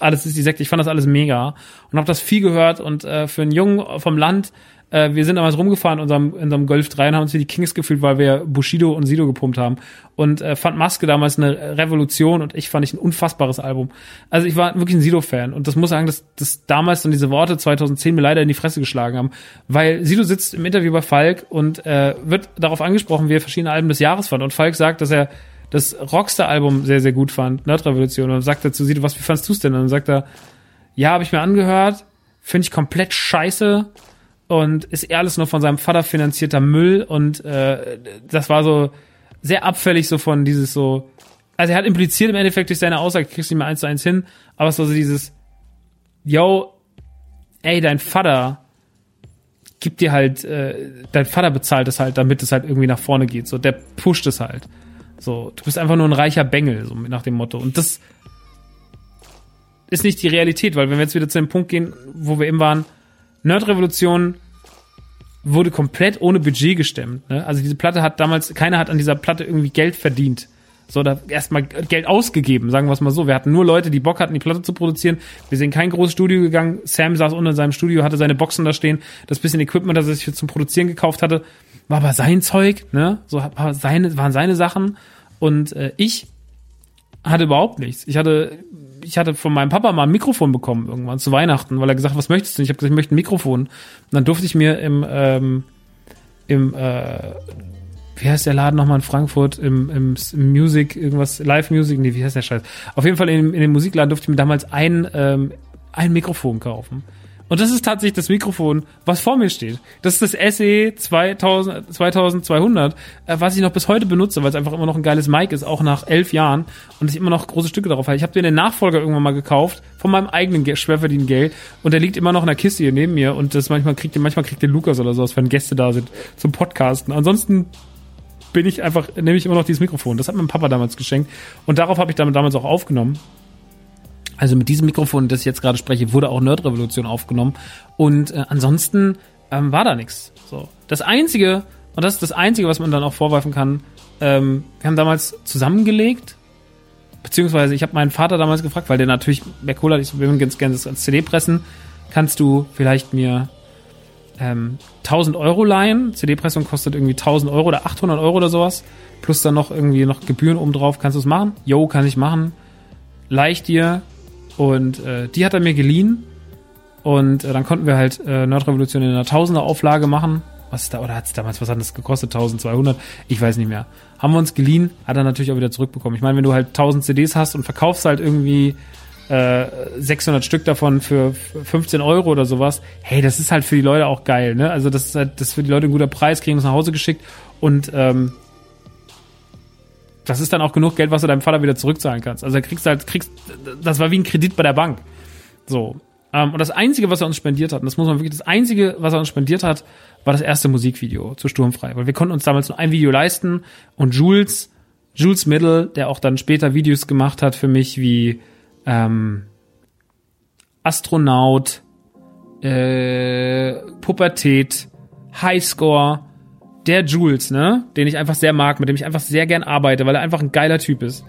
alles ist die Sekte. Ich fand das alles mega und habe das viel gehört und äh, für einen Jungen vom Land äh, wir sind damals rumgefahren in unserem, in unserem Golf 3 und haben uns wie die Kings gefühlt, weil wir Bushido und Sido gepumpt haben. Und äh, fand Maske damals eine Revolution und ich fand ich ein unfassbares Album. Also ich war wirklich ein Sido-Fan und das muss sagen, dass, dass damals dann diese Worte 2010 mir leider in die Fresse geschlagen haben, weil Sido sitzt im Interview bei Falk und äh, wird darauf angesprochen, wie er verschiedene Alben des Jahres fand. Und Falk sagt, dass er das Rockstar-Album sehr, sehr gut fand, Nerd-Revolution. Und dann sagt er zu Sido, was, wie fandst du's denn? Und dann sagt er, ja, habe ich mir angehört, finde ich komplett scheiße, und ist eher alles nur von seinem Vater finanzierter Müll und äh, das war so sehr abfällig so von dieses so also er hat impliziert im Endeffekt durch seine Aussage, kriegst du nicht mehr eins zu eins hin, aber es war so dieses yo, ey, dein Vater gibt dir halt, äh, dein Vater bezahlt es halt, damit es halt irgendwie nach vorne geht, so, der pusht es halt. So, du bist einfach nur ein reicher Bengel, so nach dem Motto. Und das ist nicht die Realität, weil wenn wir jetzt wieder zu dem Punkt gehen, wo wir eben waren, Nerdrevolution wurde komplett ohne Budget gestemmt. Ne? Also diese Platte hat damals, keiner hat an dieser Platte irgendwie Geld verdient. So, da erstmal Geld ausgegeben, sagen wir es mal so. Wir hatten nur Leute, die Bock hatten, die Platte zu produzieren. Wir sind in kein großes Studio gegangen. Sam saß unten in seinem Studio, hatte seine Boxen da stehen, das bisschen Equipment, das er sich zum Produzieren gekauft hatte. war aber sein Zeug, ne? So war seine, waren seine Sachen. Und äh, ich hatte überhaupt nichts. Ich hatte, ich hatte von meinem Papa mal ein Mikrofon bekommen irgendwann zu Weihnachten, weil er gesagt, was möchtest du? Und ich habe gesagt, ich möchte ein Mikrofon. Und dann durfte ich mir im, ähm, im, äh, wie heißt der Laden nochmal in Frankfurt? Im, im, im Music, irgendwas, Live Music, nee, wie heißt der Scheiß? Auf jeden Fall in, in dem Musikladen durfte ich mir damals ein, ähm, ein Mikrofon kaufen. Und das ist tatsächlich das Mikrofon, was vor mir steht. Das ist das SE 2000, 2200, äh, was ich noch bis heute benutze, weil es einfach immer noch ein geiles Mic ist, auch nach elf Jahren und ich immer noch große Stücke darauf habe. Ich habe mir den Nachfolger irgendwann mal gekauft, von meinem eigenen schwerverdienten Geld und der liegt immer noch in der Kiste hier neben mir und das manchmal kriegt den, manchmal kriegt den Lukas oder sowas, wenn Gäste da sind zum Podcasten. Ansonsten bin ich einfach, nehme ich immer noch dieses Mikrofon. Das hat mein Papa damals geschenkt und darauf habe ich damit damals auch aufgenommen. Also mit diesem Mikrofon, das ich jetzt gerade spreche, wurde auch Nerd-Revolution aufgenommen. Und äh, ansonsten ähm, war da nichts. So. Das Einzige, und das ist das Einzige, was man dann auch vorwerfen kann, ähm, wir haben damals zusammengelegt, beziehungsweise ich habe meinen Vater damals gefragt, weil der natürlich mehr Cola hat, ich will ganz gerne das als CD pressen. Kannst du vielleicht mir ähm, 1000 Euro leihen? CD-Pressung kostet irgendwie 1000 Euro oder 800 Euro oder sowas. Plus dann noch irgendwie noch Gebühren obendrauf. Kannst du es machen? Jo, kann ich machen. Leih ich dir und äh, die hat er mir geliehen. Und äh, dann konnten wir halt äh, Nerdrevolution in einer Tausender Auflage machen. Was ist da, oder hat es damals, was hat das gekostet? 1200? Ich weiß nicht mehr. Haben wir uns geliehen, hat er natürlich auch wieder zurückbekommen. Ich meine, wenn du halt 1000 CDs hast und verkaufst halt irgendwie äh, 600 Stück davon für 15 Euro oder sowas, hey, das ist halt für die Leute auch geil, ne? Also das ist halt, das ist für die Leute ein guter Preis, kriegen es nach Hause geschickt und ähm, das ist dann auch genug Geld, was du deinem Vater wieder zurückzahlen kannst. Also kriegst halt, kriegst, das war wie ein Kredit bei der Bank. So. Ähm, und das Einzige, was er uns spendiert hat, und das muss man wirklich, das Einzige, was er uns spendiert hat, war das erste Musikvideo zu Sturmfrei. Weil wir konnten uns damals nur ein Video leisten und Jules, Jules Middle, der auch dann später Videos gemacht hat für mich wie ähm, Astronaut, äh, Pubertät, Highscore, der Jules, ne, den ich einfach sehr mag, mit dem ich einfach sehr gern arbeite, weil er einfach ein geiler Typ ist.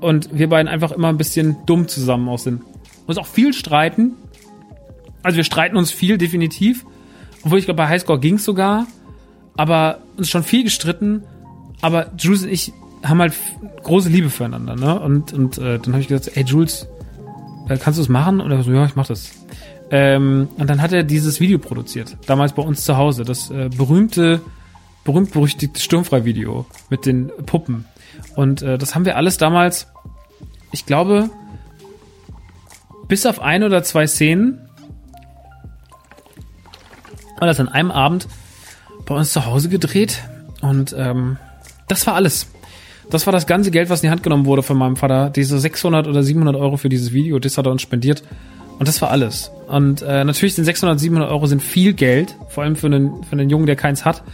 Und wir beiden einfach immer ein bisschen dumm zusammen auch sind. Uns auch viel streiten. Also wir streiten uns viel, definitiv. Obwohl ich glaube, bei Highscore ging es sogar. Aber uns schon viel gestritten. Aber Jules und ich haben halt große Liebe füreinander, ne? Und, und äh, dann habe ich gesagt, ey Jules, äh, kannst du es machen? Und er so, ja, ich mach das. Ähm, und dann hat er dieses Video produziert. Damals bei uns zu Hause. Das äh, berühmte berühmt-berüchtigte Sturmfrei-Video mit den Puppen. Und äh, das haben wir alles damals, ich glaube, bis auf ein oder zwei Szenen, war das an einem Abend bei uns zu Hause gedreht. Und ähm, das war alles. Das war das ganze Geld, was in die Hand genommen wurde von meinem Vater. Diese 600 oder 700 Euro für dieses Video, das hat er uns spendiert. Und das war alles. Und äh, natürlich sind 600, 700 Euro sind viel Geld, vor allem für einen, für einen Jungen, der keins hat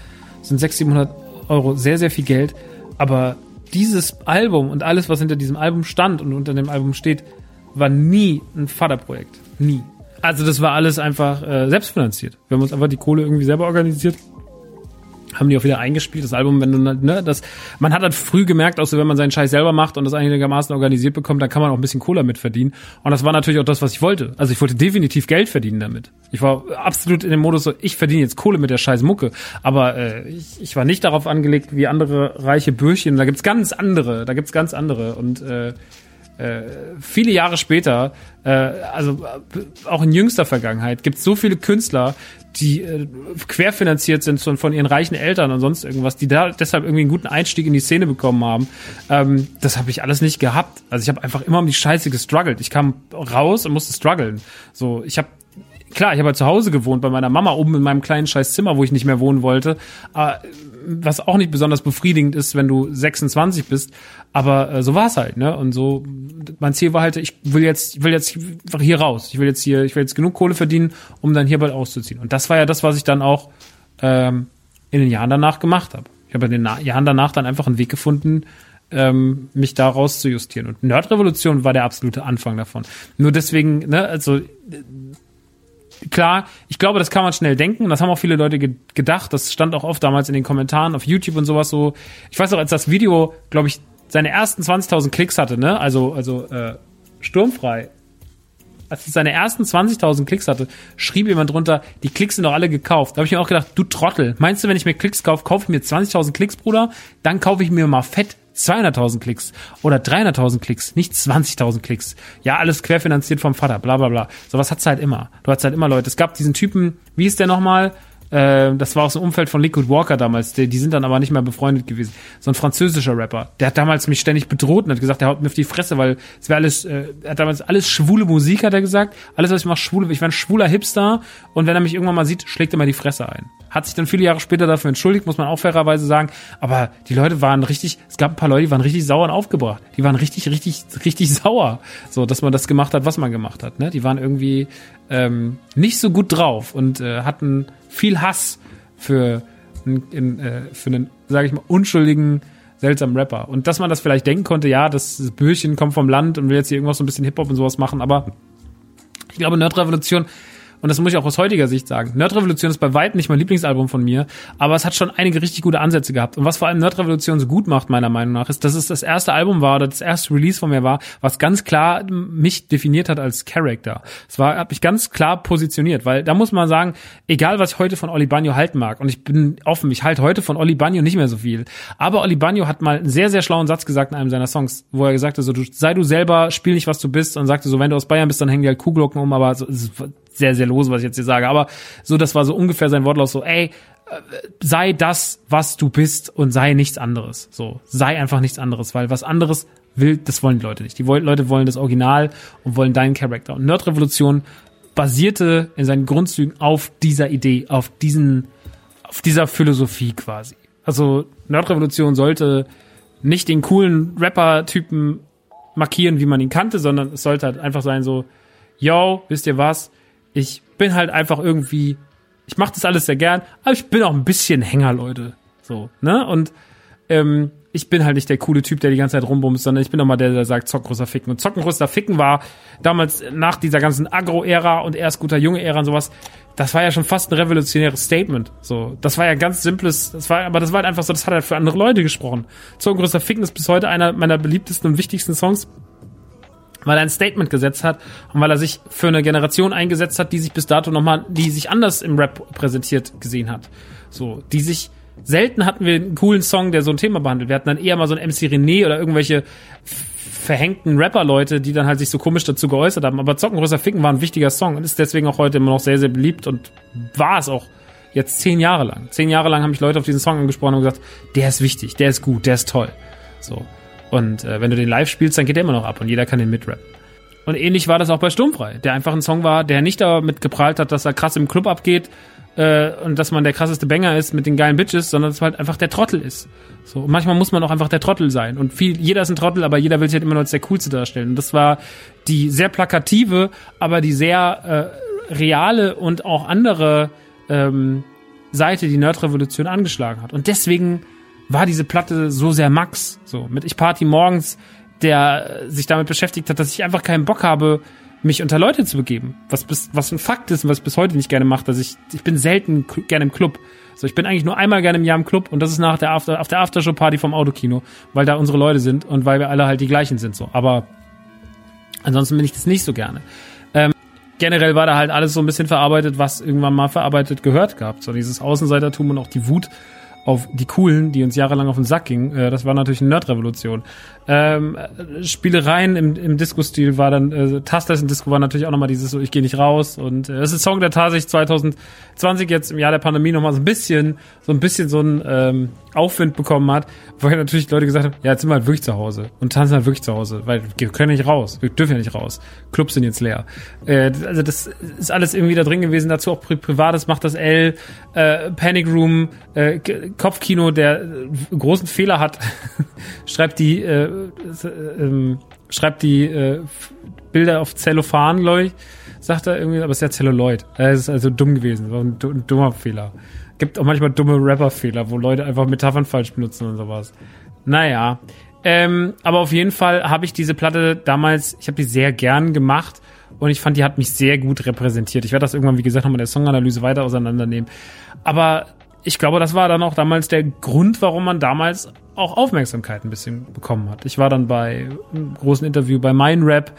sind 600, 700 Euro sehr, sehr viel Geld. Aber dieses Album und alles, was hinter diesem Album stand und unter dem Album steht, war nie ein Vaterprojekt. Nie. Also das war alles einfach äh, selbstfinanziert. Wir haben uns einfach die Kohle irgendwie selber organisiert haben die auch wieder eingespielt, das Album, wenn du, ne, das, man hat halt früh gemerkt, auch so, wenn man seinen Scheiß selber macht und das einigermaßen organisiert bekommt, dann kann man auch ein bisschen Cola mit verdienen. Und das war natürlich auch das, was ich wollte. Also ich wollte definitiv Geld verdienen damit. Ich war absolut in dem Modus so, ich verdiene jetzt Kohle mit der scheiß Mucke. Aber äh, ich, ich war nicht darauf angelegt, wie andere reiche Bürchen. Da gibt's ganz andere, da gibt's ganz andere. Und äh, äh, viele Jahre später, äh, also äh, auch in jüngster Vergangenheit, gibt es so viele Künstler, die äh, querfinanziert sind von, von ihren reichen Eltern und sonst irgendwas, die da deshalb irgendwie einen guten Einstieg in die Szene bekommen haben. Ähm, das habe ich alles nicht gehabt. Also ich habe einfach immer um die Scheiße gestruggelt. Ich kam raus und musste strugglen. So, ich habe klar, ich habe halt zu Hause gewohnt bei meiner Mama oben in meinem kleinen scheiß Zimmer, wo ich nicht mehr wohnen wollte. Aber was auch nicht besonders befriedigend ist, wenn du 26 bist. Aber äh, so war es halt, ne? Und so, mein Ziel war halt, ich will jetzt, ich will jetzt hier raus. Ich will jetzt hier, ich will jetzt genug Kohle verdienen, um dann hier bald auszuziehen. Und das war ja das, was ich dann auch ähm, in den Jahren danach gemacht habe. Ich habe in den Na Jahren danach dann einfach einen Weg gefunden, ähm, mich da rauszujustieren. Und Nerdrevolution war der absolute Anfang davon. Nur deswegen, ne, also klar, ich glaube, das kann man schnell denken. Das haben auch viele Leute ge gedacht. Das stand auch oft damals in den Kommentaren auf YouTube und sowas so. Ich weiß auch, als das Video, glaube ich, seine ersten 20.000 Klicks hatte, ne? Also, also äh, sturmfrei. als es seine ersten 20.000 Klicks hatte, schrieb jemand drunter, die Klicks sind doch alle gekauft. Da habe ich mir auch gedacht, du Trottel, meinst du, wenn ich mir Klicks kaufe, kaufe ich mir 20.000 Klicks, Bruder? Dann kaufe ich mir mal fett 200.000 Klicks oder 300.000 Klicks, nicht 20.000 Klicks. Ja, alles querfinanziert vom Vater, bla bla bla. Sowas hat's halt immer. Du hast halt immer Leute. Es gab diesen Typen, wie ist der nochmal? Äh, das war aus dem Umfeld von Liquid Walker damals. Die, die sind dann aber nicht mehr befreundet gewesen. So ein französischer Rapper. Der hat damals mich ständig bedroht und hat gesagt, der haut mir auf die Fresse, weil es wäre alles, äh, er hat damals alles schwule Musik, hat er gesagt. Alles, was ich mache, schwule. Ich war ein schwuler Hipster und wenn er mich irgendwann mal sieht, schlägt er mal die Fresse ein. Hat sich dann viele Jahre später dafür entschuldigt, muss man auch fairerweise sagen. Aber die Leute waren richtig, es gab ein paar Leute, die waren richtig sauer und aufgebracht. Die waren richtig, richtig, richtig sauer. So, dass man das gemacht hat, was man gemacht hat. Ne? Die waren irgendwie ähm, nicht so gut drauf und äh, hatten viel Hass für, in, in, äh, für einen, sage ich mal, unschuldigen, seltsamen Rapper. Und dass man das vielleicht denken konnte, ja, das, Böhrchen kommt vom Land und will jetzt hier irgendwas so ein bisschen Hip-Hop und sowas machen, aber ich glaube, Nerdrevolution und das muss ich auch aus heutiger Sicht sagen. Nerd Revolution ist bei weitem nicht mein Lieblingsalbum von mir, aber es hat schon einige richtig gute Ansätze gehabt. Und was vor allem Nerd Revolution so gut macht, meiner Meinung nach, ist, dass es das erste Album war oder das erste Release von mir war, was ganz klar mich definiert hat als Character. Es war, hat mich ganz klar positioniert, weil da muss man sagen, egal was ich heute von Oli Banyo halten mag, und ich bin offen, ich halte heute von Oli Banyo nicht mehr so viel, aber Oli Banyo hat mal einen sehr, sehr schlauen Satz gesagt in einem seiner Songs, wo er gesagt hat, so, du, sei du selber, spiel nicht, was du bist, und sagte so, wenn du aus Bayern bist, dann hängen die halt Kuhglocken um, aber so, sehr, sehr los, was ich jetzt hier sage. Aber so, das war so ungefähr sein Wortlaut so, ey, sei das, was du bist und sei nichts anderes. So, sei einfach nichts anderes, weil was anderes will, das wollen die Leute nicht. Die Leute wollen das Original und wollen deinen Charakter. Und Nerdrevolution basierte in seinen Grundzügen auf dieser Idee, auf diesen, auf dieser Philosophie quasi. Also Nerdrevolution sollte nicht den coolen Rapper-Typen markieren, wie man ihn kannte, sondern es sollte halt einfach sein so, yo, wisst ihr was? Ich bin halt einfach irgendwie, ich mache das alles sehr gern, aber ich bin auch ein bisschen Hänger, Leute. So, ne? Und ähm, ich bin halt nicht der coole Typ, der die ganze Zeit rumbumst, sondern ich bin auch mal der, der sagt, zock größer Ficken. Und zocken größer Ficken war damals nach dieser ganzen Agro-Ära und erst guter Junge-Ära und sowas, das war ja schon fast ein revolutionäres Statement. So, das war ja ganz simples, das war, aber das war halt einfach so, das hat halt für andere Leute gesprochen. Zocken größer Ficken ist bis heute einer meiner beliebtesten und wichtigsten Songs weil er ein Statement gesetzt hat und weil er sich für eine Generation eingesetzt hat, die sich bis dato nochmal, die sich anders im Rap präsentiert gesehen hat. So, die sich, selten hatten wir einen coolen Song, der so ein Thema behandelt. Wir hatten dann eher mal so ein MC René oder irgendwelche verhängten Rapper-Leute, die dann halt sich so komisch dazu geäußert haben. Aber Zockengrößer Ficken war ein wichtiger Song und ist deswegen auch heute immer noch sehr, sehr beliebt und war es auch jetzt zehn Jahre lang. Zehn Jahre lang haben mich Leute auf diesen Song angesprochen und gesagt, der ist wichtig, der ist gut, der ist toll. So. Und äh, wenn du den live spielst, dann geht der immer noch ab und jeder kann den mitrappen. Und ähnlich war das auch bei Sturmfrei, der einfach ein Song war, der nicht damit geprahlt hat, dass er krass im Club abgeht äh, und dass man der krasseste Banger ist mit den geilen Bitches, sondern dass man halt einfach der Trottel ist. So, und manchmal muss man auch einfach der Trottel sein. Und viel, jeder ist ein Trottel, aber jeder will sich halt immer nur als der Coolste darstellen. Und das war die sehr plakative, aber die sehr äh, reale und auch andere ähm, Seite, die Nerdrevolution angeschlagen hat. Und deswegen war diese Platte so sehr Max, so mit Ich Party morgens, der sich damit beschäftigt hat, dass ich einfach keinen Bock habe, mich unter Leute zu begeben. Was bis, was ein Fakt ist und was ich bis heute nicht gerne mache, dass ich, ich bin selten gerne im Club. So, ich bin eigentlich nur einmal gerne im Jahr im Club und das ist nach der After, auf der Aftershow-Party vom Autokino, weil da unsere Leute sind und weil wir alle halt die gleichen sind, so. Aber ansonsten bin ich das nicht so gerne. Ähm, generell war da halt alles so ein bisschen verarbeitet, was irgendwann mal verarbeitet gehört gehabt. So dieses Außenseitertum und auch die Wut auf die Coolen, die uns jahrelang auf den Sack gingen. Äh, das war natürlich eine Nerdrevolution. Ähm, Spielereien im, im Disco-Stil war dann, äh, Tastless Disco war natürlich auch nochmal dieses so, ich gehe nicht raus. Und äh, das ist ein Song, der tatsächlich 2020 jetzt im Jahr der Pandemie nochmal so ein bisschen, so ein bisschen so ein ähm, Aufwind bekommen hat, weil natürlich Leute gesagt haben, ja, jetzt sind wir halt wirklich zu Hause und tanzen halt wirklich zu Hause, weil wir können nicht raus, wir dürfen ja nicht raus. Clubs sind jetzt leer. Äh, also das ist alles irgendwie da drin gewesen, dazu auch Pri Privates macht das L, äh, Panic Room, äh, Kopfkino, der großen Fehler hat, schreibt die äh, äh, ähm, schreibt die äh, Bilder auf Zellophan, glaube ich, sagt er irgendwie, aber es ist ja Zelluloid. Es ist also dumm gewesen, war ein dummer Fehler. Gibt auch manchmal dumme Rapper-Fehler, wo Leute einfach Metaphern falsch benutzen und sowas. Naja. Ähm, aber auf jeden Fall habe ich diese Platte damals, ich habe die sehr gern gemacht und ich fand, die hat mich sehr gut repräsentiert. Ich werde das irgendwann, wie gesagt, nochmal in der Songanalyse weiter auseinandernehmen. Aber ich glaube, das war dann auch damals der Grund, warum man damals auch Aufmerksamkeit ein bisschen bekommen hat. Ich war dann bei einem großen Interview bei Mein Rap,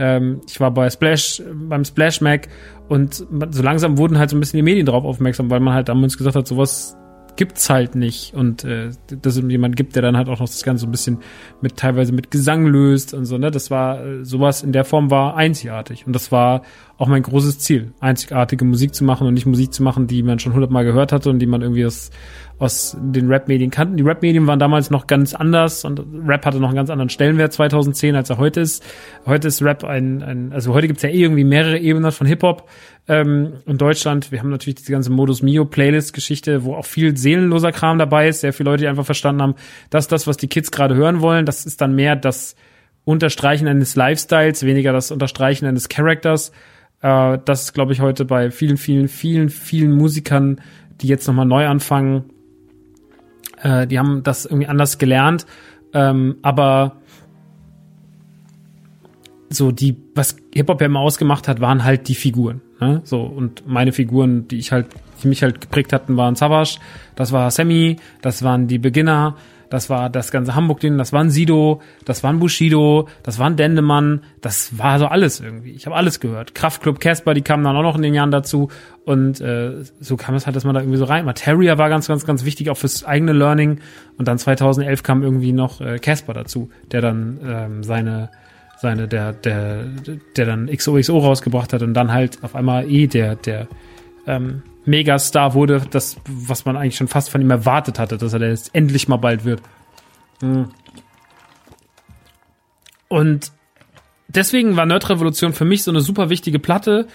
Ähm, ich war bei Splash, beim Splash Mac und so langsam wurden halt so ein bisschen die Medien drauf aufmerksam, weil man halt damals gesagt hat, sowas gibt's halt nicht und äh, dass es jemand gibt, der dann halt auch noch das Ganze so ein bisschen mit teilweise mit Gesang löst und so, ne? Das war äh, sowas in der Form war einzigartig und das war auch mein großes Ziel, einzigartige Musik zu machen und nicht Musik zu machen, die man schon hundertmal gehört hatte und die man irgendwie aus aus den Rap-Medien kannten. Die Rap-Medien waren damals noch ganz anders und Rap hatte noch einen ganz anderen Stellenwert 2010, als er heute ist. Heute ist Rap ein, ein also heute gibt's ja eh irgendwie mehrere Ebenen von Hip-Hop ähm, in Deutschland. Wir haben natürlich diese ganze Modus Mio Playlist-Geschichte, wo auch viel seelenloser Kram dabei ist. Sehr viele Leute, die einfach verstanden haben, dass das, was die Kids gerade hören wollen, das ist dann mehr das Unterstreichen eines Lifestyles, weniger das Unterstreichen eines Characters. Äh, das ist, glaube ich, heute bei vielen, vielen, vielen, vielen Musikern, die jetzt nochmal neu anfangen, äh, die haben das irgendwie anders gelernt. Ähm, aber so die, was Hip-Hop ja immer ausgemacht hat, waren halt die Figuren. Ne? So, und meine Figuren, die ich halt, die mich halt geprägt hatten, waren Savage, das war Sammy, das waren die Beginner, das war das ganze Hamburg-Ding, das war ein Sido, das war ein Bushido, das war ein Dendemann, das war so alles irgendwie. Ich habe alles gehört. Kraftclub Casper, die kamen dann auch noch in den Jahren dazu und äh, so kam es halt, dass man da irgendwie so rein. Materia war ganz, ganz, ganz wichtig auch fürs eigene Learning und dann 2011 kam irgendwie noch äh, Casper dazu, der dann ähm, seine seine der der der dann XOXO rausgebracht hat und dann halt auf einmal eh der der ähm, Megastar wurde, das, was man eigentlich schon fast von ihm erwartet hatte, dass er jetzt endlich mal bald wird. Hm. Und deswegen war Nerd Revolution für mich so eine super wichtige Platte,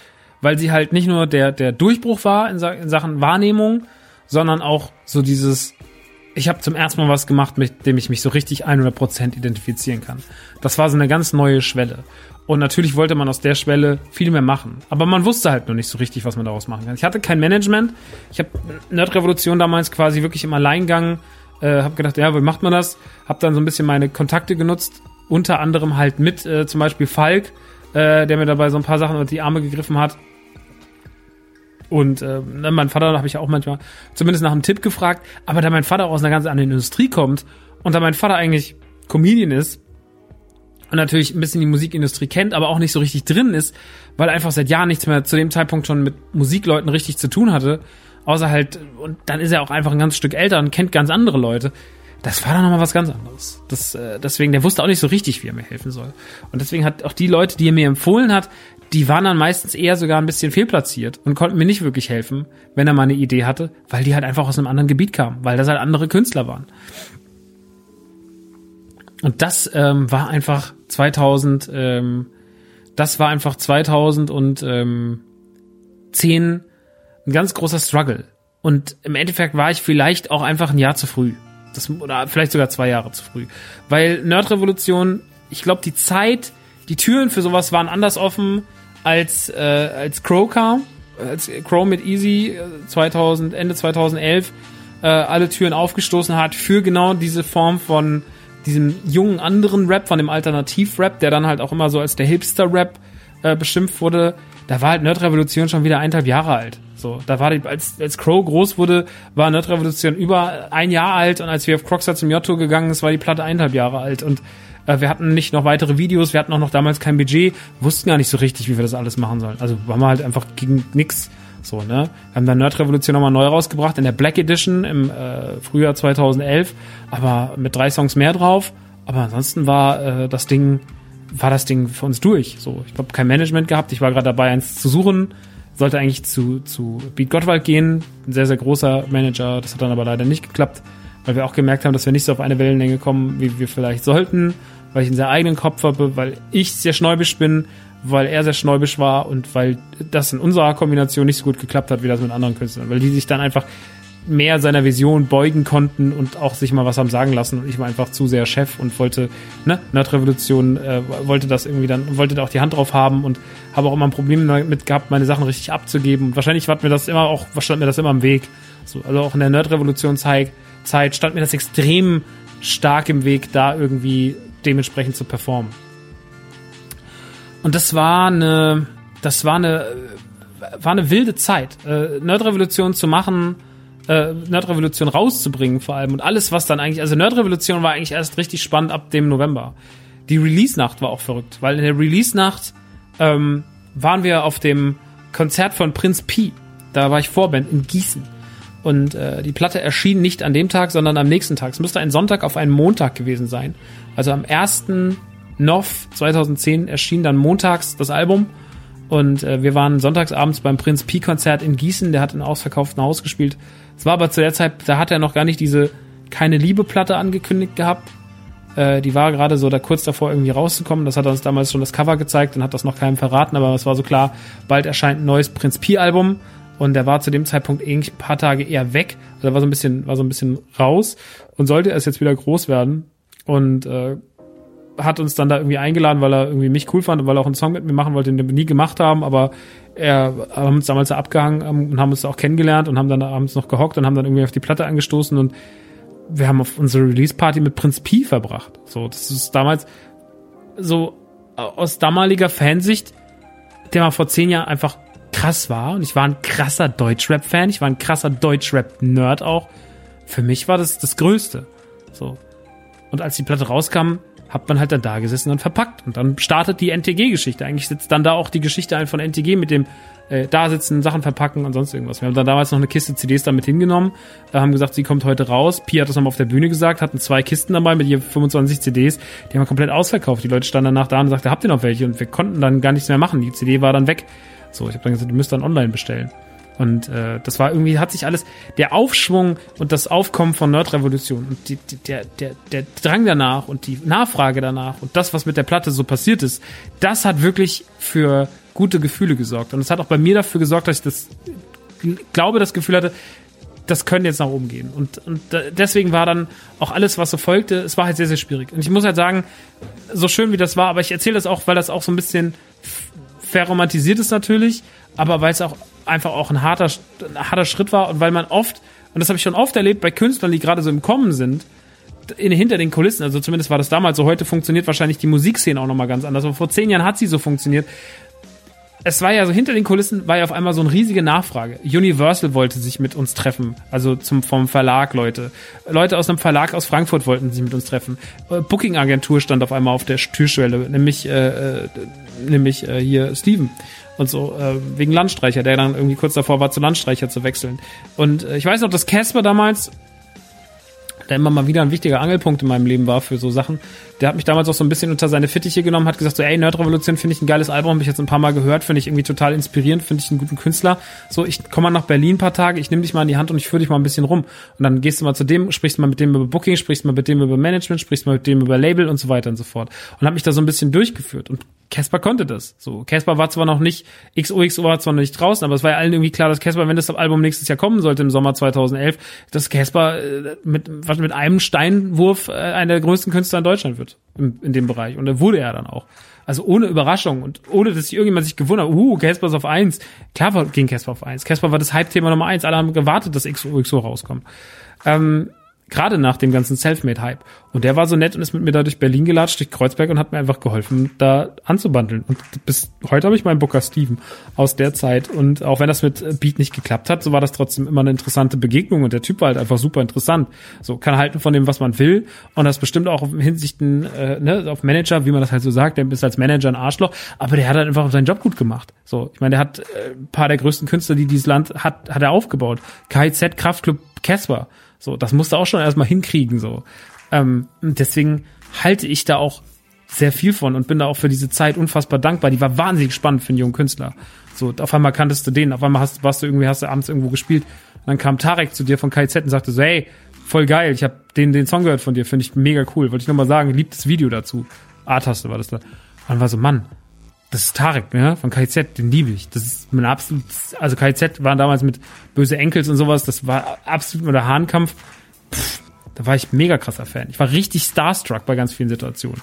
weil sie halt nicht nur der, der Durchbruch war in, in Sachen Wahrnehmung, sondern auch so dieses, ich habe zum ersten Mal was gemacht, mit dem ich mich so richtig 100% identifizieren kann. Das war so eine ganz neue Schwelle. Und natürlich wollte man aus der Schwelle viel mehr machen. Aber man wusste halt noch nicht so richtig, was man daraus machen kann. Ich hatte kein Management. Ich habe Nerdrevolution damals quasi wirklich im Alleingang, äh, habe gedacht, ja, wie macht man das? Habe dann so ein bisschen meine Kontakte genutzt. Unter anderem halt mit äh, zum Beispiel Falk, äh, der mir dabei so ein paar Sachen unter die Arme gegriffen hat. Und äh, ne, mein Vater habe ich auch manchmal zumindest nach einem Tipp gefragt. Aber da mein Vater aus einer ganz anderen Industrie kommt und da mein Vater eigentlich Comedian ist, und natürlich ein bisschen die Musikindustrie kennt, aber auch nicht so richtig drin ist, weil einfach seit Jahren nichts mehr zu dem Zeitpunkt schon mit Musikleuten richtig zu tun hatte. Außer halt, und dann ist er auch einfach ein ganzes Stück älter und kennt ganz andere Leute. Das war dann nochmal was ganz anderes. Das, äh, deswegen, der wusste auch nicht so richtig, wie er mir helfen soll. Und deswegen hat auch die Leute, die er mir empfohlen hat, die waren dann meistens eher sogar ein bisschen fehlplatziert und konnten mir nicht wirklich helfen, wenn er mal eine Idee hatte, weil die halt einfach aus einem anderen Gebiet kamen, weil das halt andere Künstler waren. Und das ähm, war einfach 2000, ähm, das war einfach 2010 ähm, ein ganz großer Struggle. Und im Endeffekt war ich vielleicht auch einfach ein Jahr zu früh. Das, oder vielleicht sogar zwei Jahre zu früh. Weil Nerdrevolution, ich glaube, die Zeit, die Türen für sowas waren anders offen als, äh, als Crow kam. Als Crow mit Easy 2000, äh, Ende 2011 äh, alle Türen aufgestoßen hat für genau diese Form von diesem jungen anderen Rap, von dem Alternativ-Rap, der dann halt auch immer so als der Hipster-Rap äh, beschimpft wurde, da war halt Nerdrevolution schon wieder eineinhalb Jahre alt. So, da war die, als, als Crow groß wurde, war Nerdrevolution über ein Jahr alt und als wir auf Crocstar zum Jotto gegangen ist, war die Platte eineinhalb Jahre alt und äh, wir hatten nicht noch weitere Videos, wir hatten auch noch damals kein Budget, wussten gar nicht so richtig, wie wir das alles machen sollen. Also waren wir halt einfach gegen nix. So, ne? Wir haben dann Nerd Revolution nochmal neu rausgebracht in der Black Edition im äh, Frühjahr 2011, aber mit drei Songs mehr drauf. Aber ansonsten war äh, das Ding, war das Ding für uns durch. So, ich habe kein Management gehabt. Ich war gerade dabei, eins zu suchen. Sollte eigentlich zu, zu Beat Gottwald gehen. Ein sehr, sehr großer Manager. Das hat dann aber leider nicht geklappt, weil wir auch gemerkt haben, dass wir nicht so auf eine Wellenlänge kommen, wie wir vielleicht sollten, weil ich einen sehr eigenen Kopf habe, weil ich sehr schnäubisch bin weil er sehr schnäubisch war und weil das in unserer Kombination nicht so gut geklappt hat, wie das mit anderen Künstlern. Weil die sich dann einfach mehr seiner Vision beugen konnten und auch sich mal was haben sagen lassen und ich war einfach zu sehr Chef und wollte, ne, Nerdrevolution, äh, wollte das irgendwie dann, wollte da auch die Hand drauf haben und habe auch immer ein Problem damit gehabt, meine Sachen richtig abzugeben. Und wahrscheinlich war mir das immer auch, stand mir das immer im Weg. So, also auch in der Nerdrevolution-Zeit Zeit stand mir das extrem stark im Weg, da irgendwie dementsprechend zu performen. Und das war eine, das war eine, war eine wilde Zeit. Äh, Nerdrevolution zu machen, äh, Nerdrevolution rauszubringen vor allem und alles, was dann eigentlich, also Nerdrevolution war eigentlich erst richtig spannend ab dem November. die Release-Nacht war auch verrückt, weil in der Release-Nacht ähm, waren wir auf dem Konzert von Prinz Pi. Da war ich Vorband in Gießen. Und äh, die Platte erschien nicht an dem Tag, sondern am nächsten Tag. Es müsste ein Sonntag auf einen Montag gewesen sein. Also am 1. NOV 2010 erschien dann montags das Album. Und äh, wir waren sonntagsabends beim Prinz Pi Konzert in Gießen. Der hat in ausverkauften Haus gespielt. Es war aber zu der Zeit, da hat er noch gar nicht diese keine Liebe Platte angekündigt gehabt. Äh, die war gerade so da kurz davor irgendwie rauszukommen. Das hat uns damals schon das Cover gezeigt und hat das noch keinem verraten, aber es war so klar, bald erscheint ein neues Prinz Pi Album und der war zu dem Zeitpunkt eigentlich ein paar Tage eher weg. Also er war so ein bisschen, war so ein bisschen raus und sollte erst jetzt wieder groß werden und äh, hat uns dann da irgendwie eingeladen, weil er irgendwie mich cool fand und weil er auch einen Song mit mir machen wollte, den wir nie gemacht haben, aber er haben uns damals da abgehangen und haben uns auch kennengelernt und haben dann abends noch gehockt und haben dann irgendwie auf die Platte angestoßen und wir haben auf unsere Release-Party mit Prinz Pi verbracht. So, das ist damals so aus damaliger Fansicht, der mal vor zehn Jahren einfach krass war. Und ich war ein krasser Deutschrap-Fan. Ich war ein krasser Deutschrap-Nerd auch. Für mich war das das Größte. So. Und als die Platte rauskam, hat man halt dann da gesessen und verpackt. Und dann startet die NTG-Geschichte. Eigentlich sitzt dann da auch die Geschichte ein von NTG mit dem äh, da sitzen, Sachen verpacken und sonst irgendwas. Wir haben dann damals noch eine Kiste CDs damit hingenommen, äh, haben gesagt, sie kommt heute raus. Pi hat das nochmal auf der Bühne gesagt, hatten zwei Kisten dabei mit je 25 CDs, die haben wir komplett ausverkauft. Die Leute standen danach da und sagten, habt ihr noch welche? Und wir konnten dann gar nichts mehr machen. Die CD war dann weg. So, ich habe dann gesagt, ihr müsst dann online bestellen. Und äh, das war irgendwie, hat sich alles, der Aufschwung und das Aufkommen von Nerdrevolution und die, die, der, der, der Drang danach und die Nachfrage danach und das, was mit der Platte so passiert ist, das hat wirklich für gute Gefühle gesorgt. Und es hat auch bei mir dafür gesorgt, dass ich das glaube, das Gefühl hatte, das könnte jetzt nach oben gehen. Und, und deswegen war dann auch alles, was so folgte, es war halt sehr, sehr schwierig. Und ich muss halt sagen, so schön wie das war, aber ich erzähle das auch, weil das auch so ein bisschen verromantisiert ist natürlich, aber weil es auch einfach auch ein harter, ein harter Schritt war und weil man oft, und das habe ich schon oft erlebt bei Künstlern, die gerade so im Kommen sind, in, hinter den Kulissen, also zumindest war das damals so, heute funktioniert wahrscheinlich die Musikszene auch nochmal ganz anders, aber vor zehn Jahren hat sie so funktioniert, es war ja so hinter den Kulissen war ja auf einmal so eine riesige Nachfrage. Universal wollte sich mit uns treffen, also zum vom Verlag Leute. Leute aus einem Verlag aus Frankfurt wollten sich mit uns treffen. Äh, Booking Agentur stand auf einmal auf der Türschwelle, nämlich äh, äh, nämlich äh, hier Steven und so äh, wegen Landstreicher, der dann irgendwie kurz davor war zu Landstreicher zu wechseln. Und äh, ich weiß noch, dass Casper damals der immer mal wieder ein wichtiger Angelpunkt in meinem Leben war für so Sachen. Der hat mich damals auch so ein bisschen unter seine Fittiche genommen, hat gesagt so, ey, Nerdrevolution finde ich ein geiles Album, habe ich jetzt ein paar Mal gehört, finde ich irgendwie total inspirierend, finde ich einen guten Künstler. So, ich komme mal nach Berlin ein paar Tage, ich nehme dich mal in die Hand und ich führe dich mal ein bisschen rum. Und dann gehst du mal zu dem, sprichst mal mit dem über Booking, sprichst mal mit dem über Management, sprichst mal mit dem über Label und so weiter und so fort. Und habe mich da so ein bisschen durchgeführt. Und Casper konnte das. So, Casper war zwar noch nicht, XOXO war zwar noch nicht draußen, aber es war ja allen irgendwie klar, dass Casper, wenn das Album nächstes Jahr kommen sollte im Sommer 2011, dass Casper äh, mit, was mit einem Steinwurf äh, einer der größten Künstler in Deutschland wird in, in dem Bereich. Und er wurde er dann auch. Also ohne Überraschung und ohne, dass sich irgendjemand sich gewundert, uh, Casper ist auf eins. Klar ging Casper auf eins. Casper war das Hype-Thema Nummer eins. Alle haben gewartet, dass XOXO rauskommt. Ähm, Gerade nach dem ganzen Selfmade-Hype. Und der war so nett und ist mit mir da durch Berlin gelatscht, durch Kreuzberg und hat mir einfach geholfen, da anzubandeln. Und bis heute habe ich meinen Booker Steven aus der Zeit. Und auch wenn das mit Beat nicht geklappt hat, so war das trotzdem immer eine interessante Begegnung. Und der Typ war halt einfach super interessant. So kann halten von dem, was man will. Und das bestimmt auch auf Hinsichten, äh, ne, auf Manager, wie man das halt so sagt, der ist als Manager ein Arschloch. Aber der hat halt einfach seinen Job gut gemacht. So, ich meine, der hat äh, ein paar der größten Künstler, die dieses Land hat, hat er aufgebaut. KIZ, Kraftclub, Casper. So, das musste auch schon erstmal hinkriegen, so. Ähm, deswegen halte ich da auch sehr viel von und bin da auch für diese Zeit unfassbar dankbar. Die war wahnsinnig spannend für einen jungen Künstler. So, auf einmal kanntest du den, auf einmal hast, warst du irgendwie, hast du abends irgendwo gespielt. Und dann kam Tarek zu dir von KZ und sagte so, hey, voll geil, ich habe den, den Song gehört von dir, finde ich mega cool. Wollte ich nochmal sagen, liebt das Video dazu. A-Taste war das da. Und dann war so, Mann, das ist Tarek, ne, von KZ, den liebe ich. Das ist mein absolut, also KZ waren damals mit böse Enkels und sowas, das war absolut nur der Hahnkampf. Pff, da war ich mega krasser Fan. Ich war richtig starstruck bei ganz vielen Situationen.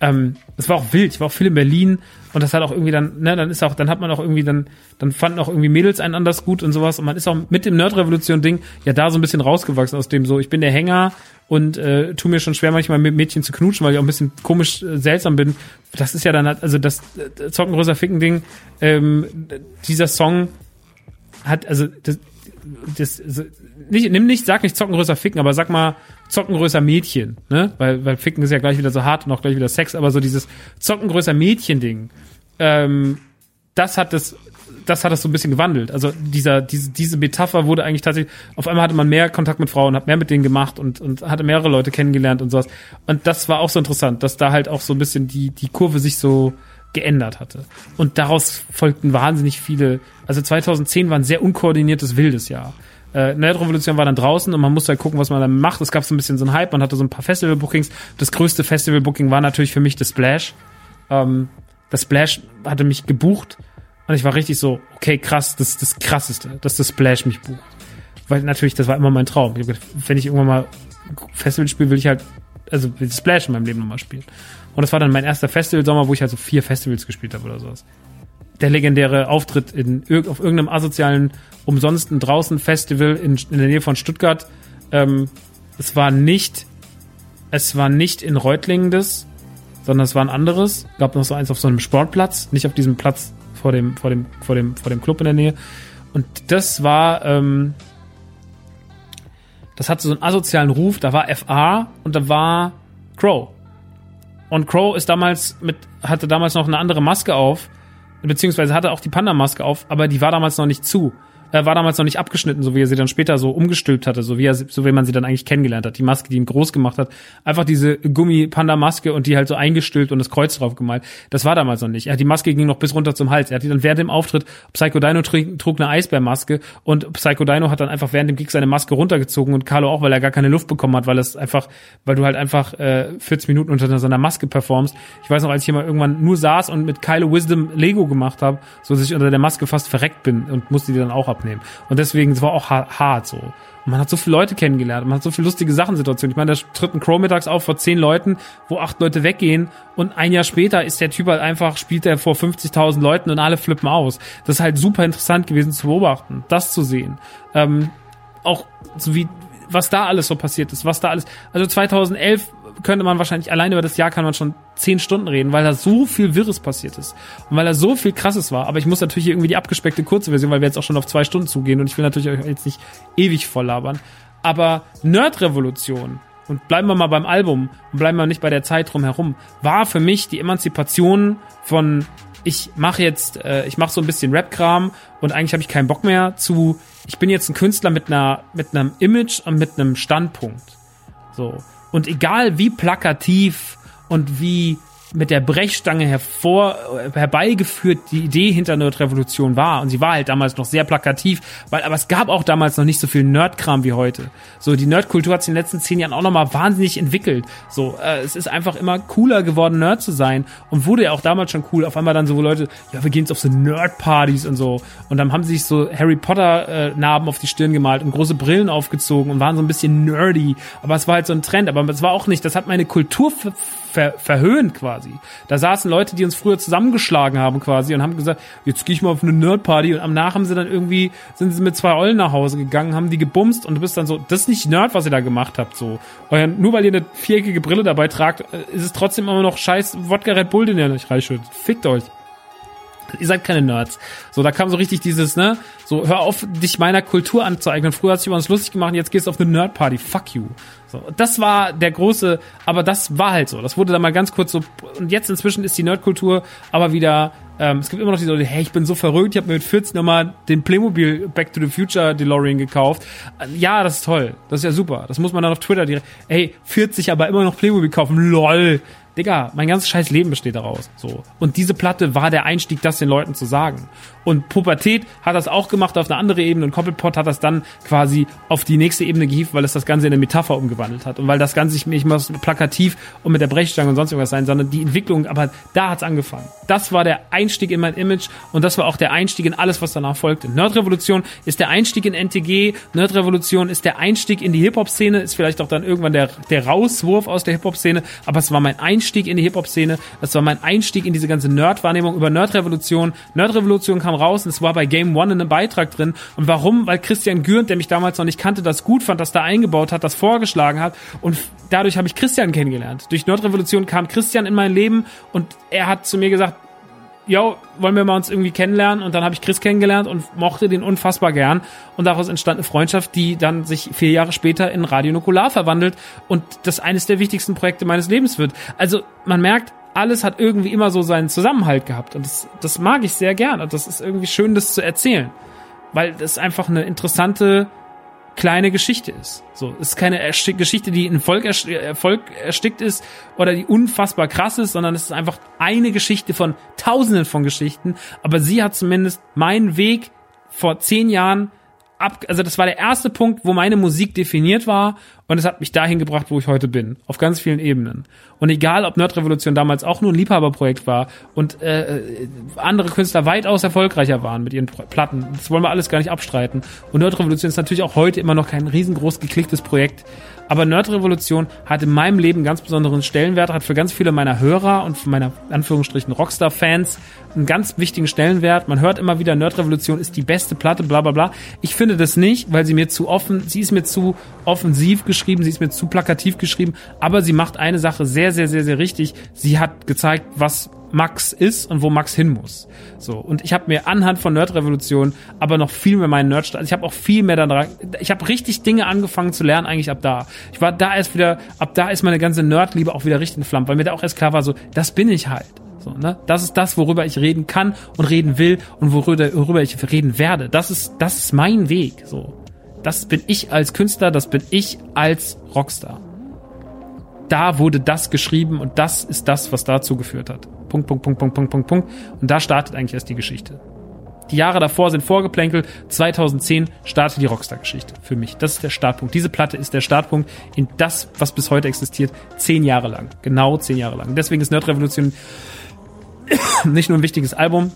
Ähm, es war auch wild. Ich war auch viel in Berlin und das hat auch irgendwie dann, ne, dann ist auch, dann hat man auch irgendwie dann, dann fanden auch irgendwie Mädels einen anders gut und sowas und man ist auch mit dem Nerdrevolution-Ding ja da so ein bisschen rausgewachsen aus dem so, ich bin der Hänger und äh, tu mir schon schwer manchmal mit Mädchen zu knutschen, weil ich auch ein bisschen komisch äh, seltsam bin. Das ist ja dann halt, also das äh, Zocken größer Ficken Ding, ähm, dieser Song hat, also das, das, nicht, nimm nicht, sag nicht zocken größer Ficken, aber sag mal zocken größer Mädchen, ne? Weil, weil Ficken ist ja gleich wieder so hart und auch gleich wieder Sex, aber so dieses zocken größer Mädchen-Ding, ähm, das hat das, das hat das so ein bisschen gewandelt. Also dieser, diese, diese Metapher wurde eigentlich tatsächlich, auf einmal hatte man mehr Kontakt mit Frauen, hat mehr mit denen gemacht und, und hatte mehrere Leute kennengelernt und sowas. Und das war auch so interessant, dass da halt auch so ein bisschen die, die Kurve sich so geändert hatte. Und daraus folgten wahnsinnig viele, also 2010 war ein sehr unkoordiniertes, wildes Jahr. Äh, Nerdrevolution war dann draußen und man musste halt gucken, was man dann macht. Es gab so ein bisschen so einen Hype, man hatte so ein paar Festival-Bookings. Das größte Festival-Booking war natürlich für mich das Splash. Ähm, das Splash hatte mich gebucht und ich war richtig so, okay, krass, das ist das krasseste, dass das Splash mich bucht. Weil natürlich, das war immer mein Traum. Ich gedacht, wenn ich irgendwann mal Festival spiele, will ich halt, also will Splash in meinem Leben nochmal spielen. Und das war dann mein erster Festivalsommer, wo ich halt so vier Festivals gespielt habe oder sowas. Der legendäre Auftritt in, auf irgendeinem asozialen, umsonsten draußen Festival in, in der Nähe von Stuttgart. Ähm, es war nicht, es war nicht in Reutlingen das, sondern es war ein anderes. Gab noch so eins auf so einem Sportplatz, nicht auf diesem Platz vor dem, vor dem, vor dem, vor dem Club in der Nähe. Und das war, ähm, das hatte so einen asozialen Ruf. Da war FA und da war Crow. Und Crow ist damals mit, hatte damals noch eine andere Maske auf, beziehungsweise hatte auch die Panda-Maske auf, aber die war damals noch nicht zu äh, war damals noch nicht abgeschnitten, so wie er sie dann später so umgestülpt hatte, so wie er, so wie man sie dann eigentlich kennengelernt hat. Die Maske, die ihn groß gemacht hat, einfach diese Gummi-Panda-Maske und die halt so eingestülpt und das Kreuz drauf gemalt. Das war damals noch nicht. Er hat die Maske ging noch bis runter zum Hals. Er hat die dann während dem Auftritt, Psycho Dino trug, trug eine Eisbärmaske und Psycho Dino hat dann einfach während dem Gig seine Maske runtergezogen und Carlo auch, weil er gar keine Luft bekommen hat, weil es einfach, weil du halt einfach äh, 40 Minuten unter so einer Maske performst. Ich weiß noch, als ich hier mal irgendwann nur saß und mit Kylo Wisdom Lego gemacht habe, so dass ich unter der Maske fast verreckt bin und musste die dann auch abnehmen. Und deswegen, es war auch hart so. Und man hat so viele Leute kennengelernt, man hat so viele lustige Sachen-Situationen. Ich meine, da tritt ein Crow mittags auf vor zehn Leuten, wo acht Leute weggehen und ein Jahr später ist der Typ halt einfach, spielt er vor 50.000 Leuten und alle flippen aus. Das ist halt super interessant gewesen zu beobachten, das zu sehen. Ähm, auch so wie, was da alles so passiert ist, was da alles, also 2011 könnte man wahrscheinlich allein über das Jahr kann man schon zehn Stunden reden, weil da so viel Wirres passiert ist und weil da so viel Krasses war. Aber ich muss natürlich irgendwie die abgespeckte kurze Version, weil wir jetzt auch schon auf zwei Stunden zugehen und ich will natürlich euch jetzt nicht ewig voll labern. Aber Nerd-Revolution und bleiben wir mal beim Album und bleiben wir nicht bei der Zeit drumherum, war für mich die Emanzipation von ich mache jetzt, äh, ich mache so ein bisschen Rap-Kram und eigentlich habe ich keinen Bock mehr zu, ich bin jetzt ein Künstler mit einer, mit einem Image und mit einem Standpunkt. So. Und egal wie plakativ und wie mit der Brechstange hervor, herbeigeführt die Idee hinter Nerdrevolution war. Und sie war halt damals noch sehr plakativ, weil, aber es gab auch damals noch nicht so viel Nerdkram wie heute. So, die Nerdkultur hat sich in den letzten zehn Jahren auch nochmal wahnsinnig entwickelt. So, äh, es ist einfach immer cooler geworden, Nerd zu sein. Und wurde ja auch damals schon cool. Auf einmal dann so Leute, ja, wir gehen jetzt auf so Nerd-Partys und so. Und dann haben sie sich so Harry Potter-Narben äh, auf die Stirn gemalt und große Brillen aufgezogen und waren so ein bisschen nerdy. Aber es war halt so ein Trend. Aber es war auch nicht, das hat meine Kultur ver verhöhnt quasi. Da saßen Leute, die uns früher zusammengeschlagen haben quasi und haben gesagt, jetzt gehe ich mal auf eine Nerdparty und am Nach haben sie dann irgendwie, sind sie mit zwei Eulen nach Hause gegangen, haben die gebumst und du bist dann so, das ist nicht Nerd, was ihr da gemacht habt, so. Euer, nur weil ihr eine viereckige Brille dabei tragt, äh, ist es trotzdem immer noch scheiß Wodka Red Bull, den ihr nicht reinschüttet. Fickt euch. Ihr seid keine Nerds. So, da kam so richtig dieses, ne, so, hör auf, dich meiner Kultur anzueignen. Früher hast du über uns lustig gemacht, jetzt gehst du auf eine Nerdparty. Fuck you. So, das war der große, aber das war halt so. Das wurde dann mal ganz kurz so, und jetzt inzwischen ist die Nerdkultur aber wieder, ähm, es gibt immer noch diese Leute, hey, ich bin so verrückt, ich habe mir mit 14 nochmal den Playmobil Back to the Future DeLorean gekauft. Ja, das ist toll. Das ist ja super. Das muss man dann auf Twitter direkt, ey, 40 aber immer noch Playmobil kaufen. Lol. Digga, mein ganzes scheiß Leben besteht daraus. So. Und diese Platte war der Einstieg, das den Leuten zu sagen. Und Pubertät hat das auch gemacht auf eine andere Ebene und Koppelpot hat das dann quasi auf die nächste Ebene gehievt, weil es das Ganze in eine Metapher umgewandelt hat. Und weil das Ganze nicht mehr plakativ und mit der Brechstange und sonst irgendwas sein, sondern die Entwicklung, aber da hat's angefangen. Das war der Einstieg in mein Image und das war auch der Einstieg in alles, was danach folgte. Nerdrevolution ist der Einstieg in NTG, Nerdrevolution ist der Einstieg in die Hip-Hop-Szene, ist vielleicht auch dann irgendwann der, der Rauswurf aus der Hip-Hop-Szene, aber es war mein Einstieg Einstieg in die Hip-Hop-Szene. Das war mein Einstieg in diese ganze Nerd-Wahrnehmung über Nerd-Revolution. Nerd-Revolution kam raus und es war bei Game One in einem Beitrag drin. Und warum? Weil Christian Gürnt, der mich damals noch nicht kannte, das gut fand, das da eingebaut hat, das vorgeschlagen hat. Und dadurch habe ich Christian kennengelernt. Durch Nerd-Revolution kam Christian in mein Leben und er hat zu mir gesagt, ja, wollen wir mal uns irgendwie kennenlernen? Und dann habe ich Chris kennengelernt und mochte den unfassbar gern. Und daraus entstand eine Freundschaft, die dann sich vier Jahre später in Radio Nukular verwandelt und das eines der wichtigsten Projekte meines Lebens wird. Also man merkt, alles hat irgendwie immer so seinen Zusammenhalt gehabt. Und das, das mag ich sehr gern. Und das ist irgendwie schön, das zu erzählen. Weil das einfach eine interessante kleine Geschichte ist. So, es ist keine Erstick Geschichte, die in Volk Erfolg erstickt ist oder die unfassbar krass ist, sondern es ist einfach eine Geschichte von Tausenden von Geschichten. Aber sie hat zumindest meinen Weg vor zehn Jahren ab, also das war der erste Punkt, wo meine Musik definiert war und es hat mich dahin gebracht, wo ich heute bin, auf ganz vielen Ebenen. Und egal, ob Nerdrevolution damals auch nur ein Liebhaberprojekt war und äh, äh andere Künstler weitaus erfolgreicher waren mit ihren Platten, das wollen wir alles gar nicht abstreiten. Und Nerdrevolution ist natürlich auch heute immer noch kein riesengroß geklicktes Projekt, aber Nerdrevolution hat in meinem Leben ganz besonderen Stellenwert, hat für ganz viele meiner Hörer und meiner Anführungsstrichen Rockstar-Fans einen ganz wichtigen Stellenwert. Man hört immer wieder, Nerdrevolution ist die beste Platte, bla bla bla. Ich finde das nicht, weil sie mir zu offen, sie ist mir zu offensiv geschrieben, sie ist mir zu plakativ geschrieben, aber sie macht eine Sache sehr, sehr, sehr, sehr richtig. Sie hat gezeigt, was Max ist und wo Max hin muss. So und ich habe mir anhand von Nerdrevolution aber noch viel mehr meinen Nerd, ich habe auch viel mehr dann ich habe richtig Dinge angefangen zu lernen eigentlich ab da. Ich war da erst wieder ab da ist meine ganze Nerdliebe auch wieder richtig entflammt, weil mir da auch erst klar war so, das bin ich halt. So, ne? Das ist das, worüber ich reden kann und reden will und worüber, worüber ich reden werde. Das ist das ist mein Weg, so. Das bin ich als Künstler, das bin ich als Rockstar. Da wurde das geschrieben und das ist das, was dazu geführt hat. Punkt, Punkt, Punkt, Punkt, Punkt, Punkt, Punkt. Und da startet eigentlich erst die Geschichte. Die Jahre davor sind Vorgeplänkel. 2010 startet die Rockstar-Geschichte für mich. Das ist der Startpunkt. Diese Platte ist der Startpunkt in das, was bis heute existiert. Zehn Jahre lang. Genau zehn Jahre lang. Deswegen ist Nerd Revolution nicht nur ein wichtiges Album.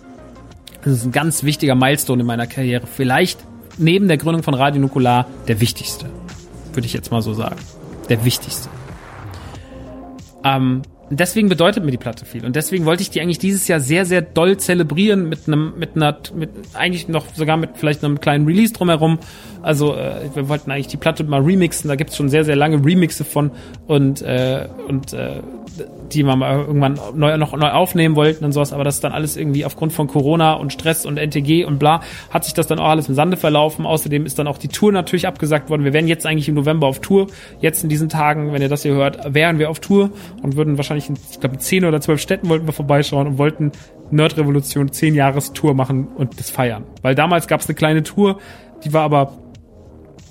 Es ist ein ganz wichtiger Milestone in meiner Karriere. Vielleicht neben der Gründung von Radio Nukular der wichtigste. Würde ich jetzt mal so sagen. Der wichtigste. Ähm, deswegen bedeutet mir die Platte viel. Und deswegen wollte ich die eigentlich dieses Jahr sehr, sehr doll zelebrieren mit einem, mit einer, mit eigentlich noch sogar mit vielleicht einem kleinen Release drumherum. Also äh, wir wollten eigentlich die Platte mal remixen. Da gibt's schon sehr, sehr lange Remixe von und äh, und äh, die wir mal irgendwann neu, noch neu aufnehmen wollten und sowas, aber das ist dann alles irgendwie aufgrund von Corona und Stress und NTG und bla, hat sich das dann auch alles im Sande verlaufen. Außerdem ist dann auch die Tour natürlich abgesagt worden. Wir wären jetzt eigentlich im November auf Tour. Jetzt in diesen Tagen, wenn ihr das hier hört, wären wir auf Tour und würden wahrscheinlich in, ich glaube, zehn oder zwölf Städten wollten wir vorbeischauen und wollten Nerdrevolution 10 Jahres Tour machen und das feiern. Weil damals gab es eine kleine Tour, die war aber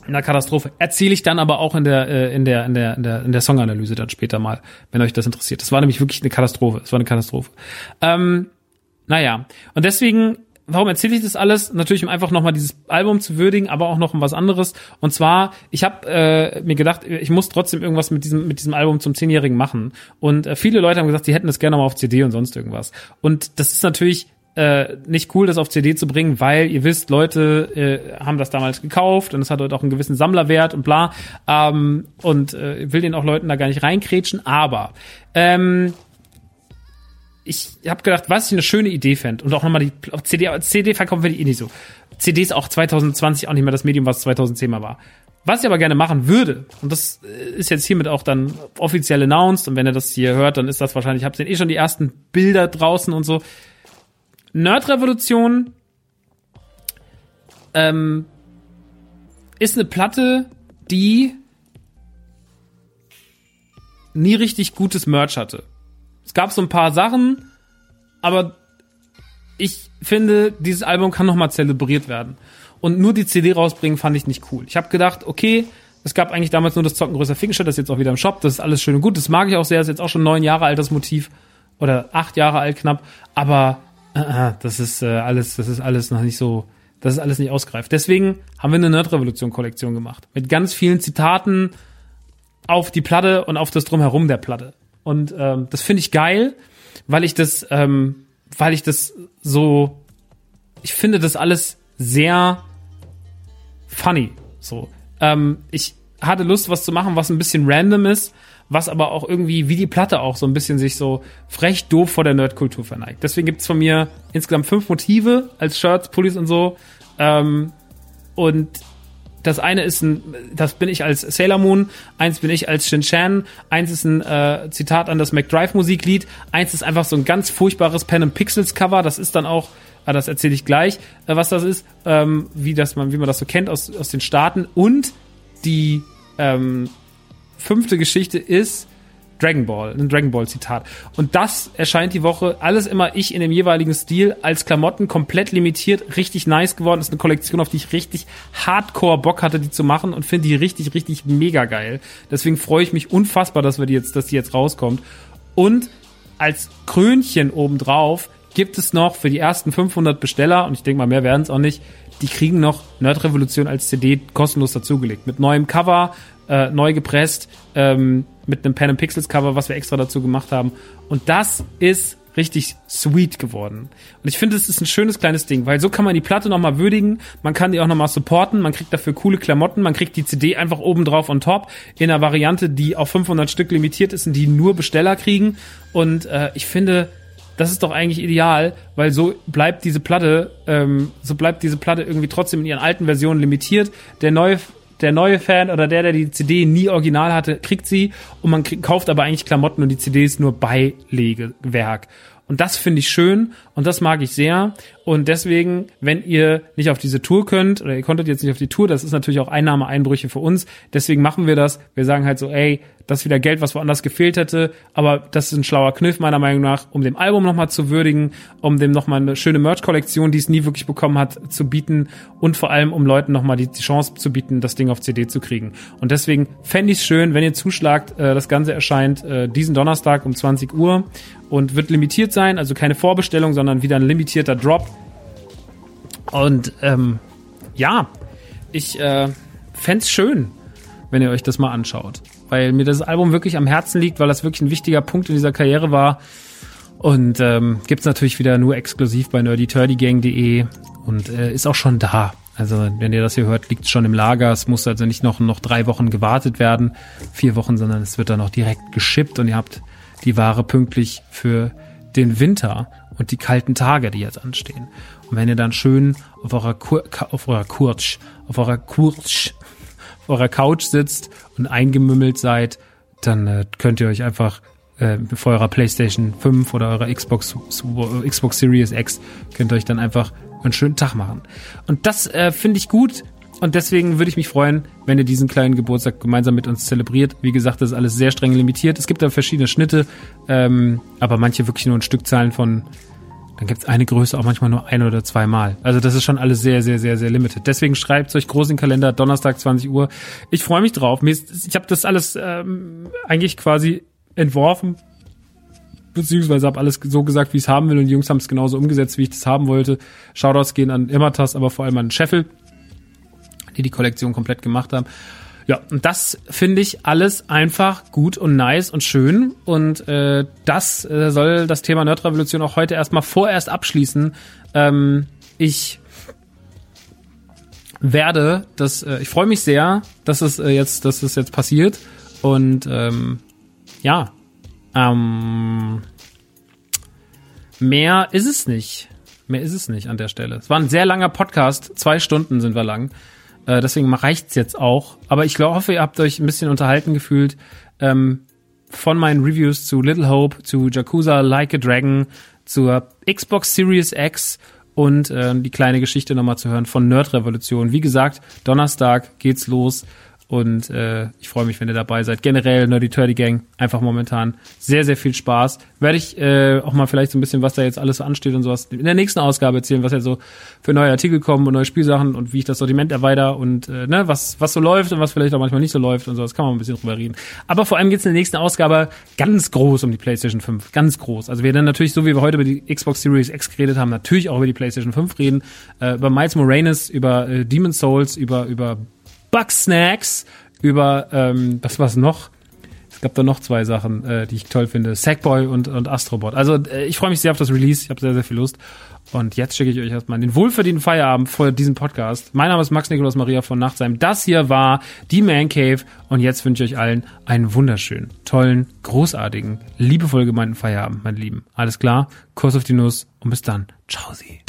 einer Katastrophe. Erzähle ich dann aber auch in der, äh, in der, in der, in der, in der Songanalyse dann später mal, wenn euch das interessiert. Das war nämlich wirklich eine Katastrophe. Es war eine Katastrophe. Ähm, naja. Und deswegen, warum erzähle ich das alles? Natürlich, um einfach nochmal dieses Album zu würdigen, aber auch noch um was anderes. Und zwar, ich habe äh, mir gedacht, ich muss trotzdem irgendwas mit diesem, mit diesem Album zum Zehnjährigen machen. Und äh, viele Leute haben gesagt, sie hätten das gerne mal auf CD und sonst irgendwas. Und das ist natürlich äh, nicht cool, das auf CD zu bringen, weil ihr wisst, Leute äh, haben das damals gekauft und es hat heute auch einen gewissen Sammlerwert und bla. Ähm, und äh, will den auch Leuten da gar nicht reinkrätschen, aber ähm, ich habe gedacht, was ich eine schöne Idee fände und auch nochmal die CD, CD verkaufen werde ich eh nicht so. CD ist auch 2020 auch nicht mehr das Medium, was 2010 mal war. Was ich aber gerne machen würde, und das äh, ist jetzt hiermit auch dann offiziell announced, und wenn ihr das hier hört, dann ist das wahrscheinlich, habt ihr eh schon die ersten Bilder draußen und so. Nerdrevolution ähm, ist eine Platte, die nie richtig gutes Merch hatte. Es gab so ein paar Sachen, aber ich finde, dieses Album kann nochmal zelebriert werden. Und nur die CD rausbringen fand ich nicht cool. Ich habe gedacht, okay, es gab eigentlich damals nur das Zocken größer Finkenstadt, das ist jetzt auch wieder im Shop, das ist alles schön und gut, das mag ich auch sehr, das ist jetzt auch schon neun Jahre alt, das Motiv. Oder acht Jahre alt knapp, aber Das ist äh, alles, das ist alles noch nicht so, das ist alles nicht ausgereift. Deswegen haben wir eine Nerdrevolution-Kollektion gemacht. Mit ganz vielen Zitaten auf die Platte und auf das Drumherum der Platte. Und ähm, das finde ich geil, weil ich das, ähm, weil ich das so, ich finde das alles sehr funny. So, ähm, ich hatte Lust, was zu machen, was ein bisschen random ist, was aber auch irgendwie, wie die Platte auch so ein bisschen sich so frech doof vor der Nerdkultur verneigt. Deswegen gibt's von mir insgesamt fünf Motive als Shirts, Pullis und so. Ähm, und das eine ist ein, das bin ich als Sailor Moon, eins bin ich als Shin Chan, eins ist ein äh, Zitat an das McDrive Musiklied, eins ist einfach so ein ganz furchtbares Pen and Pixels Cover, das ist dann auch, ah, das erzähle ich gleich, äh, was das ist, ähm, wie das man, wie man das so kennt aus, aus den Staaten und die ähm, fünfte Geschichte ist Dragon Ball, ein Dragon Ball Zitat. Und das erscheint die Woche alles immer ich in dem jeweiligen Stil als Klamotten komplett limitiert, richtig nice geworden. ist eine Kollektion, auf die ich richtig hardcore Bock hatte, die zu machen und finde die richtig, richtig mega geil. Deswegen freue ich mich unfassbar, dass wir die jetzt, dass die jetzt rauskommt. Und als Krönchen obendrauf gibt es noch für die ersten 500 Besteller, und ich denke mal, mehr werden es auch nicht, die kriegen noch Nerd Revolution als CD kostenlos dazugelegt. Mit neuem Cover, äh, neu gepresst, ähm, mit einem Pen and Pixels Cover, was wir extra dazu gemacht haben. Und das ist richtig sweet geworden. Und ich finde, es ist ein schönes kleines Ding, weil so kann man die Platte nochmal würdigen, man kann die auch nochmal supporten, man kriegt dafür coole Klamotten, man kriegt die CD einfach oben drauf on top in einer Variante, die auf 500 Stück limitiert ist und die nur Besteller kriegen. Und äh, ich finde, das ist doch eigentlich ideal, weil so bleibt diese Platte, ähm, so bleibt diese Platte irgendwie trotzdem in ihren alten Versionen limitiert. Der neue der neue Fan oder der, der die CD nie original hatte, kriegt sie und man kriegt, kauft aber eigentlich Klamotten und die CD ist nur Beilegewerk. Und das finde ich schön und das mag ich sehr. Und deswegen, wenn ihr nicht auf diese Tour könnt oder ihr konntet jetzt nicht auf die Tour, das ist natürlich auch Einnahmeeinbrüche für uns. Deswegen machen wir das. Wir sagen halt so, ey, das ist wieder Geld, was woanders gefehlt hätte. Aber das ist ein schlauer Kniff meiner Meinung nach, um dem Album nochmal zu würdigen, um dem nochmal eine schöne Merch-Kollektion, die es nie wirklich bekommen hat, zu bieten und vor allem, um Leuten nochmal die, Chance zu bieten, das Ding auf CD zu kriegen. Und deswegen fände ich es schön, wenn ihr zuschlagt. Äh, das Ganze erscheint äh, diesen Donnerstag um 20 Uhr und wird limitiert sein, also keine Vorbestellung, sondern wieder ein limitierter Drop. Und ähm, ja, ich äh, fände schön, wenn ihr euch das mal anschaut weil mir das Album wirklich am Herzen liegt, weil das wirklich ein wichtiger Punkt in dieser Karriere war. Und ähm, gibt natürlich wieder nur exklusiv bei nerdyturdygang.de und äh, ist auch schon da. Also wenn ihr das hier hört, liegt es schon im Lager. Es muss also nicht noch, noch drei Wochen gewartet werden, vier Wochen, sondern es wird dann auch direkt geschippt und ihr habt die Ware pünktlich für den Winter und die kalten Tage, die jetzt anstehen. Und wenn ihr dann schön auf eurer Kur auf eurer Kurtsch, auf eurer Kurtsch eurer Couch sitzt und eingemümmelt seid, dann äh, könnt ihr euch einfach äh, vor eurer PlayStation 5 oder eurer Xbox, Xbox Series X könnt ihr euch dann einfach einen schönen Tag machen. Und das äh, finde ich gut. Und deswegen würde ich mich freuen, wenn ihr diesen kleinen Geburtstag gemeinsam mit uns zelebriert. Wie gesagt, das ist alles sehr streng limitiert. Es gibt da verschiedene Schnitte, ähm, aber manche wirklich nur in Stückzahlen von dann gibt's eine Größe auch manchmal nur ein oder zweimal. Also das ist schon alles sehr, sehr, sehr, sehr limited. Deswegen schreibt euch groß in den Kalender, Donnerstag 20 Uhr. Ich freue mich drauf. Ich habe das alles ähm, eigentlich quasi entworfen, beziehungsweise habe alles so gesagt, wie ich es haben will und die Jungs haben es genauso umgesetzt, wie ich das haben wollte. Shoutouts gehen an Immertas, aber vor allem an Scheffel, die Kollektion komplett gemacht haben. Ja, und das finde ich alles einfach gut und nice und schön. Und äh, das äh, soll das Thema Nerdrevolution auch heute erstmal vorerst abschließen. Ähm, ich werde das, äh, ich freue mich sehr, dass es äh, jetzt, dass es jetzt passiert. Und ähm, ja, ähm, mehr ist es nicht. Mehr ist es nicht an der Stelle. Es war ein sehr langer Podcast. Zwei Stunden sind wir lang. Äh, deswegen reicht's jetzt auch. Aber ich glaube, hoffe, ihr habt euch ein bisschen unterhalten gefühlt. Ähm, von meinen Reviews zu Little Hope, zu Yakuza Like a Dragon, zur Xbox Series X und äh, die kleine Geschichte nochmal zu hören von Nerd Revolution. Wie gesagt, Donnerstag geht's los. Und äh, ich freue mich, wenn ihr dabei seid. Generell Nerdy Turdy Gang, einfach momentan sehr, sehr viel Spaß. Werde ich äh, auch mal vielleicht so ein bisschen, was da jetzt alles so ansteht und sowas in der nächsten Ausgabe erzählen, was jetzt so für neue Artikel kommen und neue Spielsachen und wie ich das Sortiment erweitere und äh, ne, was, was so läuft und was vielleicht auch manchmal nicht so läuft und sowas. Kann man ein bisschen drüber reden. Aber vor allem geht's in der nächsten Ausgabe ganz groß um die PlayStation 5. Ganz groß. Also wir werden natürlich, so wie wir heute über die Xbox Series X geredet haben, natürlich auch über die PlayStation 5 reden. Äh, über Miles Moranis, über äh, Demon's Souls, über, über Bugsnacks, über, ähm, was war's noch? Es gab da noch zwei Sachen, äh, die ich toll finde. Sackboy und, und Astrobot. Also äh, ich freue mich sehr auf das Release. Ich habe sehr, sehr viel Lust. Und jetzt schicke ich euch erstmal den wohlverdienten Feierabend vor diesem Podcast. Mein Name ist Max Nikolaus Maria von Nachtsheim. Das hier war die Man Cave. Und jetzt wünsche ich euch allen einen wunderschönen, tollen, großartigen, liebevoll gemeinten Feierabend, meine Lieben. Alles klar? Kurs auf die Nuss und bis dann. Ciao, Sie.